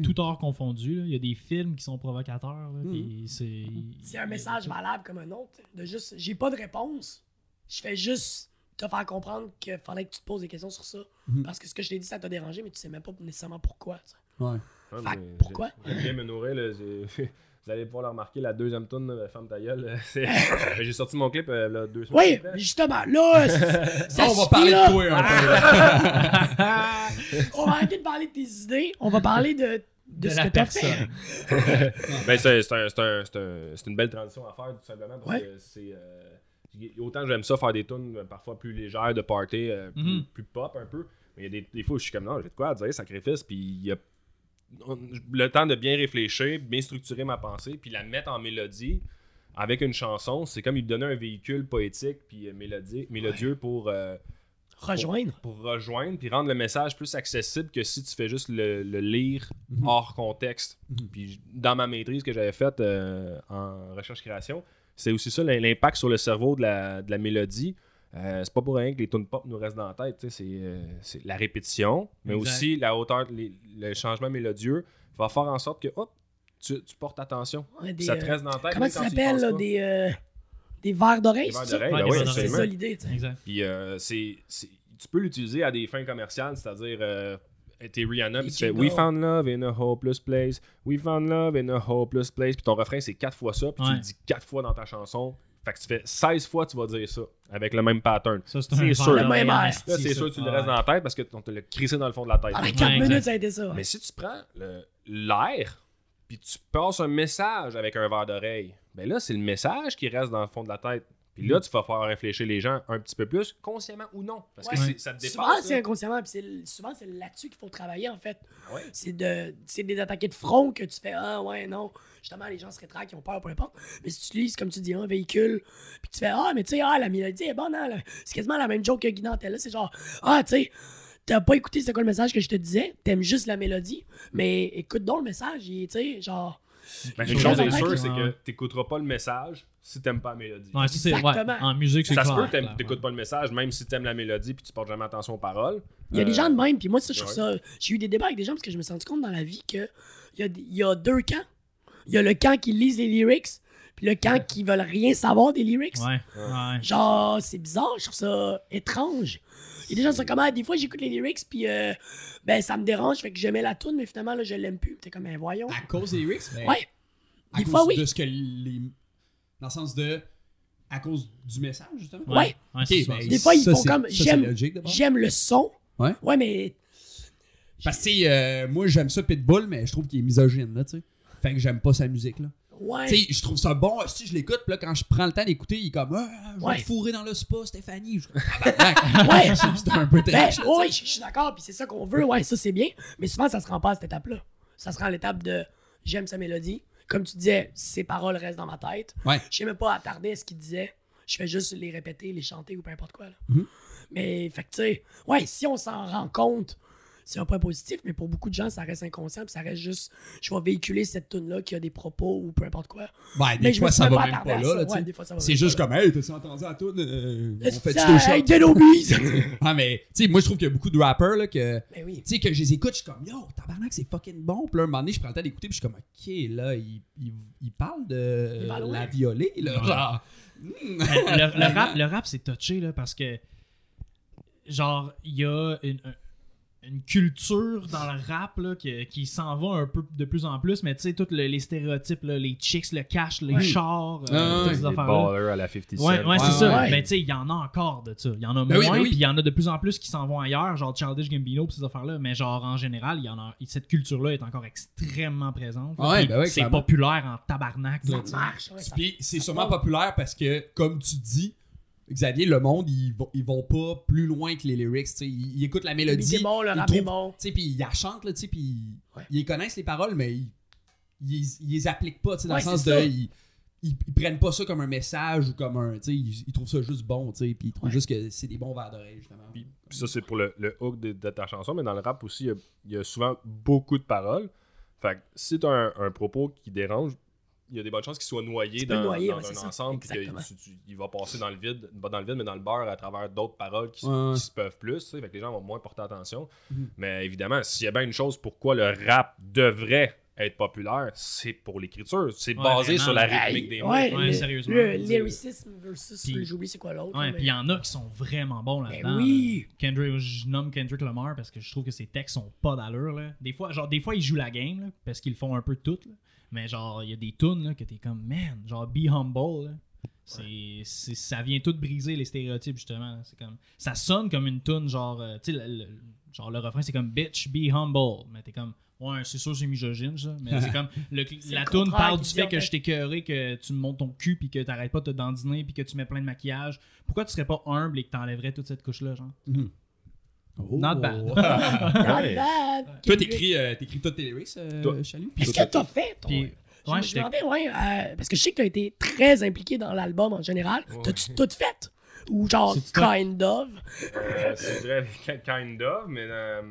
Tout art confondu, il y a des films qui sont provocateurs. là, puis c'est... c'est un message valable comme un autre. De juste, j'ai pas de réponse. Je fais juste te faire comprendre qu'il fallait que tu te poses des questions sur ça. Mhm. Parce que ce que je t'ai dit, ça t'a dérangé, mais tu sais même pas nécessairement pourquoi. Ouais. Ah, Fait que mais pourquoi? j'ai- J'aime bien me nourrir. Là, Vous allez pouvoir le remarquer, la deuxième tune, là, Femme ta gueule. J'ai sorti mon clip euh, là, deux semaines Oui, après. justement, là, c'est- ça on va parler là. de toi un peu. On va arrêter de parler de tes idées. On va parler de, de, De ce la que t'as fait. personne. Ben, c'est c'est un- c'est un- une belle transition à faire, tout simplement, parce Ouais. que c'est. euh, autant j'aime ça faire des tunes euh, parfois plus légères, de party, euh, plus, Mhm. plus pop un peu. Mais il y a des, des fois où je suis comme non, j'ai de quoi à dire, sacrifice, puis il y a le temps de bien réfléchir, bien structurer ma pensée, puis la mettre en mélodie avec une chanson. C'est comme il donnait un véhicule poétique, puis euh, mélodie, mélodieux pour. euh, Rejoindre. pour rejoindre puis rendre le message plus accessible que si tu fais juste le, le lire Mhm. hors contexte. Mhm. Puis dans ma maîtrise que j'avais faite euh, en recherche-création, c'est aussi ça l'im- l'impact sur le cerveau de la, de la mélodie. Euh, c'est pas pour rien que les tunes pop nous restent dans la tête. tu sais, C'est euh, c'est la répétition, mais Exact. aussi la hauteur, les- le changement mélodieux va faire en sorte que hop, tu, tu portes attention. Des, ça te reste dans la tête. comment ça s'appelle, là, des, euh, des verres d'oreille, Des verres c'est ça? Ouais, ben l'idée. Puis euh, c'est, c'est- tu peux l'utiliser à des fins commerciales, c'est-à-dire euh, t'es Rihanna, puis tu fais. We found love in a hopeless place, We found love in a hopeless place, puis ton refrain c'est quatre fois ça, puis tu le dis quatre fois dans ta chanson. Fait que tu fais 16 fois tu vas dire ça, avec le même pattern. Ça, c'est sûr. Le même c'est sûr que tu le restes dans la tête parce qu'on te l'a crissé dans le fond de la tête. Pendant Ouais, 4 exact. minutes, ça a été ça. Mais si tu prends l'air, puis tu passes un message avec un verre d'oreille, ben là, c'est le message qui reste dans le fond de la tête. Puis là, tu vas faire réfléchir les gens un petit peu plus, consciemment ou non. Parce que Ouais. ça te dépasse. Souvent, c'est inconsciemment, puis souvent, c'est là-dessus qu'il faut travailler, en fait. Ouais. C'est de c'est des attaquer de front que tu fais Ah, ouais, non. Justement, les gens se rétractent, ils ont peur, peu importe. Mais si tu utilises, comme tu dis, un véhicule, puis tu fais Ah, mais tu sais, ah, la mélodie est bonne, hein. C'est quasiment la même joke que Guy Nantel, là. C'est genre Ah, tu sais, t'as pas écouté c'est quoi le message que je te disais, t'aimes juste la mélodie, mais écoute donc le message, il est, tu sais, genre. Ben, une chose est sûre, c'est que t'écouteras pas le message si t'aimes pas la mélodie. Ouais, ça, c'est ouais, Exactement. en musique, c'est ça se clair, peut que t'écoutes ouais. pas le message, même si t'aimes la mélodie puis tu portes jamais attention aux paroles. Il y a des Euh, gens de même, puis moi, ça, je trouve ça. J'ai eu des débats avec des gens parce que je me suis rendu compte dans la vie que il y a, il y a deux camps. Il y a le camp qui lise les lyrics, puis le camp qui veulent rien savoir des lyrics. Ouais, ouais. Genre, c'est bizarre, je trouve ça étrange. Il y a des gens qui sont comme, ah, des fois, j'écoute les lyrics, puis euh, ben, ça me dérange, fait que j'aimais la tune, mais finalement, là, je l'aime plus. Puis T'es comme, ben, voyons. À cause des lyrics? ben, Ouais. À Des cause fois, oui. de ce que les. Dans le sens de. À cause du message, justement? Ouais. Ben. Des fois, ils ça, font c'est- comme, j'aime, logique, d'abord. j'aime le son. Ouais. Ouais, mais Parce que, tu sais, euh, moi, j'aime ça Pitbull, mais je trouve qu'il est misogyne, là, tu sais. Fait que j'aime pas sa musique, là. ouais. Tu sais, je trouve ça bon. Si je l'écoute, puis là, quand je prends le temps d'écouter, il est comme, ah, je vais Ouais. fourrer dans le spa, Stéphanie. Je. Ouais. C'est un peu Ben, trash. oui, je suis d'accord, puis c'est ça qu'on veut, ouais, ça c'est bien. Mais souvent, ça se rend pas à cette étape-là. Ça se rend à l'étape de j'aime sa mélodie. Comme tu disais, ses paroles restent dans ma tête. Ouais. Je sais même pas attarder à ce qu'il disait. Je fais juste les répéter, les chanter ou peu importe quoi. là. Mhm. Mais, fait que, tu sais, ouais, si on s'en rend compte, c'est un point positif, mais pour beaucoup de gens, ça reste inconscient, puis ça reste juste, je vais véhiculer cette tune-là qui a des propos ou peu importe quoi. Ouais, des fois, ça va même pas là, C'est juste comme, hey, t'as-tu entendu la toune? Euh, on fait deux! Ah, mais, tu sais, moi, je trouve qu'il y a beaucoup de rappers, là, que. Ben oui. Tu sais, que je les écoute, je suis comme, yo, tabarnak, c'est fucking bon. Puis là, un moment donné, je prends le temps d'écouter, puis je suis comme, ok, là, il, il, il parle de Il parle, ouais. la violée, là. Ouais. Genre, hmm. le, rap, le rap c'est touché là, parce que genre il y a une, un- une culture dans le rap là, qui, qui s'en va un peu de plus en plus, mais tu sais, tous le- les stéréotypes, là, les chicks, le cash, les chars, euh, Ah, toutes ces Les affaires-là. ballers à la 50 Cent. Ouais, ouais, c'est Ouais, ça. ouais. Mais tu sais, il y en a encore de ça. Il y en a Ben oui, moins, ben oui. puis il y en a de plus en plus qui s'en vont ailleurs, genre Childish Gambino, pis ces affaires-là. Mais genre, en général, il y en a, cette culture-là est encore extrêmement présente. Ben ouais, c'est populaire en tabarnak. là, Ça tu sais. marche. c'est sûrement part. populaire parce que, comme tu dis, Xavier, le monde, ils vont, ils vont pas plus loin que les lyrics. tu sais. Ils, ils écoutent la mélodie. est bon, le ils Puis ils la chantent, là, puis Ouais. ils connaissent les paroles, mais ils, ils, ils les appliquent pas, dans Ouais, le sens de. Ils, ils, ils prennent pas ça comme un message ou comme un. Ils, ils trouvent ça juste bon, puis ils trouvent Ouais. juste que c'est des bons vers d'oreille, justement. Puis, puis ça, c'est pour le, le hook de, de ta chanson, mais dans le rap aussi, il y a- il y, a souvent beaucoup de paroles. Fait que si tu as un, un propos qui dérange, il y a des bonnes chances qu'il soit noyé dans, noyer, dans ouais, c'est un ensemble, puis qu'il va passer dans le vide, pas dans le vide, mais dans le beurre à travers d'autres paroles qui, se- Ouais, ouais. qui se peuvent plus. tu sais. Fait que les gens vont moins porter attention. Mhm. Mais évidemment, s'il y a bien une chose pourquoi le rap devrait être populaire, c'est pour l'écriture. C'est Ouais, basé vraiment. sur la rythmique des mots. ouais, Ouais, le, sérieusement. Le lyricisme versus. Puis- J'oublie c'est quoi l'autre. Ouais, là, puis il y en a qui sont vraiment bons mais- là-dedans. Ben oui. là. Kendrick, je nomme Kendrick Lamar parce que je trouve que ses textes sont pas d'allure. Là. Des fois, genre, des fois, ils jouent la game là, parce qu'ils font un peu de tout. là. Mais genre, il y a des tunes là, que t'es comme, man, genre, be humble. là. C'est, c'est- ça vient tout briser les stéréotypes, justement. C'est comme, ça sonne comme une tune, genre, euh, tu sais, le, le- genre, le refrain, c'est comme, bitch, be humble. Mais t'es comme, ouais, c'est sûr, c'est misogyne, ça. Mais c'est comme, le, C'est la tune parle du fait que je t'ai écœuré, que tu me montes ton cul, puis que t'arrêtes pas de te dandiner, puis que tu mets plein de maquillage. Pourquoi tu serais pas humble et que t'enlèverais toute cette couche-là, genre? Oh. Not bad. Not bad. Toi, t'écris, euh, t'écris tous tes lyrics, euh, Toi. Chalut? Qu'est-ce que t'as fait, toi? Puis, Je me j'étais- demandais, ouais, euh, parce que je sais que t'as été très impliqué dans l'album en général. Ouais. T'as-tu tout fait? Ou genre, C'est-tu kind of? Euh, c'est vrai, kind of, mais euh,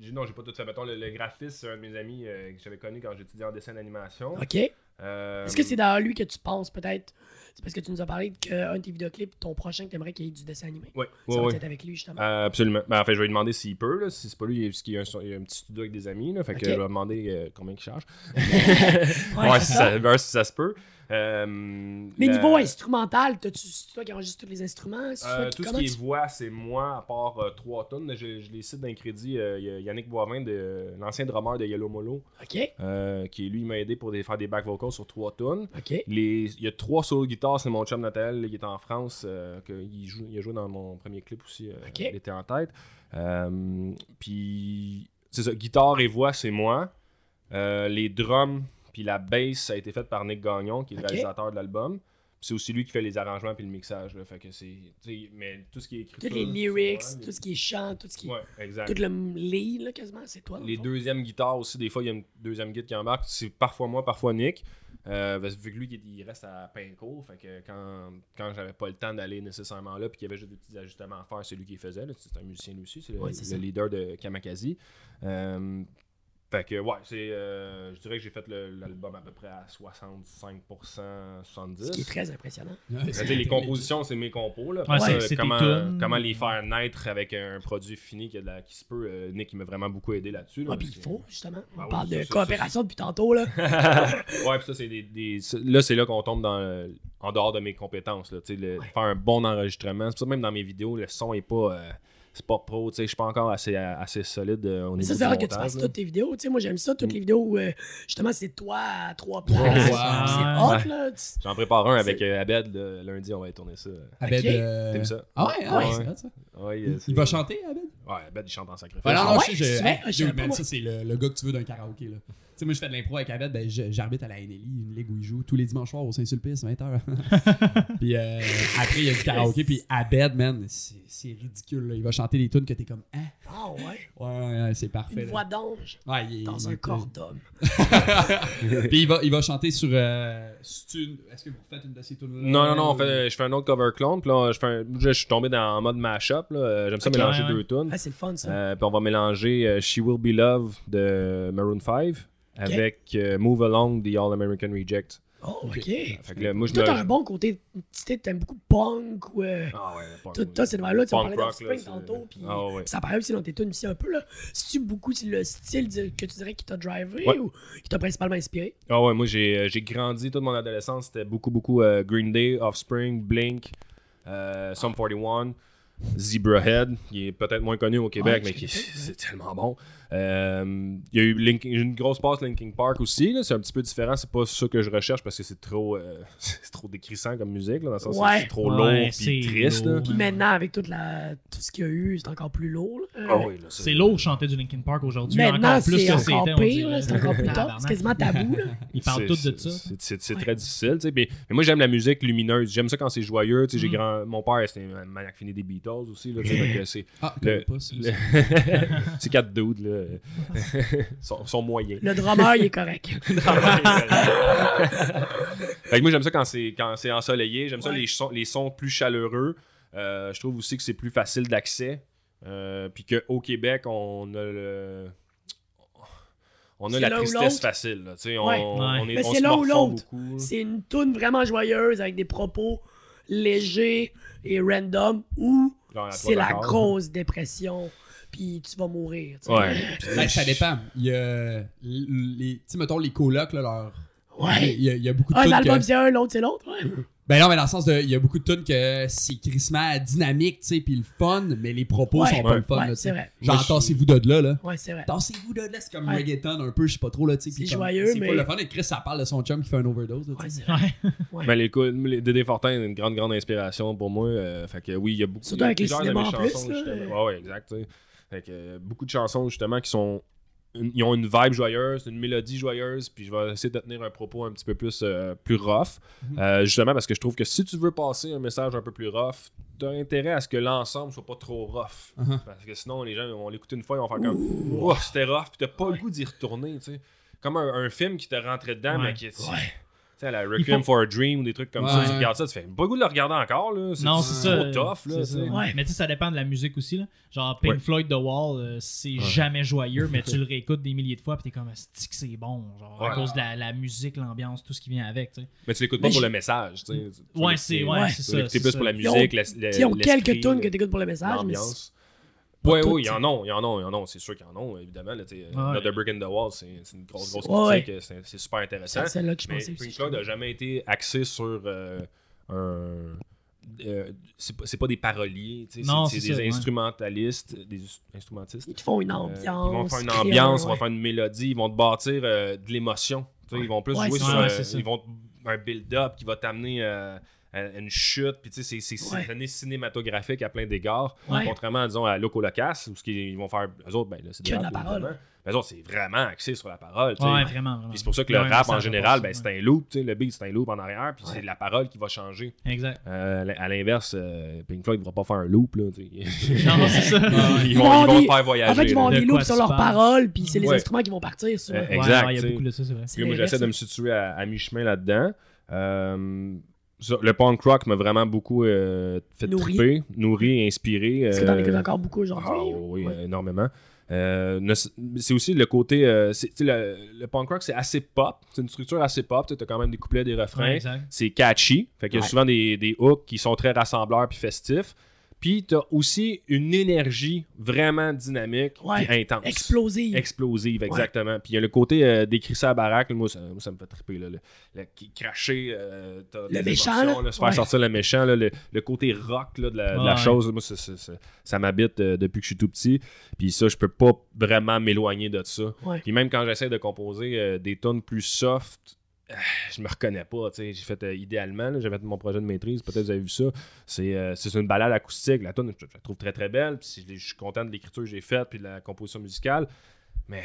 j'ai- non, j'ai pas tout fait. Mettons, le, le graphiste, c'est un de mes amis euh, que j'avais connu quand j'étudiais en dessin d'animation. OK. Est-ce Euh, que c'est dans lui que tu penses, peut-être? C'est parce que tu nous as parlé qu'un de tes vidéoclips, ton prochain, que t'aimerais qu'il y ait du dessin animé. Ouais, Ça ouais, va ouais. être avec lui, justement. Euh, absolument. Ben, en fait, je vais lui demander s'il peut. Là. Si c'est pas lui, parce qu'il y a un, il y a un petit studio avec des amis. Là, fait que je vais demander euh, combien il charge. Ouais, ouais, c'est si ça. ça, voir si ça se peut. Euh, Mais niveau instrumental, c'est toi qui enregistres tous les instruments? Euh, qui- tout ce qui est voix, c'est moi, à part euh, trois tonnes. Je, je les cite d'un crédit. Il y a Yannick Boivin, de, l'ancien drummer de Yellow Molo, qui lui m'a aidé pour des- faire des back vocals sur trois tonnes. Les- Il y a trois solos de guitare, c'est mon chum Nathal, il est en France, que il, joue, il a joué dans mon premier clip aussi, il était en tête. Puis, c'est ça, guitare et voix, c'est moi. Les drums, puis la bass, ça a été fait par Nick Gagnon, qui est le réalisateur de l'album. c'est aussi lui qui fait les arrangements puis le mixage. Là, fait que c'est, mais tout ce qui est écrit. Tous les lyrics, tout ce qui est chant, tout ce qui est. Ouais, exact. Tout le lead, là, quasiment, c'est toi. Les deuxièmes guitares aussi, des fois, il y a une deuxième guitare qui embarque. C'est parfois moi, parfois Nick. Euh, vu que lui, il reste à Pinco, fait que quand, quand j'avais pas le temps d'aller nécessairement là, puis qu'il y avait juste des petits ajustements à faire, c'est lui qui les faisait. C'est un musicien lui aussi, c'est le, Ouais, leader de Kamakazi. Euh, fait que, ouais, c'est. euh, je dirais que j'ai fait le- l'album à peu près à 65%, 70%. Ce qui est très impressionnant. Ouais, les compositions, c'est mes compos. Là. Ouais, comment, comment les faire naître avec un produit fini qui, a de la- qui se peut. euh, Nick, il m'a vraiment beaucoup aidé là-dessus. là, Ah, puis il faut, justement. On Ah parle de ça, coopération depuis tantôt, là. ouais, puis ça, c'est des, Là, c'est là qu'on tombe dans en dehors de mes compétences. Là, tu sais, le- Faire un bon enregistrement. C'est pour ça que même dans mes vidéos, le son est pas. C'est pas pro, tu sais, je suis pas encore assez, assez solide euh, au niveau c'est rare que tu montage, fasses là. toutes tes vidéos. Tu sais, moi, j'aime ça, Mm. toutes les vidéos où, euh, justement, c'est toi à trois places. C'est Ouais. hot, là. Tu- J'en prépare un avec euh, Abed lundi, on va aller tourner ça. Abed, T'aimes ça? Ah ouais, ah ouais, c'est ça. Ouais, Il, c'est- il va chanter, Abed? Ouais, Abed, il chante en sacrifice. Non, Ah non, ouais, je moi. ça, c'est le, le gars que tu veux d'un karaoké, là. Tu sais, moi, je fais de l'impro avec Abed, ben, j'arbitre à la NLI, une ligue où il joue tous les dimanches soirs au Saint-Sulpice, 20h. puis euh, après, il y a du karaoké, puis Abed, man, c'est ridicule, là. Il va chanter des tunes que t'es comme, hein? Ah, ouais. Ouais, ouais, c'est parfait. Une là. voix d'ange Ouais, il est- dans il un corps d'homme. Puis il va, il va chanter sur. euh, Est-ce que vous faites une de ces tunes Non, non, non, on fait- je fais un autre cover clone. Puis là, je, fais un- je suis tombé dans en mode mashup. là. J'aime ça mélanger Ouais, ouais. deux tunes. Ah, c'est le fun, ça. Euh, puis on va mélanger euh, She Will Be Loved de Maroon 5 avec euh, Move Along the All American Reject. Oh, OK. Fait que là, moi, je Toi, me. t'as un bon côté. Tu t'aimes beaucoup punk ou. euh, Ah ouais, punk, Toi, toi, cette vibe-là, tu en parlais d'Offspring là, c'est- tantôt, puis Ah ouais. ça apparaît aussi dans tes tunes ici un peu, là. C'est-tu beaucoup le style que tu dirais qui t'a drivé Ouais. ou qui t'a principalement inspiré? Ah ouais, moi j'ai euh, grandi toute mon adolescence, c'était beaucoup beaucoup euh, Green Day, Offspring, Blink, euh, Sum 41, Zebrahead, qui est peut-être moins connu au Québec, Ouais, mais qui c'est tellement bon. Euh, Il y a eu Linkin- j'ai une grosse passe Linkin Park aussi, là, c'est un petit peu différent, c'est pas ça que je recherche parce que c'est trop euh, c'est trop décrissant comme musique, là, dans le sens Ouais. c'est trop Ouais, lourd c'est puis triste. là. lourd. Puis maintenant, avec toute la, tout ce qu'il y a eu, c'est encore plus lourd. Ah oui, C'est lourd de chanter du Linkin Park aujourd'hui. Maintenant, encore plus c'est que encore c'était. c'est encore plus tard. C'est quasiment tabou. Là. Ils parlent tous de ça. C'est Ouais. très difficile, tu sais. Mais, mais moi, j'aime la musique lumineuse. J'aime ça quand c'est joyeux. tu sais, j'ai Mm. grand... Mon père, c'était un maniaque fini des Beatles aussi. Là, tu sais, fait que c'est Ah, le- le- c'est quatre dudes, là. Sont, sont moyens. Le drummer, il est correct. fait que moi, j'aime ça quand c'est, quand c'est ensoleillé. J'aime ça les, sons, les sons plus chaleureux. Euh, je trouve aussi que c'est plus facile d'accès. Euh, puis qu'au Québec, on a le. On a C'est la tristesse facile. Là, tu sais, on, Ouais. on est, Mais on c'est l'un ou l'autre. C'est une tune vraiment joyeuse avec des propos légers et random ou c'est la grosse dépression puis tu vas mourir. Ouais. Ben, ça dépend. Il y a. Les, tu sais, mettons, les colocs, là, leur. Ouais. Il y, a, il y a beaucoup de Un tunes album que- c'est un, l'autre c'est l'autre. Ouais. Ben non, mais dans le sens de. Il y a beaucoup de tunes que c'est crissement dynamique, tu sais, puis le fun, mais les propos Ouais. sont pas le fun, Ouais, c'est vrai. Genre, tassez-vous de là, là. Ouais, c'est vrai. Tassez-vous de là, c'est comme Ouais. reggaeton un peu, je sais pas trop, là, tu sais. C'est joyeux, C'est mais- pas le fun, et Chris, ça parle de son chum qui fait un overdose, là, tu Ouais, sais. c'est vrai. Ouais. Ben, les, les Dédé Fortin est une grande, grande inspiration pour moi. euh, fait que oui, il y a beaucoup Surtout avec les de cinémas en plus, chansons, là. justement. Ouais, ouais, exact. tu sais. Fait que euh, beaucoup de chansons, justement, qui sont. une- ils ont une vibe joyeuse, une mélodie joyeuse, puis je vais essayer de tenir un propos un petit peu plus, euh, plus rough. Mhm. Euh, justement, parce que je trouve que si tu veux passer un message un peu plus rough, t'as intérêt à ce que l'ensemble soit pas trop rough. Uh-huh. Parce que sinon, les gens vont l'écouter une fois, ils vont faire comme Oh, c'était rough, puis t'as pas le goût d'y retourner, tu sais. Comme un, un film qui te rentrait dedans, Ouais. mais qui est. Ouais. Tu sais, la Requiem faut- for a Dream ou des trucs comme ça, tu regardes ça, tu fais pas le goût de le regarder encore, là. Non, c'est ça. trop tough, là. c'est tu ça. Ouais. Mais tu sais, ça dépend de la musique aussi. Là. Genre Pink Ouais. Floyd The Wall, euh, c'est jamais joyeux, mais tu le réécoutes des milliers de fois, puis t'es comme, que c'est bon. Genre, à cause de la, la musique, l'ambiance, tout ce qui vient avec. tu sais. Mais tu l'écoutes pas Mais pour je- le message, tu sais. Tu Ouais, c'est Ouais. tu c'est ça. l'écouter c'est plus pour la musique, Ils ont quelques tunes que t'écoutes pour le message, mais Ouais, oui, il y en a, il y en a, il y en a, c'est sûr qu'il y en a, évidemment. Là, Ouais. The Brick in the Wall, c'est une grosse, grosse critique, c'est c'est super intéressant. c'est celle-là que je Mais pensais. Floyd n'a jamais été axé sur euh, un. euh, c'est pas, des paroliers, c'est des ça, ouais. instrumentalistes, des instrumentistes. Ils te font une Euh, ambiance. ils vont faire une ambiance, ils vont faire une mélodie, ils vont te bâtir euh, de l'émotion. Ils vont plus jouer sur. euh, ils vont un build-up qui va t'amener euh, une chute, puis tu sais, c'est- Ouais. un cinématographique à plein d'égards. Ouais. Contrairement, disons, à Loco Locas, où ce qu'ils vont faire, eux autres, ben là, c'est de la parole. Mais eux autres, c'est vraiment axé sur la parole. tu sais. Ouais, vraiment, vraiment. Puis c'est pour ça que le rap, en général, ben, c'est un loop, tu sais, le beat, c'est un loop en arrière, puis c'est la parole qui va changer. Exact. Euh, à l'inverse, euh, Pink Floyd ne va pas faire un loop, là, tu sais. Non, c'est ça. ils, vont, ils vont des- faire voyager. En fait, ils vont avoir De des loops sur leurs paroles, puis c'est les instruments qui vont partir. Euh, Exact, Il y a beaucoup de ça, c'est vrai. Moi, j'essaie de me situer à, à mi-chemin là-dedans. Euh, le punk rock m'a vraiment beaucoup euh, fait Nourri. triper, nourri, inspiré. Est-ce que t'en euh, écoutes encore beaucoup aujourd'hui? ah, oui, Ouais. euh, énormément. Euh, c'est aussi le côté. euh, c'est- tu sais, le, le punk rock, c'est assez pop. C'est une structure assez pop. Tu as quand même des couplets, des refrains. Ouais, c'est catchy. Fait qu'il y a Ouais. souvent des, des hooks qui sont très rassembleurs puis festifs. Puis t'as aussi une énergie vraiment dynamique Ouais. puis intense. Explosive. Explosive, exactement. Puis il y a le côté euh, d'écrire ça à baraque, moi, ça, moi, ça me fait triper. Là, le, le- cracher, euh, t'as des méchant, émotions, là. se faire Ouais. sortir le méchant, là, le, le côté rock là, de la, de la Ouais. chose, moi, ça, ça- ça- ça m'habite euh, depuis que je suis tout petit. Puis ça, je peux pas vraiment m'éloigner de ça. Puis même quand j'essaie de composer euh, des tunes plus soft, euh, je me reconnais pas. tu sais. J'ai fait euh, idéalement, là, j'avais fait mon projet de maîtrise, peut-être vous avez vu ça. C'est euh, c'est une balade acoustique. La tune, je, je la trouve très très belle. Puis je suis content de l'écriture que j'ai faite puis de la composition musicale. Mais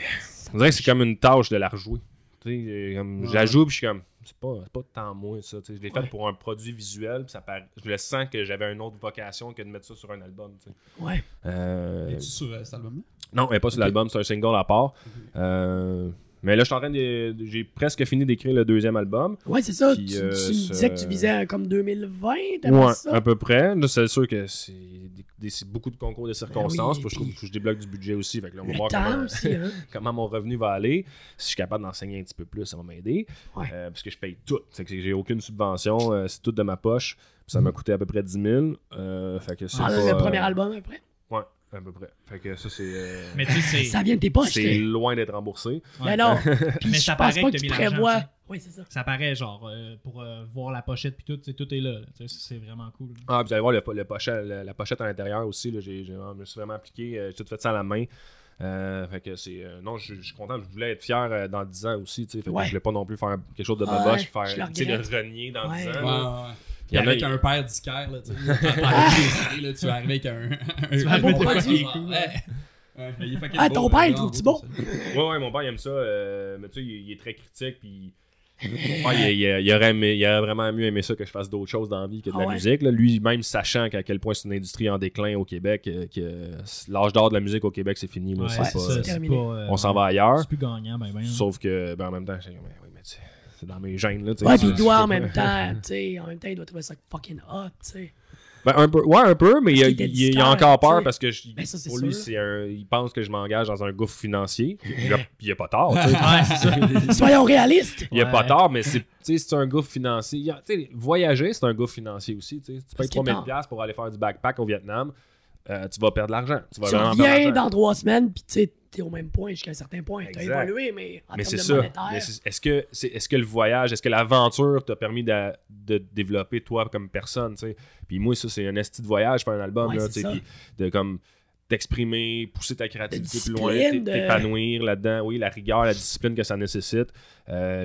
on dirait que c'est comme une tâche de la rejouer. Tu sais, j'ai comme- Ouais. Je la joue puis je suis comme, c'est pas, c'est pas tant moi ça. tu sais. Je l'ai fait Ouais. pour un produit visuel. Puis ça paraît- je le sens que j'avais une autre vocation que de mettre ça sur un album. tu sais. Ouais. Euh, Es-tu sur euh, cet album-là? non, est pas sur l'album, c'est un single à part. Euh, mais là, je suis en train de. J'ai presque fini d'écrire le deuxième album. Ouais, c'est ça. Puis, tu, euh, tu ça- disais que tu visais comme 2020, t'aimerais Ouais, ça? à peu près. Là, c'est sûr que c'est beaucoup de concours de circonstances. Ben oui, je trouve que je débloque du budget aussi. Fait que là, on va Le voir temps comment, aussi, hein? comment mon revenu va aller. Si je suis capable d'enseigner un petit peu plus, ça va m'aider. Ouais. Euh, parce que je paye tout. C'est que j'ai aucune subvention. euh, c'est tout de ma poche. Puis ça m'a coûté à peu près 10 000. Euh, fait que c'est Ah, pas, le euh, premier album après? Ouais, à peu près. Fait que ça, c'est. euh, Mais tu sais, c'est. Ça vient de tes poches, c'est loin d'être remboursé. Mais non. Puis Mais je ça pense paraît pas que que tu prévois. Oui, c'est ça. Ça paraît genre euh, pour euh, voir la pochette puis tout, tout est là. C'est vraiment cool. Ah, puis vous allez voir le, le pochette, la, la pochette à l'intérieur aussi. Là, j'ai, je me suis vraiment appliqué. j'ai tout fait ça à la main. Euh, fait que c'est. euh, non, je je suis content. Je voulais être fier euh, dans 10 ans aussi. Fait que Ouais. je voulais pas non plus faire quelque chose de Ouais, boboche. je le Faire, tu sais, de regrette. renier dans Ouais. 10 Ouais, ans. Il y en a- avec un père disquaire, là, tu sais. Un père disquaire, là, tu vas arriver avec un. vas arriver avec est fucking Ah, ton père, il trouve-tu bon? Ouais, ouais, mon père, il aime ça. euh, mais tu sais, il, il est très critique. Puis. Mon père, il, il- il aurait aimé- il aurait vraiment mieux aimé ça que je fasse d'autres choses dans la vie que de Ah la ouais? musique. là. Lui, même sachant qu'à quel point c'est une industrie en déclin au Québec, euh, que l'âge d'or de la musique au Québec, c'est fini. là. Ouais, C'est Ouais, c'est pas- ça. c'est c'est terminé. pas, euh, on s'en va ailleurs. C'est plus gagnant, ben, ben. Sauf que, ben, en même temps, j'ai dit, mais oui, mais tu sais, c'est dans mes gènes, là, tu sais. Ouais, puis il doit en même temps, tu sais, en même temps, il doit trouver ça fucking hot, tu sais. Ben, un peu, ouais, un peu, mais il, a encore peur sais. parce que je- Ben, ça, pour lui, c'est un, il pense que je m'engage dans un gouffre financier. Il a, il a pas sais. Ouais. Soyons réalistes. Il a pas tort, mais c'est, tu sais, c'est un gouffre financier. Sais, voyager, c'est un gouffre financier aussi. tu sais. Tu payes Parce qu'il est 3000$ piastres pour aller faire du backpack au Vietnam. euh, tu vas perdre de l'argent. Tu vas Tu reviens dans trois semaines, puis tu au même point jusqu'à un certain point. T'as Exact. évolué, mais en Mais c'est ça. est-ce que, c'est, est-ce que le voyage, est-ce que l'aventure t'a permis de, de développer toi comme personne, tu sais? Puis moi, ça, c'est un esti de voyage, faire un album, Ouais, là, tu puis de comme t'exprimer, pousser ta créativité plus loin, t'épanouir là-dedans, oui, la rigueur, la discipline que ça nécessite. Euh,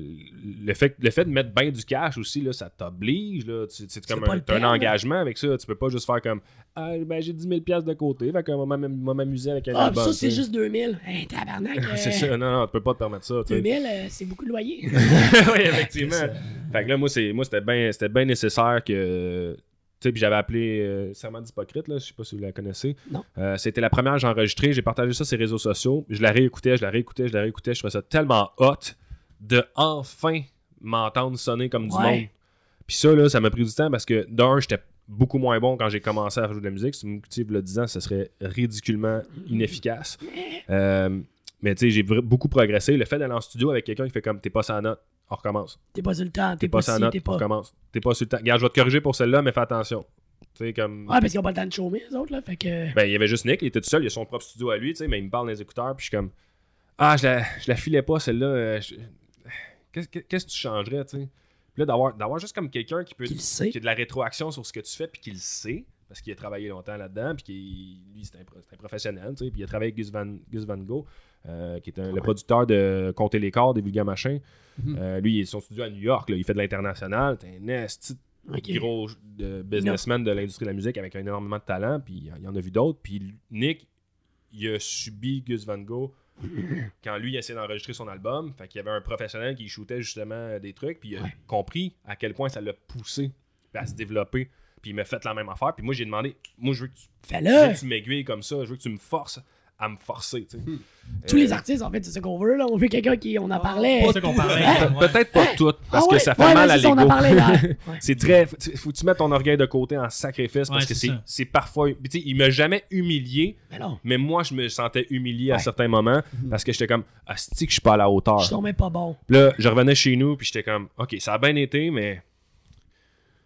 le, le, fait, le fait de mettre bien du cash aussi, là, ça t'oblige, c'est comme un, perdre. engagement avec ça, tu peux pas juste faire comme ah, ben, j'ai 10 000 piastres de côté, fait qu'on va m'am- va m'amuser avec un Ah, album. ça, c'est juste 2000. Hey, tabarnak. euh, C'est ça, non, non, tu peux pas te permettre ça. tu sais. 2000, euh, c'est beaucoup de loyer. oui, effectivement. Fait que là, moi, c'était bien c'était bien nécessaire que. Puis j'avais appelé euh, Serment d'Hypocrite, je sais pas si vous la connaissez. Non. Euh, c'était la première que j'ai enregistrée. J'ai partagé ça sur les réseaux sociaux. Je la réécoutais, je la réécoutais, je la réécoutais. Je trouvais ça tellement hot de enfin m'entendre sonner comme du Ouais. monde. Puis ça, là, ça m'a pris du temps parce que d'un, j'étais beaucoup moins bon quand j'ai commencé à jouer de la musique. Si vous a 10 ans, ça serait ridiculement inefficace. Euh, mais tu sais, j'ai beaucoup progressé. Le fait d'aller en studio avec quelqu'un qui fait comme t'es pas sans note, on recommence. T'es pas sur le temps, T'es pas pas note, t'es on pas. recommence. T'es pas sur le temps. Regarde, je vais te corriger pour celle-là, mais fais attention. Tu sais, comme. Ouais, parce qu'ils ont pas le temps de chômer, les autres, là. Fait que. Ben, il y avait juste Nick, il était tout seul, il a son propre studio à lui, tu sais, mais il me parle dans les écouteurs, puis je suis comme. Ah, je la, je la filais pas, celle-là. euh, je- Qu'est-ce que tu changerais, tu sais? Puis là, d'avoir, d'avoir juste comme quelqu'un qui peut. Qui le sait. qui a de la rétroaction sur ce que tu fais, puis qui le sait, parce qu'il a travaillé longtemps là-dedans, puis lui, c'est un, professionnel, tu sais, puis il a travaillé avec Gus Van, Gus Van Gogh, euh, qui est un- le producteur de Compter les corps des Vulgaires Machins. Mhm. Euh, lui, son studio à New York, là, il fait de l'international, c'est un esti de Ok. gros de businessman de l'industrie de la musique avec un énormément de talent, puis il y en a vu d'autres. Puis Nick, il a subi Gus Van Gogh quand lui il essayait d'enregistrer son album. Fait qu'il y avait un professionnel qui shootait justement des trucs, puis il a Ouais. compris à quel point ça l'a poussé à se développer. Puis il m'a fait la même affaire. Puis moi, j'ai demandé, moi, je veux que tu, je veux Fais-le! que tu m'aiguilles comme ça, je veux que tu me forces à me forcer. tu sais. Tous Euh, les artistes, en fait, c'est ce qu'on veut, là. On veut quelqu'un qui. On en parlait. Qu'on parlait. Ouais. Peut-être pas toutes, parce Ah ouais? que ça fait Ouais, mal à l'ego. C'est très. faut- que tu mettes ton orgueil de côté en sacrifice parce Ouais, que c'est parfois. Tu sais, il m'a jamais humilié, Mais non, mais moi, je me sentais humilié à certains moments parce que j'étais comme, Asti, que je suis pas à la hauteur? je suis même pas bon. Puis là, je revenais chez nous, puis j'étais comme, OK, ça a bien été, mais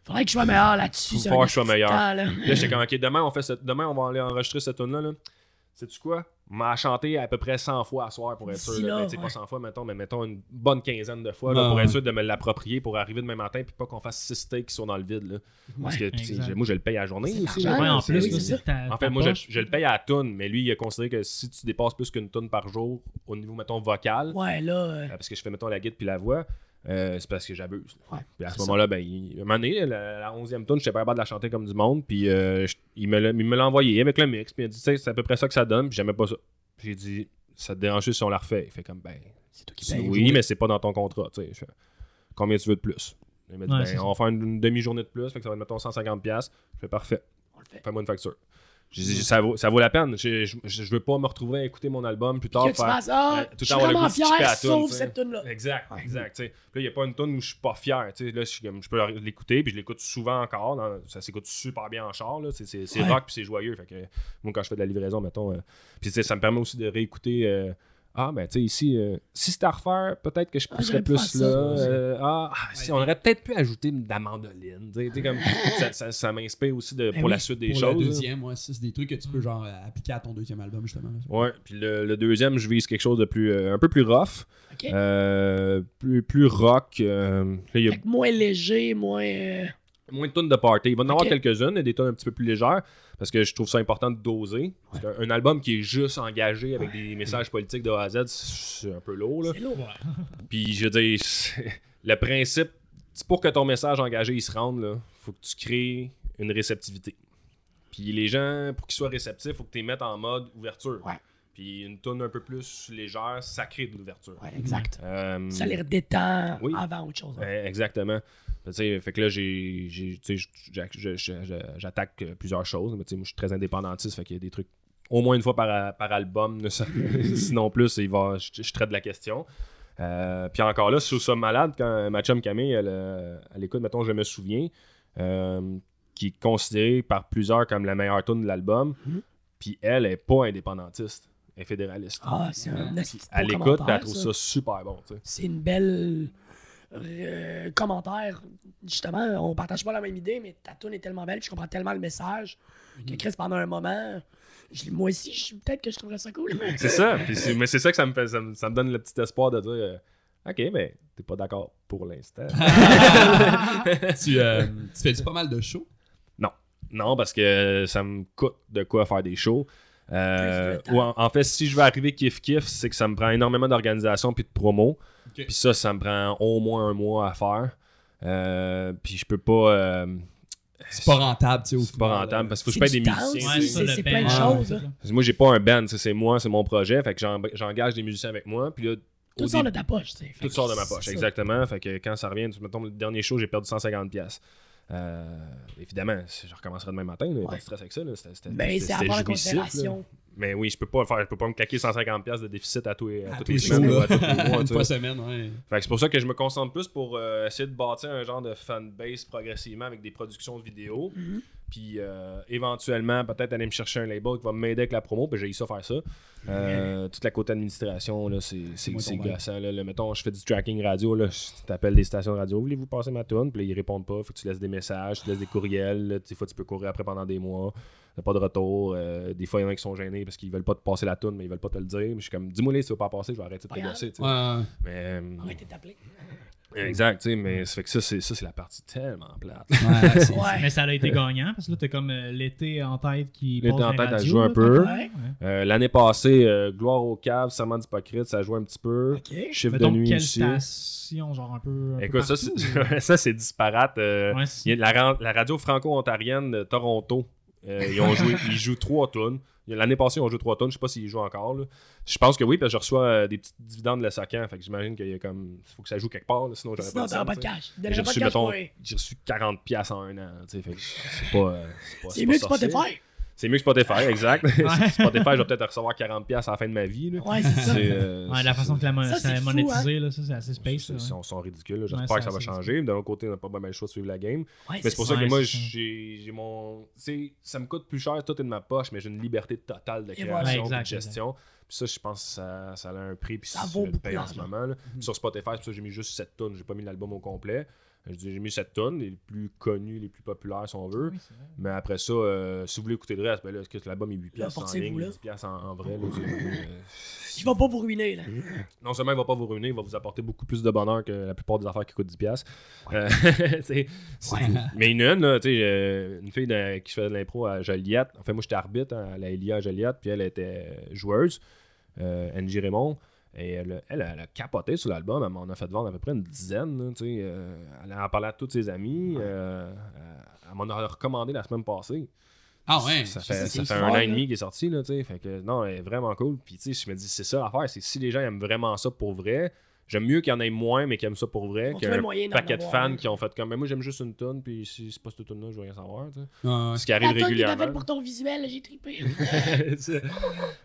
Faudrait que je sois meilleur là-dessus. Faut que je sois meilleur. temps, là. là, j'étais comme, OK, demain, on, fait cette- demain, on va aller enregistrer cette tune là là. Sais-tu quoi? On m'a chanté à peu près 100 fois à soir pour être sûr. là. là, Ben, tu sais, ouais. Pas 100 fois, mettons, mais mettons une bonne quinzaine de fois là, pour être sûr de me l'approprier pour arriver demain matin puis pas qu'on fasse six takes qui sont dans le vide. Là. Parce que moi, je le paye à la journée aussi. Ouais, en plus, oui, ça. ta- En ta fait, moi, je, le paye à la toune, mais lui, il a considéré que si tu dépasses plus qu'une toune par jour au niveau, mettons, vocal, Ouais, là. euh, euh, parce que je fais, mettons, la guide puis la voix, euh, c'est parce que j'abuse. Ouais, Puis à ce moment-là, ben, il, un moment donné, la, la 11e toune, j'étais pas capable de la chanter comme du monde, puis euh, je- il me l'a il me l'a envoyé avec le mix, puis il a dit, tu sais, c'est à peu près ça que ça donne, puis j'aimais pas ça. J'ai dit, ça te dérange si on la refait? Il fait comme, ben, C'est toi qui payes. oui, mais c'est pas dans ton contrat, sais. Je fais, Combien tu veux de plus? Il m'a dit, Ouais, ben, on va faire une, une demi-journée de plus, fait que ça va être, mettons, 150$. piastres. Je fais, parfait. On le fait. Fais-moi une facture. J'ai dit, ça vaut, ça vaut la peine. Je, je, je- je veux pas me retrouver à écouter mon album plus tard. Que tu faire- fasses, ah, tout je le suis vraiment fier, sauf tu sais. cette tune-là. Exact, exact. tu. Puis là, il n'y a pas une tune où je suis pas fier. tu sais. Là, je, je peux l'écouter, puis je l'écoute souvent encore. dans- ça s'écoute super bien en char. C'est, Ouais. rock, puis c'est joyeux. Fait que, moi, quand je fais de la livraison, mettons. euh, puis tu ça me permet aussi de réécouter. euh, ah, ben, tu sais, ici, euh, si c'était à refaire, peut-être que je Ah, pousserais plus là. Euh, ah, si, on aurait peut-être pu ajouter de la mandoline. comme, ça, ça, ça m'inspire aussi de, Ben pour la suite des Pour choses. le deuxième, ouais, ça, c'est des trucs que tu peux genre appliquer à ton deuxième album, justement. là. Ouais, puis le, le deuxième, je vise quelque chose de plus euh, un peu plus rough, Ok. euh, plus, plus rock. euh, là, y a moins léger, moins. Moins de tonnes de party. Il va en avoir quelques-unes, il des tonnes un petit peu plus légères, parce que je trouve ça important de doser. Un album qui est juste engagé avec des messages politiques de A à Z, c'est un peu lourd. Là. C'est lourd. Puis je veux dire, c'est- le principe, pour que ton message engagé il se rende, là, faut que tu crées une réceptivité. Puis les gens, pour qu'ils soient réceptifs, faut que tu les mettes en mode ouverture. Ouais. Puis une tonne un peu plus légère, ça crée de l'ouverture. Ouais, exact. Euh, Ça les détend Oui. avant autre chose. hein. Ouais, exactement. Fait, que là, j'attaque plusieurs choses. Mais moi, je suis très indépendantiste. Fait qu'il y a des trucs au moins une fois par, par album. sinon plus, il va, je, je traite de la question. Euh, puis encore là, sous ça malade, quand ma chum Camille, elle, euh, elle écoute, mettons, je me souviens, euh, qui est considérée par plusieurs comme la meilleure tune de l'album. Mhm. Puis elle est pas indépendantiste, elle est fédéraliste. Ah, c'est un elle écoute, elle trouve ça. ça super bon. C'est une belle euh, commentaire. Justement, on partage pas la même idée, mais ta tune est tellement belle, je comprends tellement le message que Chris, pendant un moment, je- moi aussi, je- peut-être que je trouverais ça cool. C'est ça. Mais c'est ça que ça me, fait, ça, me, ça me donne le petit espoir de dire euh, Ok, mais t'es pas d'accord pour l'instant. tu, euh, tu fais pas mal de shows? non, parce que ça me coûte de quoi faire des shows. Euh, ou en, en fait, si je veux arriver kiff-kiff, c'est que ça me prend énormément d'organisation puis de promo. Ok. Puis ça, ça me prend au moins un mois à faire. Euh, puis je peux pas. euh, C'est pas rentable, tu sais. c'est pas rentable euh, parce qu'il faut que je paye des musiciens. c'est- plein de choses, ouais, là. Moi, j'ai pas un band, c'est moi, c'est mon projet. Fait que j'en- j'engage des musiciens avec moi. Puis là, Tout sort de ta poche, tu sais. Fait Tout sort de ma poche, exactement. Fait que quand ça revient, tu- mettons, le dernier show, j'ai perdu 150$. pièces. évidemment, je recommencerai demain matin, il n'y a pas Ouais. de stress avec ça. là. C'était- c'était- Ben, c'est c'était à prendre en là. considération. Mais oui, je peux pas le faire. Je peux pas me claquer 150$ pièces de déficit à, tous les- à à toutes tous les semaines ou là. à tous les mois. Une fois semaine, ouais. Fait que c'est pour ça que je me concentre plus pour euh, essayer de bâtir un genre de fanbase progressivement avec des productions de vidéos. Mhm. Puis euh, éventuellement, peut-être aller me chercher un label qui va m'aider avec la promo. Puis j'ai eu ça faire ça. Euh, toute la côté administration, là, c'est, gossant. Là. Le- mettons, je fais du tracking radio. Là, je t'appelle des stations de radio. Voulez-vous passer ma tune? Puis là, ils répondent pas. Faut que tu laisses des messages, tu laisses des courriels. là. Des fois, tu peux courir après pendant des mois. Pas de retour. Euh, des fois, il y en a qui sont gênés parce qu'ils veulent pas te passer la tune, mais ils veulent pas te le dire. Mais je suis comme, dis-moi les si tu veux pas passer, je vais arrêter de te gosser. Mais, euh, Arrêtez de t'appeler. Exact, tu sais, mais ça fait que ça, c'est, ça, c'est la partie tellement plate. Ouais, c'est- Ouais. Mais ça a été gagnant Parce que là, t'as comme euh, l'été en tête qui. L'été en tête, radios, joue un peu. Ouais. Euh, L'année passée, euh, Gloire au cave, Serment d'hypocrite, ça joue un petit peu. Ok. Chiffre de nuit quelle aussi. station, genre un peu. un peu Écoute, ça, c'est- ou- ça, c'est disparate. euh, Ouais, il y a la, la radio franco-ontarienne de Toronto, euh, ils, ont joué, ils jouent trois tonnes. L'année passée, ils ont joué trois tonnes. Je sais pas s'ils jouent encore. là. Je pense que oui, parce que je reçois euh, des petites dividendes de le Sacan. Fait que j'imagine qu'il y a comme. faut que ça joue quelque part, là, sinon j'aurais pas pas de cash. J'ai pas reçu, de cash mettons, j'ai reçu 40$ piastres en un an. fait que C'est pas. euh, c'est mieux que. Spotify. C'est mieux que Spotify, exact. Spotify, je vais peut-être recevoir 40$ piastres à la fin de ma vie. là. Ouais, c'est ça. Euh, Ouais, la façon que la mon- Ça, est monétisé, là, ça, c'est assez space. Ils sont, sont ridicules. J'espère que ça va changer. D'un autre côté, on n'a pas bien le choix de suivre la game. Ouais, Mais c'est pour ça ça. que moi, j'ai j'ai mon. tu sais, ça me coûte plus cher, tout est de ma poche, mais j'ai une liberté totale de Et création, voilà. puis Exact, de gestion. Puis ça, je pense que ça, ça a un prix, puis Ça vaut le paye en ce moment. là. Sur Spotify, c'est pour ça que j'ai mis juste 7 tonnes. J'ai pas mis l'album au complet. Je dis, J'ai mis 7 tonnes, les plus connus, les plus populaires, si on veut. Oui. Mais après ça, euh, si vous voulez écouter le reste, ben là, est-ce que l'album est 8 Là, piastres en ligne, là. 10 piastres en, en vrai. là, euh, Il va pas vous ruiner, là. non seulement il va pas vous ruiner, il va vous apporter beaucoup plus de bonheur que la plupart des affaires qui coûtent 10$. piastres. Euh, c'est- c'est- Mais il y en a une, là, tu sais, euh, une fille de- qui faisait de l'impro à Joliette. En fait, moi, j'étais arbitre hein, à la Elia à Joliette, puis elle était joueuse, euh, Angie Raymond. Et elle, elle, elle a capoté sur l'album. Elle m'en a fait vendre à peu près une dizaine. là, euh, elle en parlait à tous ses amis. euh, elle m'en a recommandé la semaine passée. Ah ouais? Ça ça, fait, ça un an et demi qu'il est sorti, là. Fait que non, elle est vraiment cool. Puis, je me dis, c'est ça l'affaire, c'est si les gens aiment vraiment ça pour vrai, j'aime mieux qu'il y en ait moins, mais qui aiment ça pour vrai, qu'un paquet de fans qui ont fait comme, mais moi, j'aime juste une tonne, puis si c'est pas cette tonne-là, je veux rien savoir, tu sais. Ce qui arrive régulièrement. fait pour ton visuel, j'ai trippé.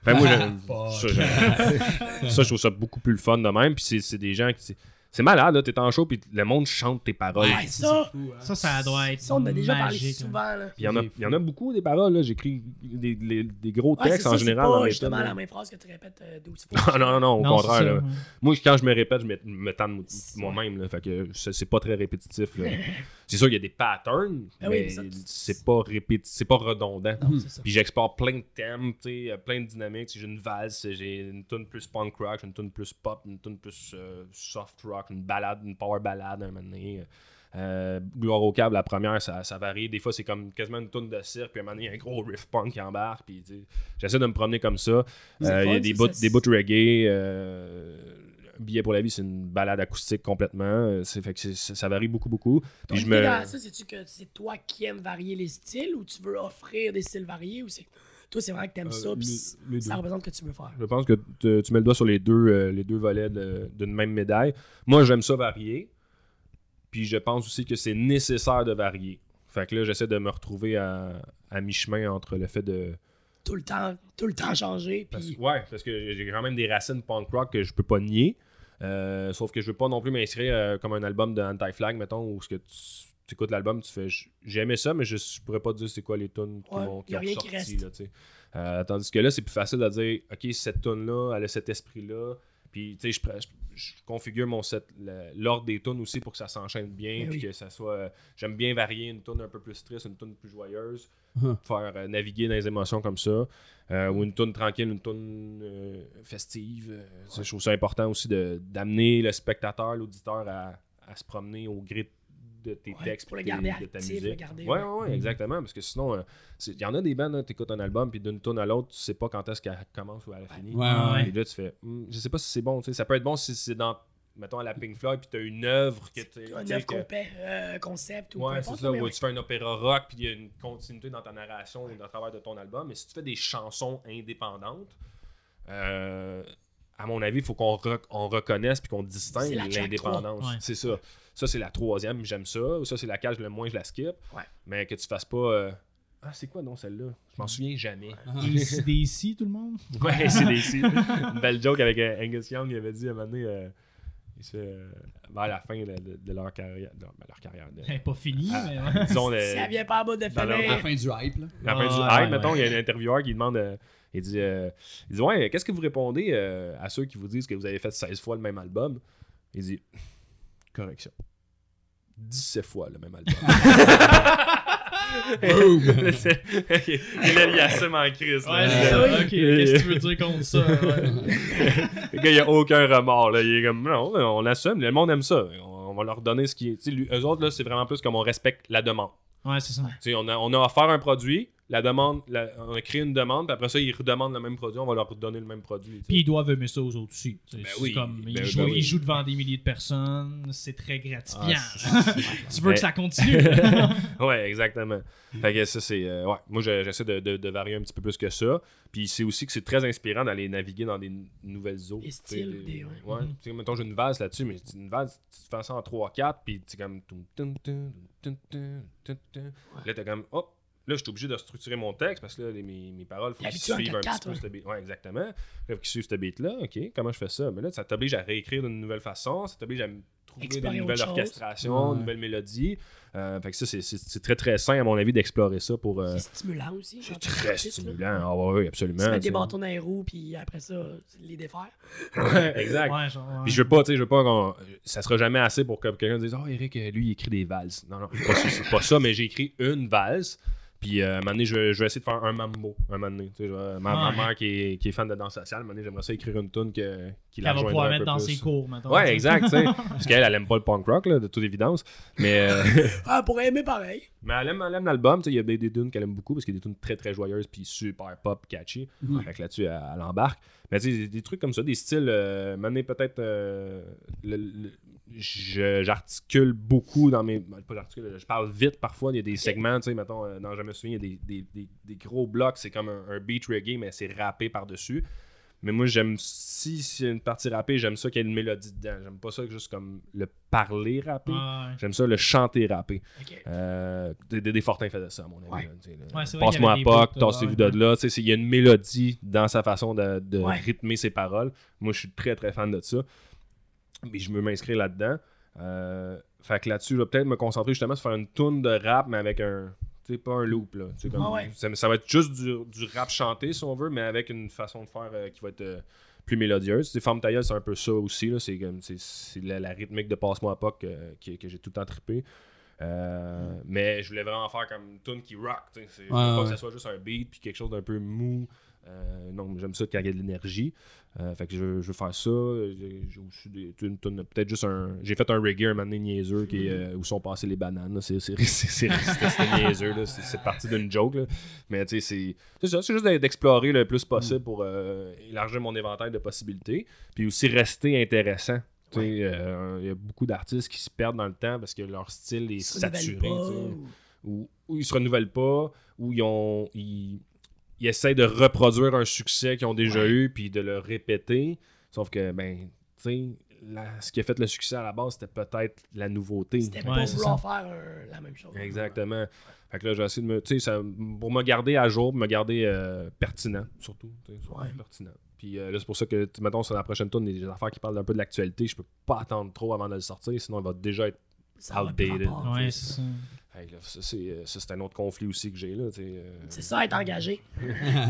Fait moi, j'aime- ça, ça, je trouve ça beaucoup plus le fun de même. Puis c'est- c'est des gens qui. C'est- C'est malade, là. T'es en show, puis le monde chante tes paroles. Ouais, ça, Ça, ça doit être. ça, on en a déjà parlé magique, souvent, là. Puis il y, en a- il y en a beaucoup des paroles, là. J'écris des, des- des gros Ouais, c'est textes ça, en c'est général pas dans mes justement la même phrase que tu répètes euh, 12 fois. Non, non, non, au Non, c'est contraire, ça, là. ouais. Moi, quand je me répète, je me, me tente C'est- moi-même. là. Fait que c'est c'est pas très répétitif. là. c'est sûr qu'il y a des patterns, Ah mais c'est pas répéti- c'est pas redondant. Non, c'est. Puis j'explore plein de thèmes, tu sais, euh, plein de dynamiques. Sais, J'ai une valse, j'ai une tune plus punk rock, j'ai une tune plus pop, une tune plus euh, soft rock, une balade, une power ballade un moment donné. Euh, Gloire au câble, la première, ça, ça varie. Des fois, c'est comme quasiment une tune de cirque, puis à un moment donné, il y a un gros riff punk qui embarque. Puis j'essaie de me promener comme ça. Euh, Il y a des bouts, des bouts reggae. euh, Billet pour la vie, c'est une balade acoustique complètement. Euh, C'est fait que ça, varie beaucoup, beaucoup. Puis je me. ça, c'est-tu que c'est toi qui aimes varier les styles ou tu veux offrir des styles variés ou c'est toi, c'est vrai que t'aimes Euh, ça puis ça représente ce que tu veux faire? Je pense que te- tu mets le doigt sur les deux, euh, les deux volets de- d'une même médaille. Moi, j'aime ça varier. Puis je pense aussi que c'est nécessaire de varier. Fait que là, j'essaie de me retrouver à, à mi-chemin entre le fait de. Tout le temps, tout le temps changer puis ouais, parce que j'ai quand même des racines punk rock que je peux pas nier. Euh, sauf que je veux pas non plus m'inscrire euh, comme un album de Anti-Flag, mettons, où ce que tu écoutes l'album, tu fais j- j'ai aimé ça, mais je, je pourrais pas te dire c'est quoi les tunes qui, Ouais, qui ont qui. Là, tu sais. Euh, tandis que là, c'est plus facile de dire ok, cette tune là elle a cet esprit-là. Puis, tu sais, je, je- je configure mon set, l'ordre des tunes aussi pour que ça s'enchaîne bien. Ben puis oui. que ça soit. euh, J'aime bien varier une tune un peu plus triste, une tune plus joyeuse. Hum. Faire euh, naviguer dans les émotions comme ça. Euh, ou une tune tranquille, une tune euh, festive. Tu sais, je trouve ça important aussi de- d'amener le spectateur, l'auditeur à, à se promener au gré de tes Ouais, textes pour le puis garder de ta actif, musique. garder, ouais, ouais. ouais, ouais, exactement. Parce que sinon, euh, il y en a des bandes, tu écoutes un album, puis d'une tune à l'autre, tu sais pas quand est-ce qu'elle commence ou elle finit. Ouais, ouais, ouais. Et là, tu fais, Hmm, je sais pas si c'est bon. Ça peut être bon si c'est dans, mettons, à la Pink Floyd, puis tu as une œuvre que tu un sais, œuvre que- euh, concept ou Ouais, c'est importe, ça. ouais. tu fais un opéra rock, puis il y a une continuité dans ta narration et dans le travers de ton album. Mais si tu fais des chansons indépendantes, euh, à mon avis, il faut qu'on rec- on reconnaisse puis qu'on distingue l'indépendance. Ouais. C'est ça. Ça, c'est la troisième, j'aime ça. Ça, c'est laquelle le moins je la skip. Ouais. Mais que tu fasses pas. euh, Ah, c'est quoi, non, celle-là? Je m'en souviens jamais. ACDC, tout le monde? Ouais, c'est des si. Une belle joke avec euh, Angus Young, il avait dit à un moment donné, euh, il se fait, euh, vers la fin de, de- de leur carrière. de- ben, leur carrière. de- pas finie, Ah, mais ouais. disons, Si euh, elle vient pas à bout de leur- À la finir, fin du hype, là. la fin du Ouais, hype, ouais, mettons, ouais. il y a un intervieweur qui demande euh, il dit, euh, il dit Ouais, qu'est-ce que vous répondez euh, à ceux qui vous disent que vous avez fait 16 fois le même album? Il dit Correction. 17 fois le même album. C'est- il a- assume en crise. là. Ouais, c'est ça. Ok, qu'est-ce que tu veux dire contre ça? ouais. Le gars, il a aucun remords. Là. Il est comme, non, on assume. Le monde aime ça. On, on va leur donner ce qui est. Lui- eux autres, là, c'est vraiment plus comme on respecte la demande. Ouais, c'est ça. Tu sais, on a, on a offert un produit, la demande, la- on a créé une demande, puis après ça, ils redemandent le même produit, on va leur redonner le même produit. Puis ils doivent aimer ça aux autres aussi. Ben oui, comme, ben ils, jouent, ben oui. ils jouent devant des milliers de personnes, c'est très gratifiant. Ah, tu veux que ça continue? ouais, exactement. Fait que ça, c'est. euh, ouais, moi, je- j'essaie de, de- de varier un petit peu plus que ça. Puis c'est aussi que c'est très inspirant d'aller naviguer dans des n- nouvelles eaux. Sais, styles, des- ouais. Ouais. Tu sais, mettons, j'ai une vase là-dessus, mais une vase, tu fais ça en 3-4, puis c'est comme. Là, t'es comme. Hop! Là, je suis obligé de structurer mon texte parce que là, les- mes, mes paroles, il faut qu'ils suivent un 4-4, petit peu ouais. ce beat. Ouais, exactement. Il faut qu'ils suivent ce beat-là. OK, comment je fais ça? Mais là, ça t'oblige à réécrire d'une nouvelle façon, ça t'oblige à me trouver Explorer de nouvelles orchestrations, Ouais. de nouvelles mélodies. Euh, fait que ça, c'est- c'est c'est très, très sain, à mon avis, d'explorer ça pour. euh, C'est stimulant aussi. c'est très stimulant. Ah ouais, ouais, absolument. Tu des sais. bâtons dans les roues, puis après ça, les défaire. Ouais, exact. Ouais, genre, ouais. Puis je veux pas, tu sais, je veux pas qu'on. Ça sera jamais assez pour que quelqu'un dise Oh, Eric, lui, il écrit des valses. Non, non, c'est pas, pas ça, mais j'ai écrit une valse. Puis euh, à un moment donné, je vais, je vais essayer de faire un mambo. Un moment donné. Tu sais, je vais- ma, ma Ouais. mère qui est, qui est fan de danse sociale, un moment donné, j'aimerais ça écrire une tune que, qui la Qu'elle va pouvoir un mettre peu dans plus. ses cours, maintenant. Ouais, exact. Parce qu'elle, elle aime pas le punk rock, là, de toute évidence. Mais, euh, Ah, elle pourrait aimer pareil. mais elle aime, elle aime l'album, tu sais. Il y a des, des tunes qu'elle aime beaucoup parce qu'il y a des tunes très très joyeuses puis super pop, catchy. Fait que là-dessus, elle, elle embarque. Mais tu sais, des, des trucs comme ça, des styles, euh, maintenant, peut-être. euh, le- le- je- j'articule beaucoup dans mes. ben, Pas j'articule, je parle vite parfois. Il y a des segments, tu sais, mettons, euh, dans Je me souviens, il y a des, des, des- des gros blocs, c'est comme un, un beat reggae, mais c'est rappé par-dessus. Mais moi, j'aime. Si c'est une partie rappée, j'aime ça qu'il y ait une mélodie dedans. J'aime pas ça juste comme le parler rappé. Ouais. J'aime ça le chanter rappé. Ok. Euh, des Fortins faisaient ça, à mon avis. Ouais. Passe-moi à POC, tassez-vous de là. Tu sais, Il y a une mélodie dans sa façon de, rythmer ses paroles. Moi, je suis très, très fan de ça. Mais je veux m'inscrire là-dedans. Euh, fait que là-dessus, je vais peut-être me concentrer justement sur faire une tune de rap, mais avec un. Tu sais, pas un loop, là. Comme- Ah ouais. ça, ça va être juste du, du rap chanté, si on veut, mais avec une façon de faire euh, qui va être euh, plus mélodieuse. Tu sais, Forme Tailleul, c'est un peu ça aussi, là. C'est comme. c'est- C'est la, la rythmique de Passe-moi à POC que, que j'ai tout le temps trippé. Euh, mais je voulais vraiment faire comme une tune qui rock. tu sais. C'est- Je veux Ouais, pas ouais. que ça soit juste un beat puis quelque chose d'un peu mou. Euh, non, j'aime ça quand il y a de l'énergie. Euh, fait que je, veux- je veux faire ça. J'ai aussi peut-être juste un. J'ai fait un reggae un moment donné niaiseux qui est, euh, où sont passées les bananes. C'est niaiseux. là. C'est parti d'une joke. là. Mais tu sais, c'est c'est ça. C'est juste d'e- d'explorer le plus possible pour euh, élargir mon éventail de possibilités. Puis aussi rester intéressant. Il y a beaucoup d'artistes qui se perdent dans le temps parce que leur style est saturé. ou, ou ils se renouvellent pas, ou ils ont ils, ils essayent de reproduire un succès qu'ils ont déjà Ouais. eu puis de le répéter. Sauf que ben, tu sais, la- ce qui a fait le succès à la base, c'était peut-être la nouveauté. C'était Ouais, pas vouloir faire euh, la même chose. Exactement. Fait que là, j'ai essayé de me. Tu sais, pour me garder à jour, me garder euh, pertinent, surtout. tu sais, surtout Ouais. pertinent. Puis euh, là, c'est pour ça que, mettons, sur la prochaine tourne, des affaires qui parlent un peu de l'actualité, je peux pas attendre trop avant de le sortir, sinon il va déjà être. Ça outdated. Hey, là, ça, c'est, euh, ça, c'est un autre conflit aussi que j'ai. là, euh. C'est ça, être engagé.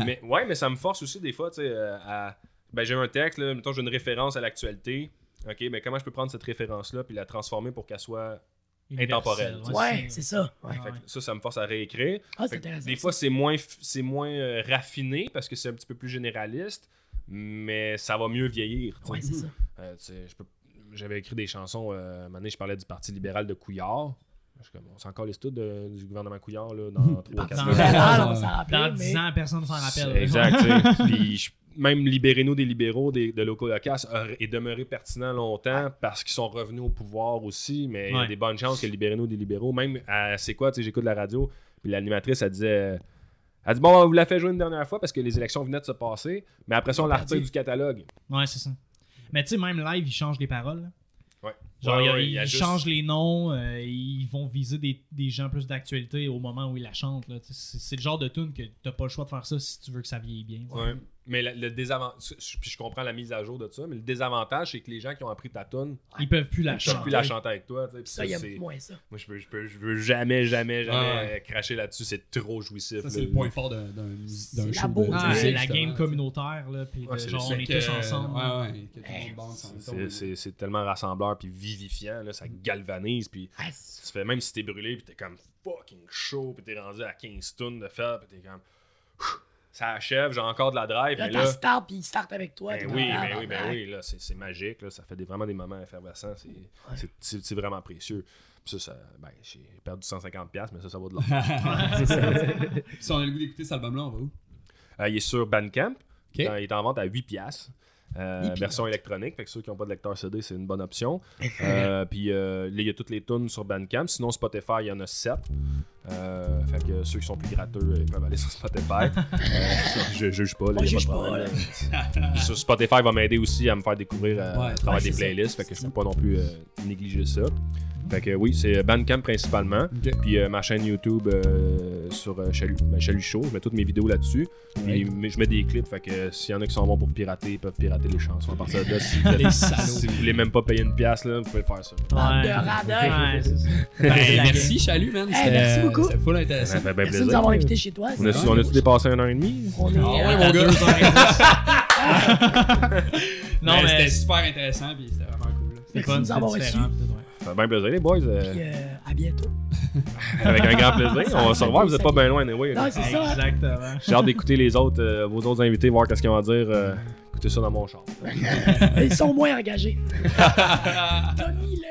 mais ouais, mais ça me force aussi des fois, tu sais, euh, à. Ben, j'ai un texte, là, mettons, j'ai une référence à l'actualité. Ok, mais comment je peux prendre cette référence-là puis la transformer pour qu'elle soit. Intemporel, Universel, Ouais, c'est ça. Ouais. Fait que ça, ça me force à réécrire. Ah, c'est intéressant. des fois, c'est moins, c'est moins euh, raffiné parce que c'est un petit peu plus généraliste, mais ça va mieux vieillir. tu sais. Ouais, c'est ça. Euh, J'avais écrit des chansons, euh, un moment donné, je parlais du Parti libéral de Couillard. Je suis comme, on s'en encore les studs de- du gouvernement Couillard là, dans 3 Parti 4 Dans- libéral, on Ouais. s'en rappelle. Dans mais- 10 ans, personne s'en rappelle. Exact. tu sais. Puis je- même Libérez-nous des libéraux des, de Loco Locas a- est demeuré pertinent longtemps parce qu'ils sont revenus au pouvoir aussi, mais il y a des bonnes chances que Libérez-nous des libéraux, même à C'est quoi, tu sais, j'écoute la radio, puis l'animatrice, elle disait. Elle dit Bon, on vous l'a fait jouer une dernière fois parce que les élections venaient de se passer, mais après ça, on la du catalogue. Ouais, c'est ça. Mais tu sais, même live, ils changent les paroles. là. Genre, Ouais, ouais, ils il juste- changent les noms, euh, ils vont viser des, des gens plus d'actualité au moment où ils la chantent. C'est le genre de tune que t'as pas le choix de faire ça si tu veux que ça vieillit bien. Ouais. Mais le, le désavantage, puis je comprends la mise à jour de ça, mais le désavantage, c'est que les gens qui ont appris ta tune, Ils peuvent plus la ils peuvent chanter. plus la chanter avec toi. tu sais, puis Ça, il y a c'est- moins ça. Moi, je peux, je, peux, je veux jamais, jamais, jamais ouais. euh, cracher là-dessus. C'est trop jouissif. Ça, c'est là. le point fort d'un d'un- d'un la show beauté. de Ah, musique, la justement, game tu sais. communautaire, là, puis Ouais, de c'est genre, le on est Que- tous ensemble. Ouais, ouais. que tout le monde bande son C'est- ton. C'est c'est tellement rassembleur puis vivifiant, là, ça galvanise. Puis Ah, c'est- tu fais, même si t'es brûlé, puis t'es comme fucking chaud, puis t'es rendu à 15 tonnes de fer, puis t'es comme. Ça achève, j'ai encore de la drive. Là, mais t'as là, start, puis il start avec toi. ben oui, ben oui, ben oui, là, c'est c'est magique, là, ça fait des- vraiment des moments effervescents, c'est c'est- c'est c'est vraiment précieux. Puis ça, ça ben, j'ai perdu 150$, piastres, mais ça, ça vaut de l'or. si on a le goût d'écouter cet album-là, on va où? Euh, il est sur Bandcamp. Euh, il est en vente à 8$. piastres. Euh, 8 version électronique, fait que ceux qui n'ont pas de lecteur CD, c'est une bonne option. Euh, puis euh, là, il y a toutes les tunes sur Bandcamp. Sinon, Spotify, il y en a 7. Euh, fait que ceux qui sont plus gratteux, ils peuvent aller sur Spotify. Euh, je juge pas, là, pas de juge pas, sur Spotify va m'aider aussi à me faire découvrir euh, Ouais, à travers ouais, des c'est ça. playlists. Fait que je peux pas non plus euh, négliger ça. Fait que oui, c'est Bandcamp principalement. Ok. Puis euh, ma chaîne YouTube euh, sur euh, Chalut, ben, Chalut Show, je mets toutes mes vidéos là-dessus. Puis je mets des clips, fait que s'il y en a qui sont bons pour pirater, ils peuvent pirater les chansons. À partir de là, si vous, êtes- Les salauds. si vous voulez même pas payer une pièce, là, vous pouvez faire ça. Bande de Ouais. Ouais, c'est ça. Ben, merci, Chalut, man. Hey, merci beaucoup. C'était full Ça intéressant. fait bien Merci de nous plaisir. avoir invités chez toi. On c'est a-tu on vraiment a-tu dépassé un an et demi? On est, Ah ouais, mon gars. deux heures et demie. non, Mais mais C'était super intéressant, puis c'était vraiment cool. là. c'est Merci fun, de nous c'est avoir différent. reçus. peut-être, ouais. Ça fait bien plaisir, les boys. euh, Puis, euh, à bientôt. avec un grand plaisir. On va se revoir, vous êtes pas bien loin, anyway. Non, c'est ça. hein. Exactement. J'ai hâte d'écouter les autres, euh, vos autres invités, voir qu'est-ce qu'ils vont dire. euh, écoutez ça dans mon char. Ils sont moins engagés. Tommy, là,